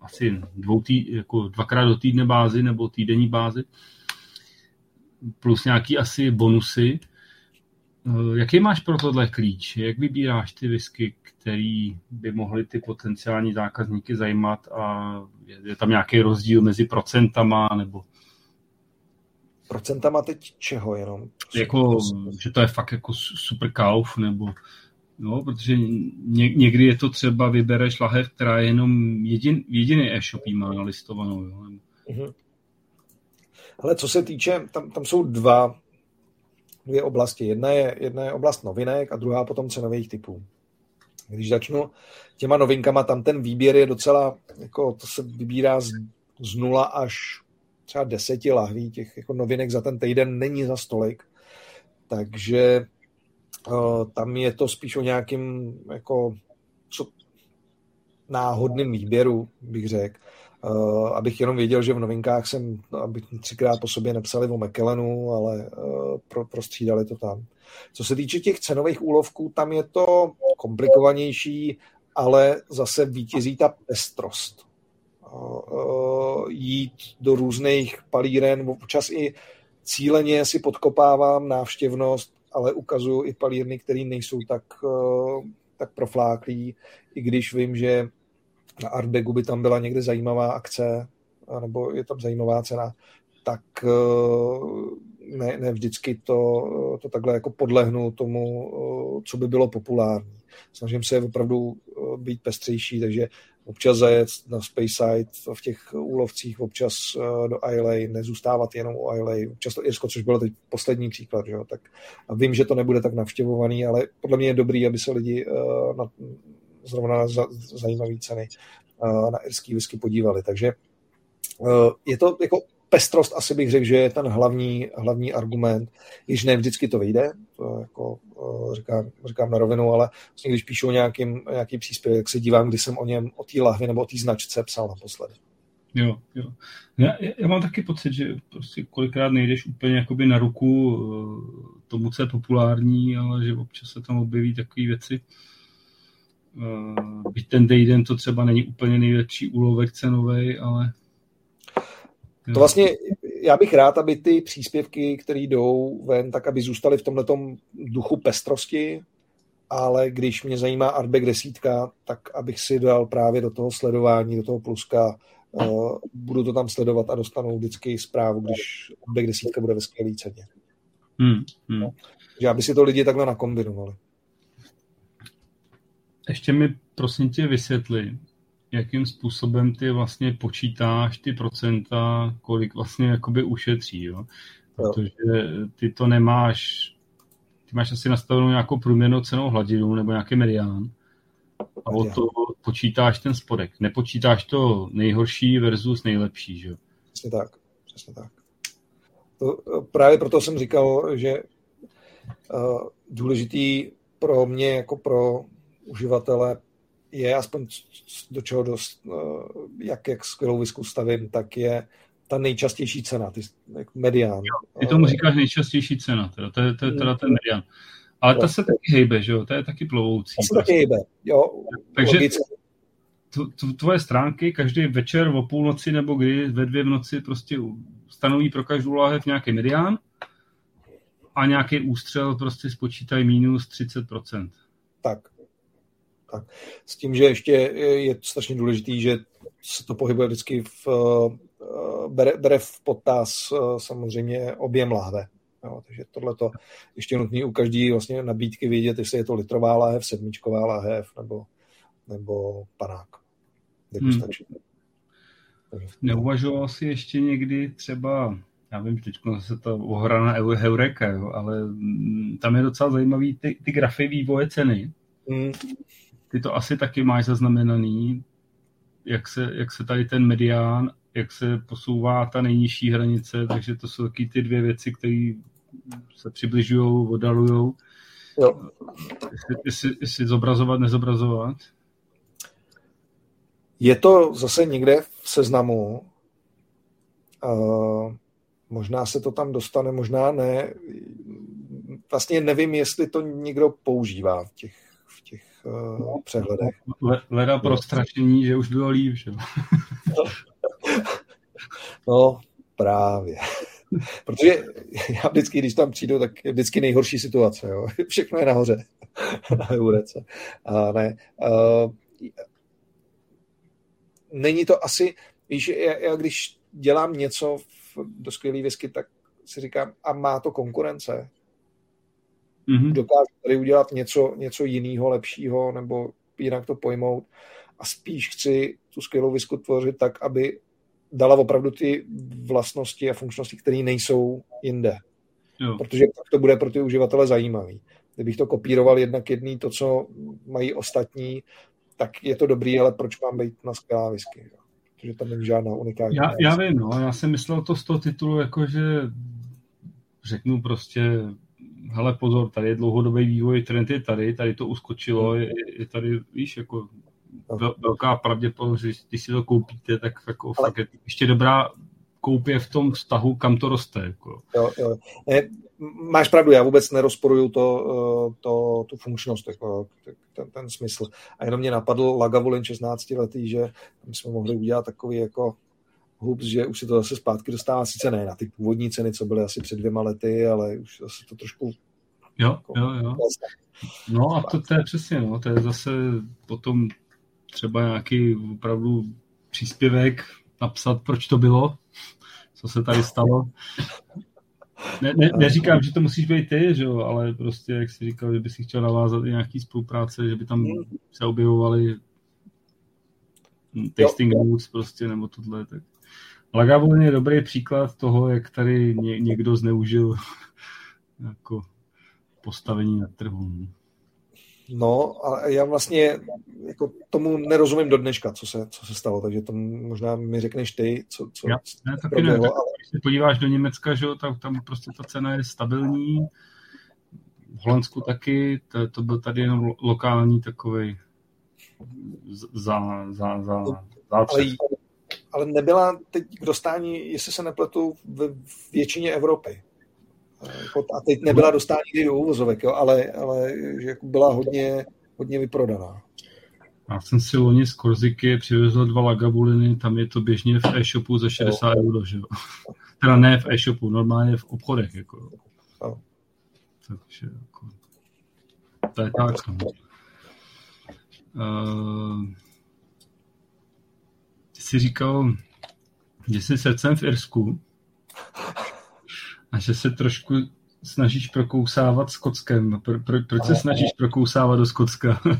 asi dvou tý, jako dvakrát do týdne bázi nebo týdenní bázi plus nějaký asi bonusy. Eh, jaký máš pro tohle klíč? Jak vybíráš ty whisky, který by mohly ty potenciální zákazníky zajímat a je tam nějaký rozdíl mezi procentama nebo procentama teď čeho jenom? Jako, že to je fakt jako super kauf, nebo No, protože ně, někdy je to třeba, vybereš lahev, která je jenom jedin, jediný e-shop má nalistovanou. Jo. Mm-hmm. Ale co se týče, tam, tam jsou dva, dvě oblasti. Jedna je, jedna je oblast novinek a druhá potom cenových typů. Když začnu těma novinkama, tam ten výběr je docela, jako to se vybírá z, z nula až třeba deseti lahví, těch jako novinek za ten týden není za stolik, takže uh, tam je to spíš o nějakým jako co, náhodným výběru, bych řekl. Uh, abych jenom věděl, že v novinkách jsem, no, aby třikrát po sobě nepsali o McKellenu, ale uh, pro, prostřídali to tam. Co se týče těch cenových úlovků, tam je to komplikovanější, ale zase vítězí ta pestrost. Uh, jít do různých palíren, občas i cíleně si podkopávám návštěvnost, ale ukazuju i palírny, které nejsou tak, tak profláklí, i když vím, že na Artbagu by tam byla někde zajímavá akce, nebo je tam zajímavá cena, tak eh, ne, ne vždycky to, to takhle jako podlehnu tomu, eh, co by bylo populární. Snažím se opravdu eh, být pestřejší, takže občas zajet na Speyside v těch úlovcích, občas do ILA, nezůstávat jenom u ILA, občas to Irsko, což bylo teď poslední příklad, že jo? tak a vím, že to nebude tak navštěvovaný, ale podle mě je dobrý, aby se lidi na, zrovna na zajímavé ceny na irský whisky podívali. Takže eh, je to jako pestrost, asi bych řekl, že je ten hlavní, hlavní argument, když ne vždycky to vyjde, to jako eh, říkám, říkám na rovinu, ale vlastně když píšu nějakým, nějaký příspěvek, se dívám, kdy jsem o něm, o té lahvi nebo o té značce psal naposledy. Jo, jo. Já, já mám taky pocit, že prostě kolikrát nejdeš úplně jakoby na ruku eh, tomu, co je populární, ale že občas se tam objeví takové věci, byť ten Dayden to třeba není úplně nejlepší úlovek cenový, ale... To vlastně, já bych rád, aby ty příspěvky, které jdou ven, tak aby zůstaly v tomto duchu pestrosti, ale když mě zajímá Artback desítka, tak abych si dal právě do toho sledování, do toho pluska, uh, budu to tam sledovat a dostanu vždycky zprávu, když Artback desítka bude ve skvělé ceně. Hmm, hmm. No, že aby si to lidi takhle nakombinovali. Ještě mi prosím tě vysvětli, jakým způsobem ty vlastně počítáš ty procenta, kolik vlastně jakoby ušetří, jo? Protože ty to nemáš, ty máš asi nastavenou nějakou průměrnou cenou hladinu nebo nějaký medián A o to počítáš ten spodek. Nepočítáš to nejhorší versus nejlepší, že Přesně tak. Přesně tak. To, právě proto jsem říkal, že uh, důležitý pro mě jako pro uživatele je aspoň do čeho dost, uh, jak, jak skvělou visku stavím, tak je ta nejčastější cena, ty, jako medián. Ty tomu říkáš nejčastější cena, teda, to, je, to je teda ten medián. Ale ta se taky hejbe, že jo? To je taky plovoucí. Ta se prostě. taky hejbe, jo. Takže tvoje stránky každý večer o půlnoci nebo kdy ve dvě v noci prostě stanoví pro každou láhev nějaký medián a nějaký ústřel prostě spočítají minus 30%. Tak. Tak. S tím, že ještě je strašně důležitý, že se to pohybuje vždycky v, eh, bere, bere v potaz eh, samozřejmě objem láhve. Jo, takže tohle to ještě nutný u každé vlastně nabídky vědět, jestli je to litrová láhev, sedmičková láhev nebo, nebo panák. Hmm. Neuvažoval si ještě někdy třeba, já vím, teď se to ohrana Heureka, jo, ale mm, tam je docela zajímavý ty, ty grafy vývoje ceny. Hmm. Ty to asi taky máš zaznamenaný, jak se, jak se tady ten medián, jak se posouvá ta nejnižší hranice, takže to jsou taky ty dvě věci, které se přibližují, oddalují. Jestli, jestli, jestli zobrazovat, nezobrazovat. Je to zase někde v seznamu. Uh, možná se to tam dostane, možná ne. Vlastně nevím, jestli to někdo používá v těch, v těch uh, přehledech. Leda pro strašení, že už bylo líp, že? no, právě. Protože já vždycky, když tam přijdu, tak je vždycky nejhorší situace. Jo? Všechno je nahoře na Eurece. A ne. Uh, není to asi, víš, já, já když dělám něco v, do skvělý whisky, tak si říkám, a má to konkurence? Mm-hmm. Dokážu tady udělat něco, něco jiného, lepšího, nebo jinak to pojmout. A spíš chci tu skvělou visku tvořit tak, aby dala opravdu ty vlastnosti a funkčnosti, které nejsou jinde. Jo. Protože tak to bude pro ty uživatele zajímavý. Kdybych to kopíroval jednak jedný, to, co mají ostatní, tak je to dobrý, ale proč mám být na skvělá whisky? Protože tam není žádná unikátní. Já, já vím, no, já jsem myslel to z toho titulu, jako že řeknu prostě, hele pozor, tady je dlouhodobý vývoj, trend je tady, tady to uskočilo, je, je tady, víš, jako velká pravděpodobnost, že když si to koupíte, tak jako ale... fakt je ještě dobrá koupě v tom vztahu, kam to roste. Jako. Jo, jo. Ne, máš pravdu, já vůbec nerozporuju to, eh, to, tu funkčnost, jako, ten, ten smysl. A jenom mě napadl Lagavulin 16 letý, že my jsme mohli udělat takový jako hubs, že už se to zase zpátky dostává, sice ne na ty původní ceny, co byly asi před dvěma lety, ale už zase to trošku Jo, jako, jo, jo. No a to, to je přesně, no, to je zase potom třeba nějaký opravdu příspěvek napsat, proč to bylo, co se tady stalo. Ne, ne, neříkám, že to musíš být ty, že jo, ale prostě, jak jsi říkal, že by si chtěl navázat i nějaký spolupráce, že by tam se objevovaly tasting notes prostě, nebo tohle, tak Lagavulin je dobrý příklad toho, jak tady ně, někdo zneužil jako postavení na trhu. No a já vlastně jako tomu nerozumím do dneška, co se, co se stalo, takže to možná mi řekneš ty, co, co já, ne, taky proběhlo, ne, ale... Když se podíváš do Německa, že, tak tam prostě ta cena je stabilní, v Holandsku taky, to, to byl tady jenom lokální takový za, za, za, ale, ale nebyla teď k dostání, jestli se nepletu, v většině Evropy. Jako, a teď nebyla dostání do úvozovek, jo, ale, ale že jako byla hodně, hodně vyprodaná. Já jsem si loni z Korziky přivezl dva lagabuliny, tam je to běžně v e-shopu za 60 jo. euro, že jo. Teda ne v e-shopu, normálně v obchodech, jako. Jo. Takže, jako, to je tak, no. Uh, jsi říkal, že jsi srdcem v Irsku a že se trošku snažíš prokousávat Skotskem. Pro, pro, proč se snažíš prokousávat do Skotska?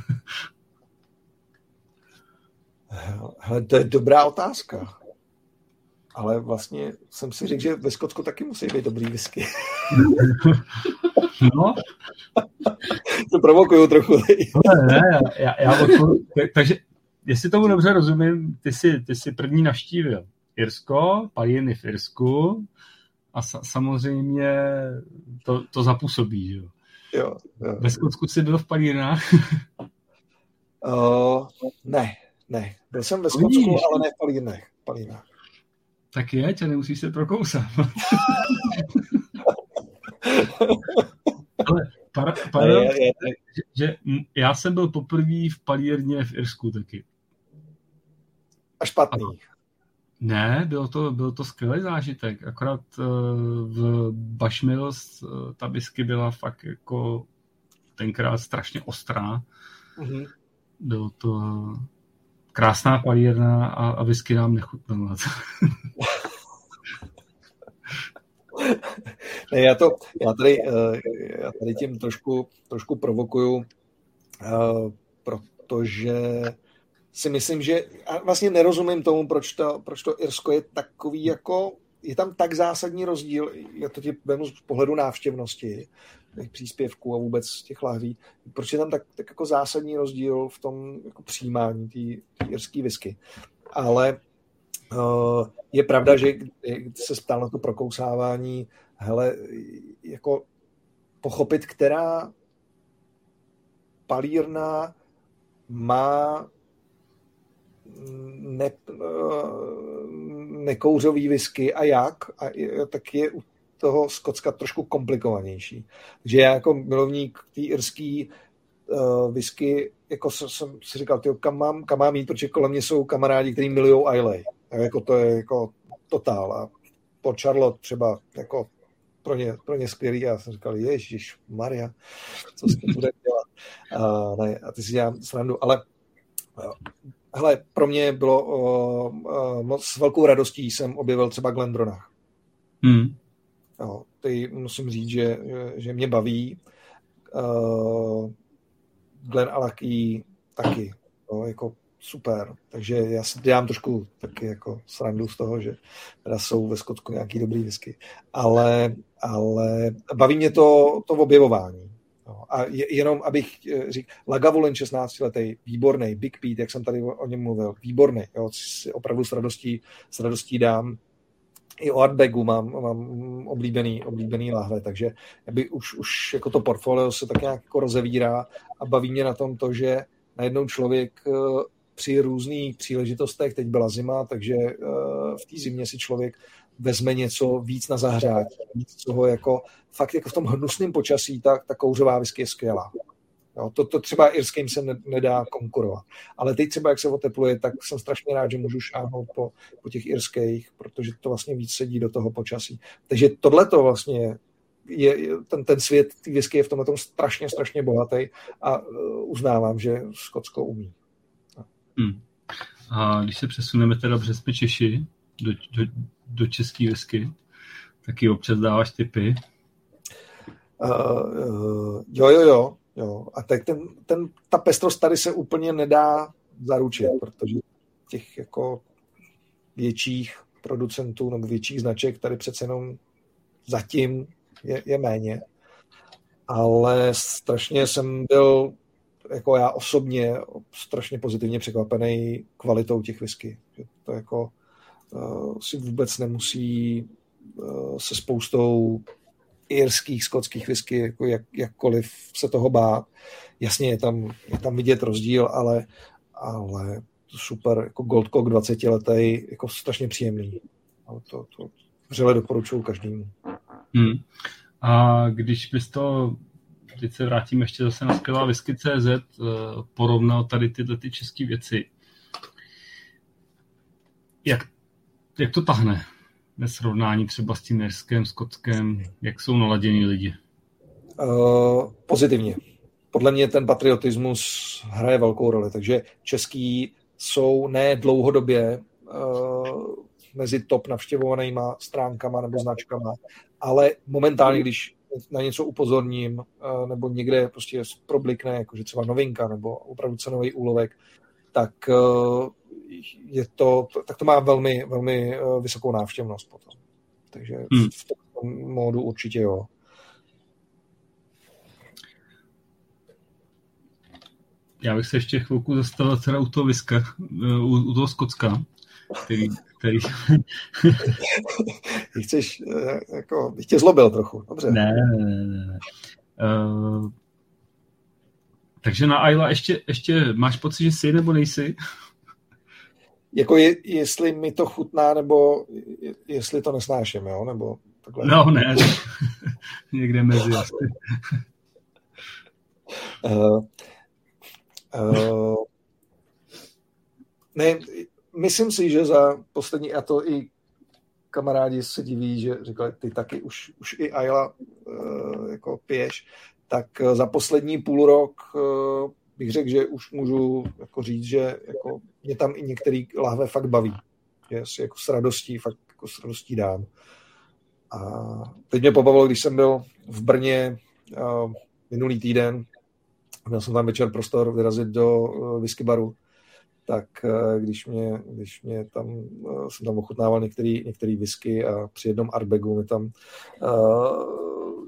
Hele, to je dobrá otázka. Ale vlastně jsem si řekl, že ve Skotsku taky musí být dobrý whisky. No. to provokuju trochu. ne, ne, já, já, já takže jestli tomu dobře rozumím, ty jsi, ty jsi první navštívil Irsko, palírny v Irsku a sa, samozřejmě to, to zapůsobí, že jo? Jo, jo. Ve Skotsku jsi byl v palírnách? uh, ne, ne. Byl jsem ve Skotsku, ale ne v palírnách. palírnách. Tak je, tě nemusíš se prokousat. ale para, para, je, je, je. Že, že já jsem byl poprvé v palírně v Irsku taky. A špatný. Ne, byl to, byl to skvělý zážitek. Akorát uh, v Bushmills uh, ta whisky byla fakt jako tenkrát strašně ostrá. Mm-hmm. Bylo to krásná palírna a, a whisky nám nechutnala. ne, já, to, já, tady, uh, já tady tím trošku, trošku provokuju, protože si myslím, že a vlastně nerozumím tomu, proč to, proč to Irsko je takový jako, je tam tak zásadní rozdíl, já to ti vemu z pohledu návštěvnosti, těch příspěvků a vůbec těch lahví, proč je tam tak, tak jako zásadní rozdíl v tom jako přijímání té irské whisky. Ale uh, je pravda, že když se ptal na to prokousávání, hele, jako pochopit, která palírna má ne, nekouřový whisky a jak, a tak je u toho Skotska trošku komplikovanější. Takže já jako milovník té irský uh, whisky, jako jsem si říkal, tyjo, kam, mám, kam mám jít, protože kolem mě jsou kamarádi, kteří milujou Islay. Jako to je jako totál. A po Charlotte třeba jako pro ně, pro ně skvělý. Já jsem říkal, ježiš, Maria, co s tím bude dělat? A, ne, a ty si dělám srandu, ale hele, pro mě bylo uh, moc s velkou radostí jsem objevil třeba Glendronach. Hmm. Jo, ty musím říct, že, že, že mě baví. Uh, Glen Alaki taky. Jo, jako super. Takže já si dělám trošku taky jako srandu z toho, že teda jsou ve Skotsku nějaký dobrý whisky. Ale, ale baví mě to, to objevování. No, a jenom, abych eh, říkal, Lagavulin 16 letý, výborný, Big Pete, jak jsem tady o něm mluvil, výborný, jo, si opravdu s radostí, s radostí dám. I o Artbagu mám, mám oblíbený, oblíbený lahve, takže by už, už jako to portfolio se tak nějak jako rozevírá a baví mě na tom to, že najednou člověk eh, při různých příležitostech, teď byla zima, takže eh, v té zimě si člověk vezme něco víc na zahřátí, víc toho jako, fakt jako v tom hnusném počasí, tak ta kouřová whisky je skvělá. Jo, to, to třeba irským se nedá konkurovat. Ale teď třeba, jak se otepluje, tak jsem strašně rád, že můžu šáhnout po, po těch irských, protože to vlastně víc sedí do toho počasí. Takže tohle to vlastně je, ten, ten svět ty whisky je v tomhle tom strašně, strašně bohatý a uh, uznávám, že Skotsko umí. Hmm. A když se přesuneme teda, jsme Češi, do, do, do české whisky, taky občas dáváš typy. Uh, uh, jo, jo, jo, jo. A tak ten, ten, ta pestrost tady se úplně nedá zaručit, protože těch jako větších producentů nebo větších značek tady přece jenom zatím je, je méně. Ale strašně jsem byl jako já osobně strašně pozitivně překvapený kvalitou těch whisky. To jako si vůbec nemusí uh, se spoustou irských, skotských whisky, jako jak, jakkoliv se toho bát. Jasně je tam, je tam vidět rozdíl, ale, ale super, jako Goldcock 20 letý, jako strašně příjemný. To, to vřele doporučuju každému. Hmm. A když bys to teď se vrátím ještě zase na skvělá whisky.cz, eh, porovnal tady tyhle ty české věci. Jak, jak to tahne ve srovnání třeba s tím Nerskem, Skotskem, jak jsou naladění lidi? Uh, pozitivně. Podle mě ten patriotismus hraje velkou roli, takže český jsou ne dlouhodobě uh, mezi top navštěvovanýma stránkama nebo značkama, ale momentálně, když na něco upozorním, eh, nebo někde prostě problikne, jakože třeba novinka, nebo opravdu cenový úlovek, tak eh, je to, tak to má velmi, velmi eh, vysokou návštěvnost potom. Takže hmm. v tom módu určitě jo. Já bych se ještě chvilku zastavil teda u toho, viska, eh, u, u toho Skocka, který, který... Ty chceš, eh, jako, bych tě zlobil trochu, dobře. Ne, ne, ne. ne. Uh, takže na Ayla ještě, ještě máš pocit, že jsi nebo nejsi? Jako je, jestli mi to chutná, nebo jestli to nesnáším, jo? Nebo takhle. No ne, někde mezi asi. uh, uh, ne, myslím si, že za poslední, a to i kamarádi se diví, že říkali, ty taky už, už i Ayla uh, jako piješ, tak za poslední půl rok uh, bych řekl, že už můžu jako říct, že jako mě tam i některý láhve fakt baví. Že si jako s radostí, fakt jako s radostí dám. A teď mě pobavilo, když jsem byl v Brně uh, minulý týden, měl jsem tam večer prostor vyrazit do uh, whisky baru, tak uh, když mě, když mě tam, uh, jsem tam ochutnával některý whisky a při jednom arbegu mi tam uh,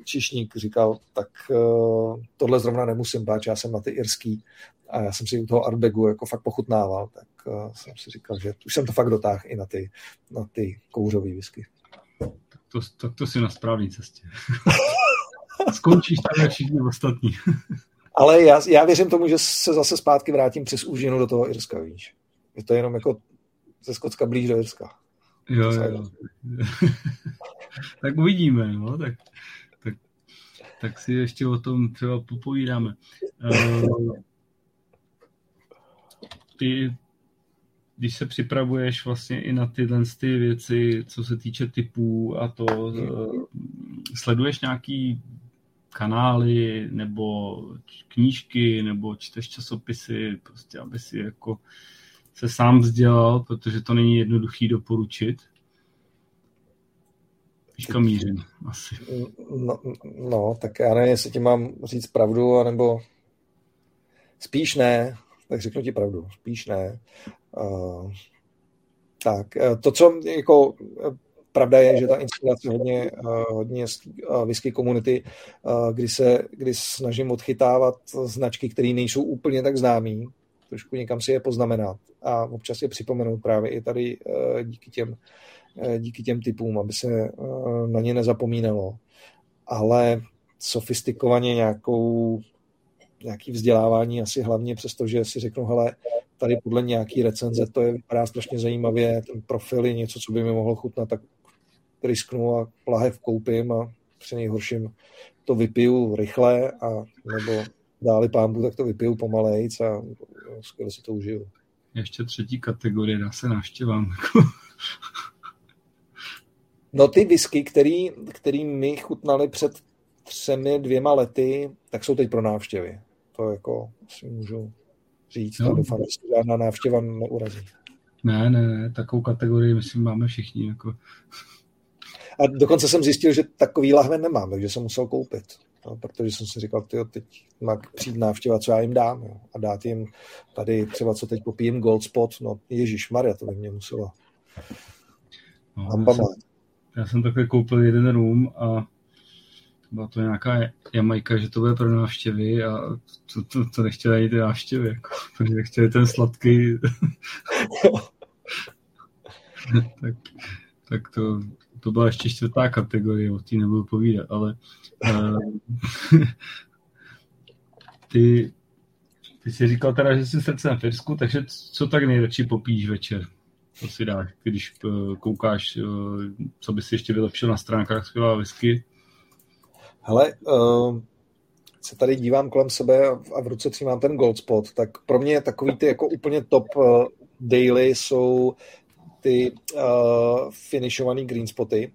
čišník říkal, tak uh, tohle zrovna nemusím bát, já jsem na ty irský a já jsem si u toho Arbegu jako fakt pochutnával, tak uh, jsem si říkal, že už jsem to fakt dotáhl i na ty, na ty kouřové whisky. Tak to, tak to si na správné cestě. Skončíš tam jak všichni ostatní. Ale já, já věřím tomu, že se zase zpátky vrátím přes úžinu do toho Irska, víš. Je to jenom jako ze Skocka blíž do Irska. Jo, jo. tak uvidíme, no, tak tak si ještě o tom třeba popovídáme. Uh, ty, když se připravuješ vlastně i na tyhle ty věci, co se týče typů a to, uh, sleduješ nějaký kanály nebo knížky nebo čteš časopisy, prostě aby si jako se sám vzdělal, protože to není jednoduchý doporučit. Kam mířím, asi. No, no, tak já nevím, jestli ti mám říct pravdu, anebo spíš ne, tak řeknu ti pravdu, spíš ne. Uh, tak, e, to, co jako e, pravda je, že ta inspirace hodně, hodně z whisky komunity, kdy se kdy snažím odchytávat značky, které nejsou úplně tak známý, trošku někam si je poznamenat a občas je připomenout právě i tady díky těm Eh, díky těm typům, aby se eh, na ně nezapomínalo. Ale sofistikovaně nějakou, nějaký vzdělávání asi hlavně přesto, že si řeknu, hele, tady podle nějaký recenze to je vypadá strašně zajímavě, ten profil je něco, co by mi mohlo chutnat, tak risknu a plahev koupím a při nejhorším to vypiju rychle a nebo dáli pámbu, tak to vypiju pomalejc a skvěle si to užiju. Ještě třetí kategorie, dá se návštěvám. No ty whisky, který, který my chutnali před třemi, dvěma lety, tak jsou teď pro návštěvy. To jako si můžu říct. No. Doufám, že žádná návštěva neurazí. Ne, ne, ne, takovou kategorii myslím máme všichni. Jako. A dokonce jsem zjistil, že takový lahve nemám, takže jsem musel koupit. No, protože jsem si říkal, tyjo, teď má přijít návštěva, co já jim dám. Jo, a dát jim tady třeba, co teď popijím, Gold Spot, no Ježíš Maria, to by mě muselo. No, já jsem takhle koupil jeden room a byla to nějaká Jamajka, že to bude pro návštěvy a to, to, to nechtěli ani ty návštěvy, jako, protože nechtěli ten sladký. tak, tak to, to byla ještě čtvrtá kategorie, o té nebudu povídat, ale uh, ty, ty jsi říkal teda, že jsi srdcem v Irsku, takže co tak nejradši popíš večer? Co si dáš, když eh, koukáš, eh, co by si ještě vylepšil na stránkách skvělá whisky? Hele, uh, se tady dívám kolem sebe a v ruce mám ten gold spot, tak pro mě takový ty jako úplně top uh, daily jsou ty uh, finishovaný green spoty,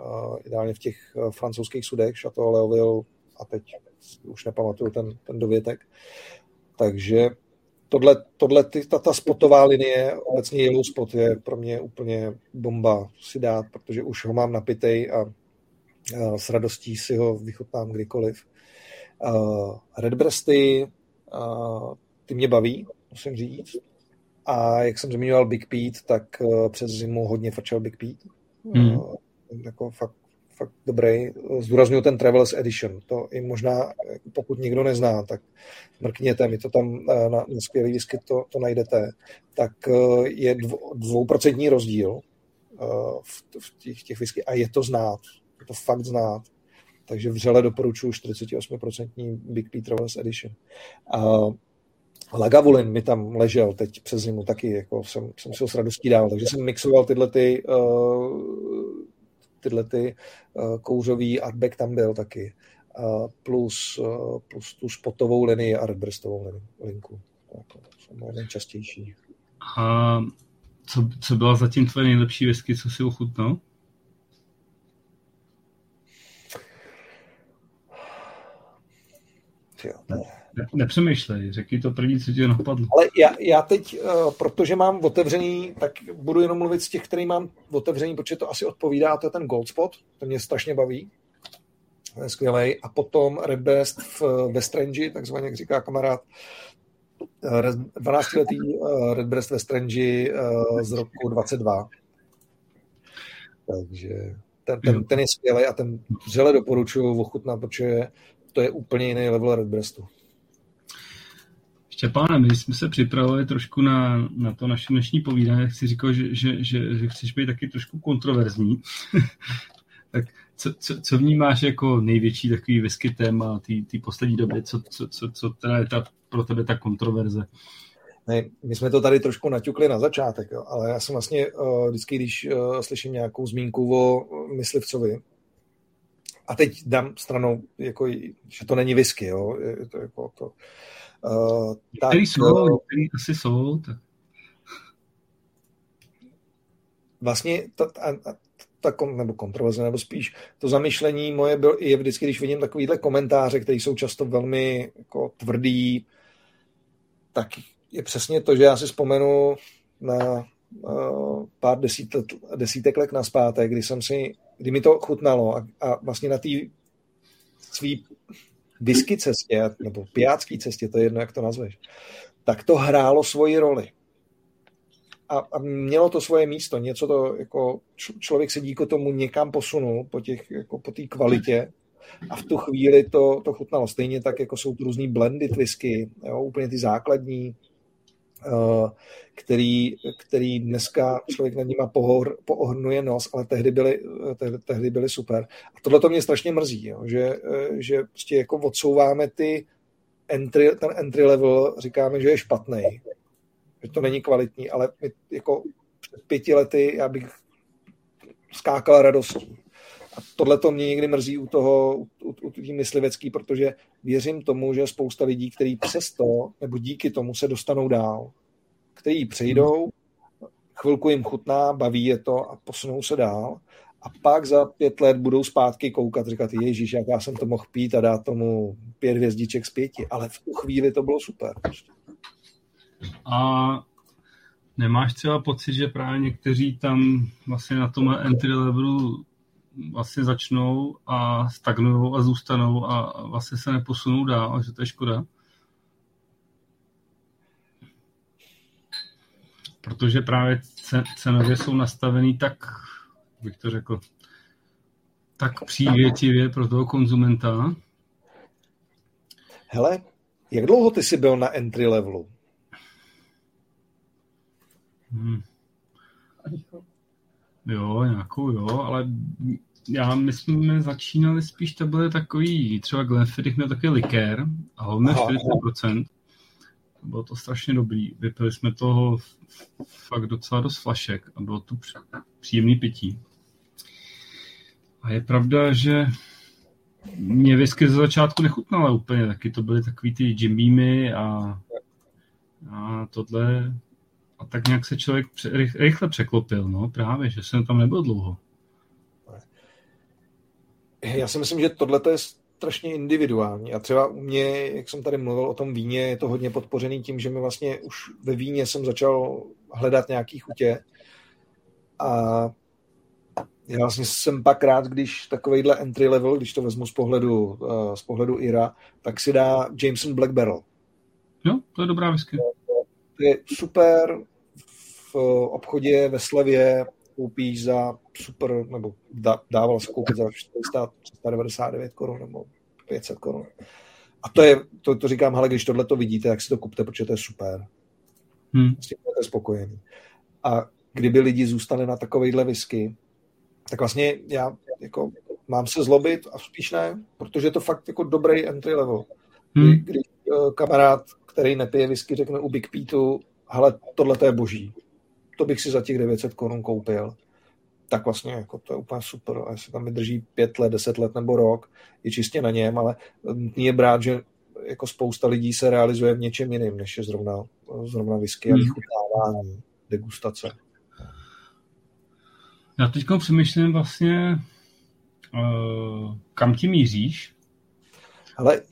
uh, ideálně v těch uh, francouzských sudech, Chateau Leoville a teď už nepamatuju ten, ten dovětek. Takže tohle, tohle ty, ta, ta spotová linie, obecně Yellow Spot je pro mě úplně bomba si dát, protože už ho mám napitej a, a s radostí si ho vychutnám kdykoliv. Uh, Redbreasty, uh, ty mě baví, musím říct. A jak jsem zmiňoval Big Pete, tak uh, přes zimu hodně frčel Big Pete. Mm. Uh, jako fakt, fakt dobrý. Zdůraznuju ten Travelers Edition. To i možná, pokud nikdo nezná, tak mrkněte, mi to tam na, na skvělý whisky to, to najdete. Tak je dvouprocentní rozdíl v, v těch, těch whisky a je to znát. Je to fakt znát. Takže vřele doporučuji 48% Big P Travelers Edition. A Lagavulin mi tam ležel teď přes zimu taky, jako jsem, jsem si ho s radostí dal, takže jsem mixoval tyhle ty, uh, tyhle ty uh, kouřový artback tam byl taky, uh, plus, uh, plus tu spotovou linii a redbreastovou linii, linku. To jsou nejčastější. A co, co byla zatím tvoje nejlepší whisky, co si ochutnal? Jo, ne. Ne, nepřemýšlej, řekni to první, co ti napadlo. Ale já, já teď, uh, protože mám otevřený, tak budu jenom mluvit z těch, který mám otevřený, protože to asi odpovídá, to je ten Gold Spot, to mě strašně baví. To je skvělej. A potom Red Best v, ve Strange, takzvaně, jak říká kamarád, 12-letý uh, Red Breast ve Strange z roku 22. Takže ten, ten, ten je skvělý a ten vřele doporučuji ochutnat, protože to je úplně jiný level Red Breastu. Štěpáne, my jsme se připravili trošku na, na to naše dnešní povídání, jak jsi říkal, že, že, že, že chceš být taky trošku kontroverzní. tak co, co, co vnímáš jako největší takový whisky téma té poslední doby? Co, co, co, co teda je ta, pro tebe ta kontroverze? Ne, my jsme to tady trošku naťukli na začátek, jo, ale já jsem vlastně uh, vždycky, když uh, slyším nějakou zmínku o myslivcovi, a teď dám stranou, jako, že to není whisky, jo, to jako to, Uh, tak, který jsou, který asi jsou. Tak. Vlastně ta, ta, ta, nebo kontroverze, nebo spíš to zamyšlení moje byl, je vždycky, když vidím takovýhle komentáře, které jsou často velmi jako tvrdý, tak je přesně to, že já si vzpomenu na uh, pár desítek, desítek let na zpátek, kdy jsem si, kdy mi to chutnalo a, a vlastně na té svý whisky cestě, nebo pijácký cestě, to je jedno, jak to nazveš, tak to hrálo svoji roli. A, a mělo to svoje místo, něco to, jako člověk se díky tomu někam posunul po těch, jako po té kvalitě a v tu chvíli to, to chutnalo. Stejně tak, jako jsou tu různý blendy whisky, jo, úplně ty základní, který, který dneska člověk nad nima pohor, poohrnuje nos, ale tehdy byly, tehdy, tehdy byly super. A tohle to mě strašně mrzí, jo, že, že prostě jako odsouváme ty entry, ten entry level, říkáme, že je špatný, že to není kvalitní, ale my jako před pěti lety já bych skákal radostí. Tohle to mě někdy mrzí u toho, u, u, u myslivecký, protože věřím tomu, že spousta lidí, kteří přesto nebo díky tomu se dostanou dál který přejdou, chvilku jim chutná, baví je to a posunou se dál. A pak za pět let budou zpátky koukat, říkat, Ježíš, jak já jsem to mohl pít a dát tomu pět hvězdiček z pěti. Ale v tu chvíli to bylo super. A nemáš třeba pocit, že právě někteří tam vlastně na tom entry levelu vlastně začnou a stagnují a zůstanou a vlastně se neposunou dál, a že to je škoda? protože právě cenově jsou nastavený tak, bych to řekl, tak přívětivě pro toho konzumenta. Hele, jak dlouho ty jsi byl na entry levelu? Hmm. Jo, nějakou jo, ale já, my jsme začínali spíš, to byly takový, třeba Glenfiddich měl takový likér a on 40%. Bylo to strašně dobrý. Vypili jsme toho fakt docela dost flašek a bylo to příjemný pití. A je pravda, že mě whisky ze začátku nechutnala úplně, taky to byly takový ty Jim Beamy a, a tohle. A tak nějak se člověk rychle překlopil, no právě, že jsem tam nebyl dlouho. Já si myslím, že tohle je strašně individuální. A třeba u mě, jak jsem tady mluvil o tom víně, je to hodně podpořený tím, že mi vlastně už ve víně jsem začal hledat nějaký chutě. A já vlastně jsem pak rád, když takovýhle entry level, když to vezmu z pohledu, uh, z pohledu Ira, tak si dá Jameson Black Barrel. Jo, to je dobrá whisky. To je super v obchodě, ve slevě, koupíš za super, nebo dával se koupit za 400, 399 korun nebo 500 korun. A to je, to, to říkám, ale když tohle to vidíte, tak si to kupte, protože to je super. Hmm. S tím budete spokojený. A kdyby lidi zůstali na takovejhle whisky, tak vlastně já jako mám se zlobit a spíš ne, protože je to fakt jako dobrý entry level. Hmm. Když uh, kamarád, který nepije whisky, řekne u Big Peatu, hele, tohle to je boží, to bych si za těch 900 korun koupil, tak vlastně jako to je úplně super. A jestli tam vydrží pět let, deset let nebo rok, je čistě na něm, ale nutný je brát, že jako spousta lidí se realizuje v něčem jiném, než je zrovna, zrovna whisky a hmm. vychutnávání, degustace. Já teď přemýšlím vlastně, uh, kam ti míříš? Ale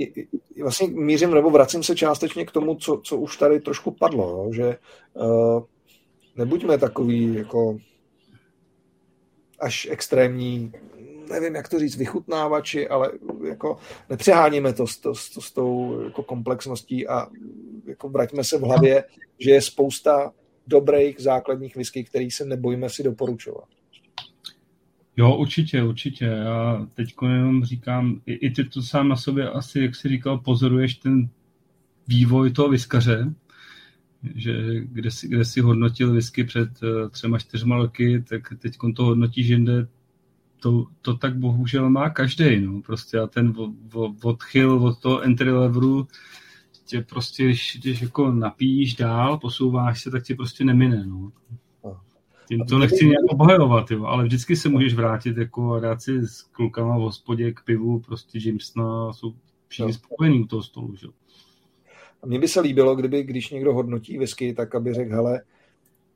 vlastně mířím, nebo vracím se částečně k tomu, co, co už tady trošku padlo, jo, že uh, nebuďme takový jako až extrémní, nevím, jak to říct, vychutnávači, ale jako nepřeháníme to s, to, s, s tou jako komplexností a jako vraťme se v hlavě, že je spousta dobrých základních whisky, který se nebojíme si doporučovat. Jo, určitě, určitě. Já teď jenom říkám, i, i ty to sám na sobě asi, jak jsi říkal, pozoruješ ten vývoj toho viskaře, že kde si, kde si hodnotil whisky před uh, třema, čtyřma roky, tak teď to hodnotíš jinde, to, to tak bohužel má každý. No. Prostě a ten odchyl od toho entry levelu tě prostě, když, když jako napíjíš dál, posouváš se, tak tě prostě nemine. No. Tím to nechci nějak obhajovat, jo, ale vždycky se můžeš vrátit jako a dát si s klukama v hospodě k pivu, prostě Jamesona, jsou všichni spokojení u toho stolu. Že? A mně by se líbilo, kdyby, když někdo hodnotí whisky, tak aby řekl, hele,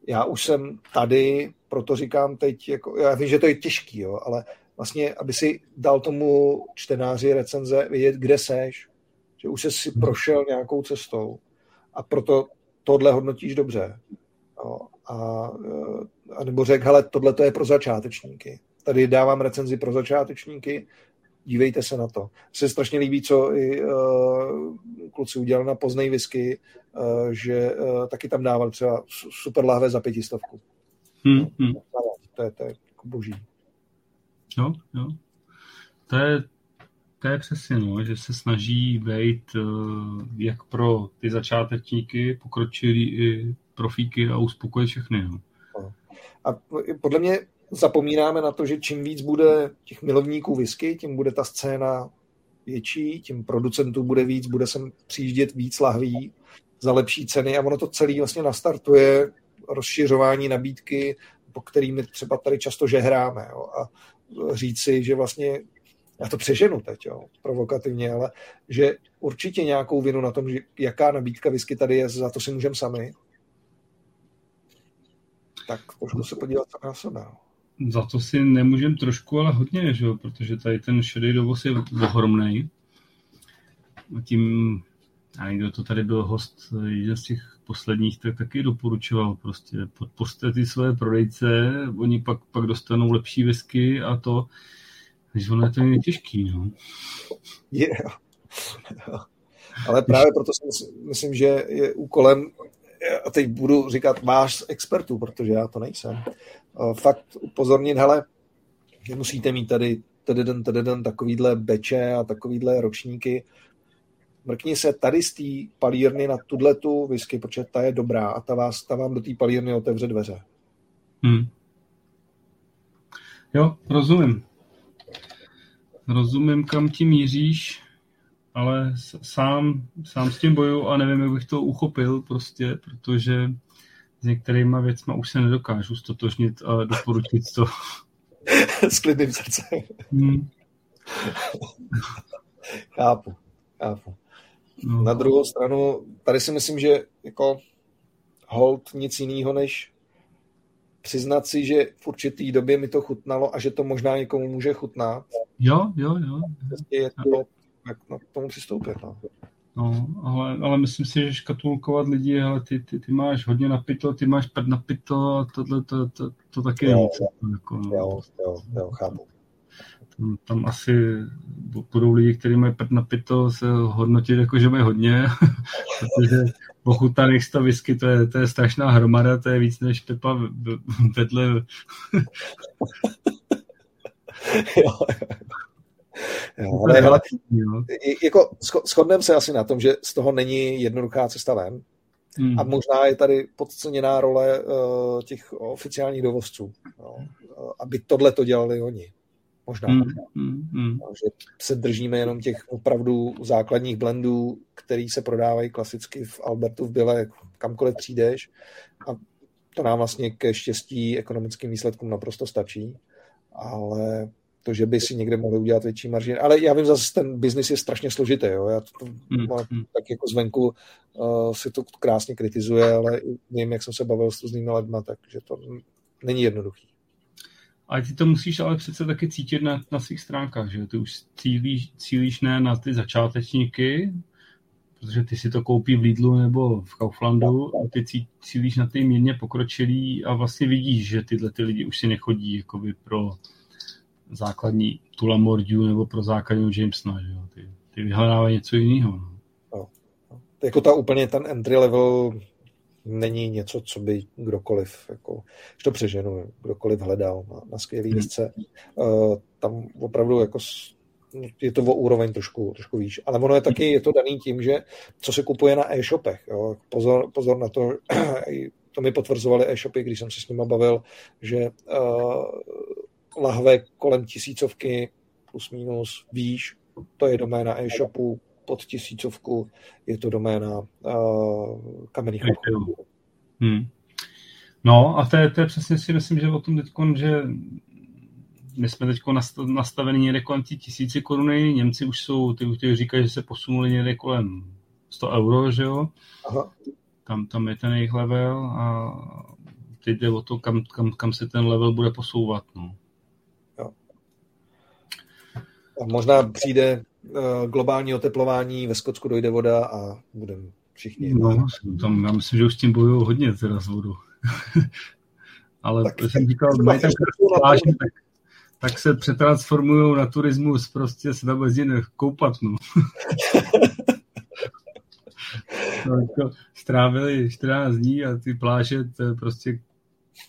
já už jsem tady, proto říkám teď, jako, já vím, že to je těžký, jo, ale vlastně, aby si dal tomu čtenáři recenze vědět, kde seš, že už jsi si hmm. prošel nějakou cestou a proto tohle hodnotíš dobře. Jo, a, a nebo řekl, hele, tohle to je pro začátečníky. Tady dávám recenzi pro začátečníky, dívejte se na to. Se strašně líbí, co i uh, kluci udělali na poznej whisky, uh, že uh, taky tam dával třeba super lahve za pětistovku. Hmm, hmm. To je, to je jako boží. Jo, jo. To je, to je přesně, no, že se snaží být uh, jak pro ty začátečníky, pokročilí i profíky a uspokojit všechny. No. A podle mě zapomínáme na to, že čím víc bude těch milovníků whisky, tím bude ta scéna větší, tím producentů bude víc, bude sem přijíždět víc lahví za lepší ceny a ono to celé vlastně nastartuje rozšiřování nabídky, po kterými třeba tady často žehráme. Jo, a říci, že vlastně, já to přeženu teď, jo, provokativně, ale že určitě nějakou vinu na tom, že jaká nabídka whisky tady je, za to si můžeme sami. Tak trošku se podívat na sebe. Za to si nemůžem trošku, ale hodně, že jo? protože tady ten šedý dovoz je ohromný. Tím, a někdo to tady byl host, jeden z těch posledních, tak taky doporučoval prostě podpořte ty své prodejce, oni pak, pak dostanou lepší whisky a to, když ono je to je těžký, no. Yeah. Ale právě proto si myslím, že je úkolem, a teď budu říkat váš expertů, protože já to nejsem, Eh, fakt upozornit, hele, musíte mít tady tededen, tededen, takovýhle beče a takovýhle ročníky. Mrkni se tady z té palírny na tuhle tu whisky, protože ta je dobrá a ta, vás, ta vám do té palírny otevře dveře. Hmm. Jo, rozumím. Rozumím, kam ti míříš, ale sám, sám s tím boju a nevím, jak bych to uchopil prostě, protože s některýma věcma už se nedokážu stotožnit a doporučit to. S klidným srdcem. Hmm. chápu, chápu. No. Na druhou stranu, tady si myslím, že jako hold nic jiného, než přiznat si, že v určitý době mi to chutnalo a že to možná někomu může chutnat. Jo, jo, jo. Prostě je to, jak na tomu přistoupit. No. No, ale, ale myslím si, že škatulkovat lidi, ale ty, ty, ty máš hodně napito, ty máš prd napito a tohle to, to, to, to taky jo, je. Jako, no. jo, jo, jo, chápu. Tam, tam asi budou lidi, kteří mají prd na pito, se hodnotit jako, že mají hodně, protože pochutaných 100 whisky, to je, to je strašná hromada, to je víc než Pepa vedle. jo, jo, ale, hele, jako shodneme se asi na tom, že z toho není jednoduchá cesta ven. Hmm. A možná je tady podceněná role uh, těch oficiálních dovozců, no, aby tohle to dělali oni. Možná. Hmm. Hmm. hmm. Že se držíme jenom těch opravdu základních blendů, který se prodávají klasicky v Albertu v Bile, kamkoliv přijdeš. A to nám vlastně ke štěstí ekonomickým výsledkům naprosto stačí. Ale to, že by si někde mohli udělat větší marži. Ale já vím, zase ten biznis je strašně složitý. Jo? Já to, mm, mm. tak jako zvenku uh, si to krásně kritizuje, ale vím, jak jsem se bavil s různými lidmi, takže to není jednoduchý. A ty to musíš ale přece taky cítit na, na svých stránkách, že ty už cílíš, cílíš ne na ty začátečníky, protože ty si to koupí v Lidlu nebo v Kauflandu a ty cílíš na ty mírně pokročilý a vlastně vidíš, že tyhle ty lidi už si nechodí jakoby pro základní Tula Mordiu nebo pro základního Jamesona, že jo? Ty, ty vyhledávají něco jiného. No. No. Jako ta úplně ten entry level není něco, co by kdokoliv, jako, že to přeženu, kdokoliv hledal na, na skvělý hmm. desce. Uh, tam opravdu jako je to o úroveň trošku, trošku výš. Ale ono je taky, je to daný tím, že co se kupuje na e-shopech. Jo. Pozor, pozor na to, to mi potvrzovali e-shopy, když jsem se s nimi bavil, že uh, lahve kolem tisícovky plus minus výš, to je doména e-shopu, pod tisícovku je to doména uh, kamenných obchodů. Hmm. No a to je, to je přesně si myslím, že o tom teď, že my jsme teď nastaveni někde kolem tí tisíci koruny, Němci už jsou, ty, ty říkají, že se posunuli někde kolem 100 euro, že jo? Aha. Tam, tam je ten jejich level a teď jde o to, kam, kam, kam se ten level bude posouvat. No. A možná přijde uh, globální oteplování, ve Skotsku dojde voda a budeme všichni. No, tam, já myslím, že už s tím bojují hodně teda s vodou. Ale tak, jsem říkal, mají tak pláže, tak, tak se přetransformují na turismus, prostě se tam jezdí koupat. No. no, jako strávili 14 dní a ty pláže, to je prostě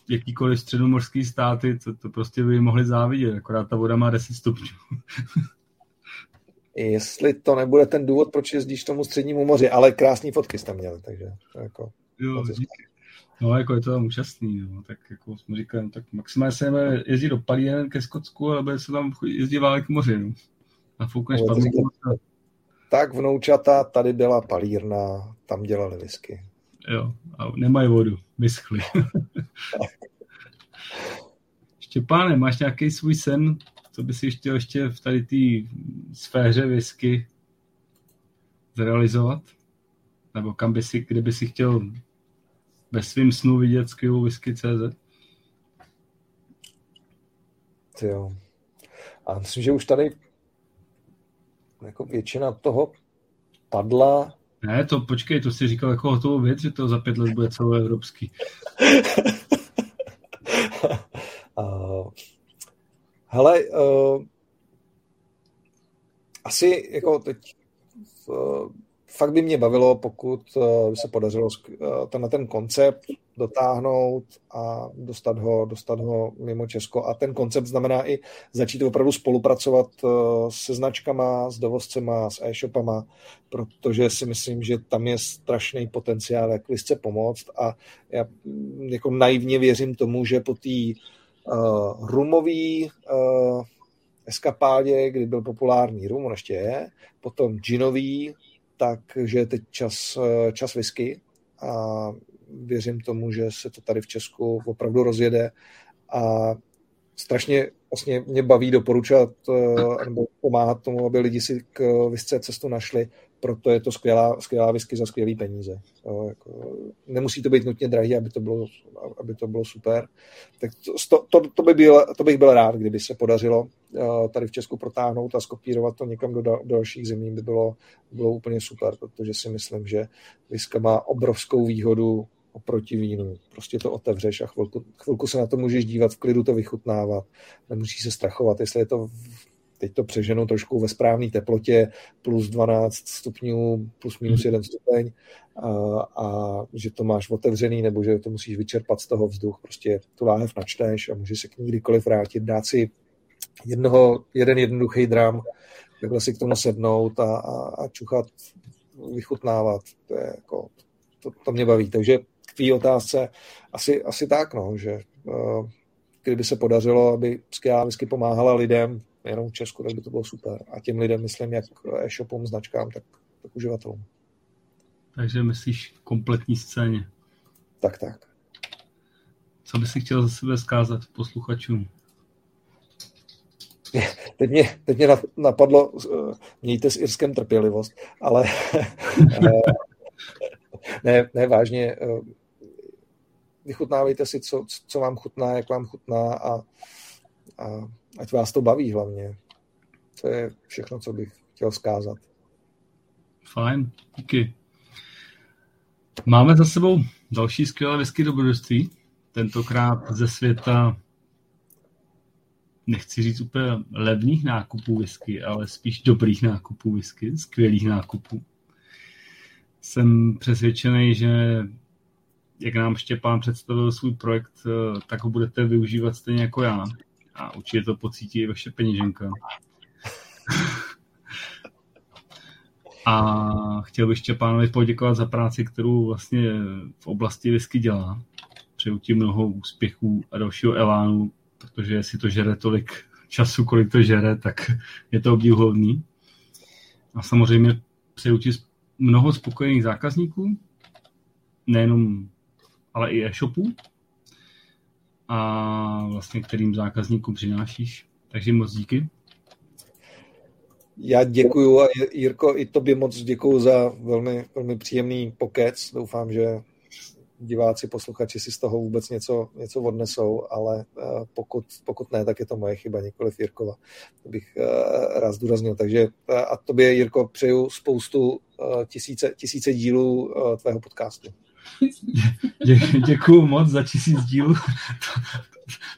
jakýkoliv středomorský státy, to, to prostě by mohli závidět, akorát ta voda má 10 stupňů. Jestli to nebude ten důvod, proč jezdíš tomu střednímu moři, ale krásný fotky jste měli, takže to jako... Jo, No, jako je to tam úžasný, no. tak jako jsme říkali, no, tak maximálně se jezdit do Palíren ke Skotsku, ale bude se tam jezdit válek k moři, no. A foukneš no, Tak vnoučata, tady byla palírna, tam dělali whisky. Jo, a nemají vodu, vyschli. Štěpáne, máš nějaký svůj sen, co by si chtěl ještě v tady té sféře whisky zrealizovat? Nebo kam by si, kde by si chtěl ve svým snu vidět skvělou whisky.cz? Jo. A myslím, že už tady jako většina toho padla ne, to počkej, to si říkal jako hotovou věc, že to za pět let bude celoevropský. uh, hele, uh, asi jako teď uh, fakt by mě bavilo, pokud uh, by se podařilo uh, tenhle ten koncept dotáhnout a dostat ho, dostat ho mimo Česko. A ten koncept znamená i začít opravdu spolupracovat uh, se značkama, s dovozcema, s e-shopama, protože si myslím, že tam je strašný potenciál, jak listce pomoct a já mm, jako naivně věřím tomu, že po té uh, rumový uh, eskapádě, kdy byl populární rum, on ještě je, potom ginový, takže je teď čas, čas whisky. A věřím tomu, že se to tady v Česku opravdu rozjede. A strašně vlastně mě baví doporučovat eh, nebo pomáhat tomu, aby lidi si k visce cestu našli, proto je to skvělá, skvělá whisky za skvělé peníze. Jo, jako, nemusí to být nutně drahý, aby to bylo, aby to bylo super. Tak to, to, to, by byl, to bych byl rád, kdyby se podařilo uh, tady v Česku protáhnout a skopírovat to někam do, do dalších zemí, by bylo, bylo úplně super, protože si myslím, že whisky má obrovskou výhodu oproti vínu. Prostě to otevřeš a chvilku, chvilku se na to můžeš dívat, v klidu to vychutnávat. Nemusíš se strachovat, jestli je to teď to přeženu trošku ve správné teplotě, plus 12 stupňů, plus minus 1 stupeň a, a že to máš otevřený nebo že to musíš vyčerpat z toho vzduch, prostě tu láhev načteš a můžeš se k ní kdykoliv vrátit, dát si jednoho, jeden jednoduchý dram, takhle si k tomu sednout a, a, a čuchat, vychutnávat, to je jako, to, to mě baví, takže k té otázce asi, asi tak, no, že uh, kdyby se podařilo, aby Skia whisky pomáhala lidem, jenom v Česku, tak by to bylo super. A těm lidem myslím, jak e-shopům, značkám, tak, tak uživatelům. Takže myslíš kompletní scéně. Tak, tak. Co bys si chtěl za sebe zkázat posluchačům? Teď mě, teď mě napadlo, eh, mějte s Irskem trpělivost, ale eh, ne, ne, vážně, eh, vychutnávejte si, co, co vám chutná, jak vám chutná a, a ať vás to baví hlavně. To je všechno, co bych chtěl zkázat. Fajn, díky. Máme za sebou další skvělé whisky dobrodružství, tentokrát ze světa nechci říct úplně levných nákupů whisky, ale spíš dobrých nákupů whisky, skvělých nákupů. Jsem přesvědčený, že jak nám Štěpán představil svůj projekt, eh, tak ho budete využívat stejně jako já. A určitě to pocítí i vaše peněženka. A chtěl bych Štěpánovi poděkovat za práci, kterou vlastně v oblasti whisky dělá. Přeju ti mnoho úspěchů a dalšího elánu, protože jestli to žere tolik času, kolik to žere, tak je to obdivuhodný. A samozřejmě přeju ti mnoho spokojených zákazníků, nejenom, ale i e-shopů, a vlastně kterým zákazníkům přinášíš. Takže moc díky. Já děkuju a Jirko, i tobě moc děkuju za velmi, velmi příjemný pokec. Doufám, že diváci, posluchači si z toho vůbec něco, něco odnesou, ale eh, pokud, pokud ne, tak je to moje chyba, nikoliv Jirkova. To bych eh, rád zdůraznil. Takže eh, a tobě, Jirko, přeju spoustu tisíce, tisíce dílů tvého podcastu. Dě, děkuju moc za tisíc dílů.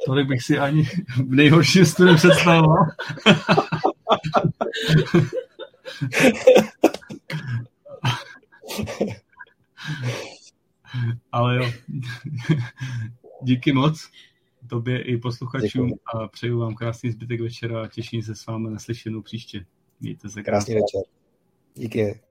Tolik bych si ani v nejhorším stu nepředstavoval. Ale jo, díky moc tobě i posluchačům Děkuji. a přeju vám krásný zbytek večera a těším se s vámi na slyšenou příště. Mějte se krásně. Krásný večer. Díky.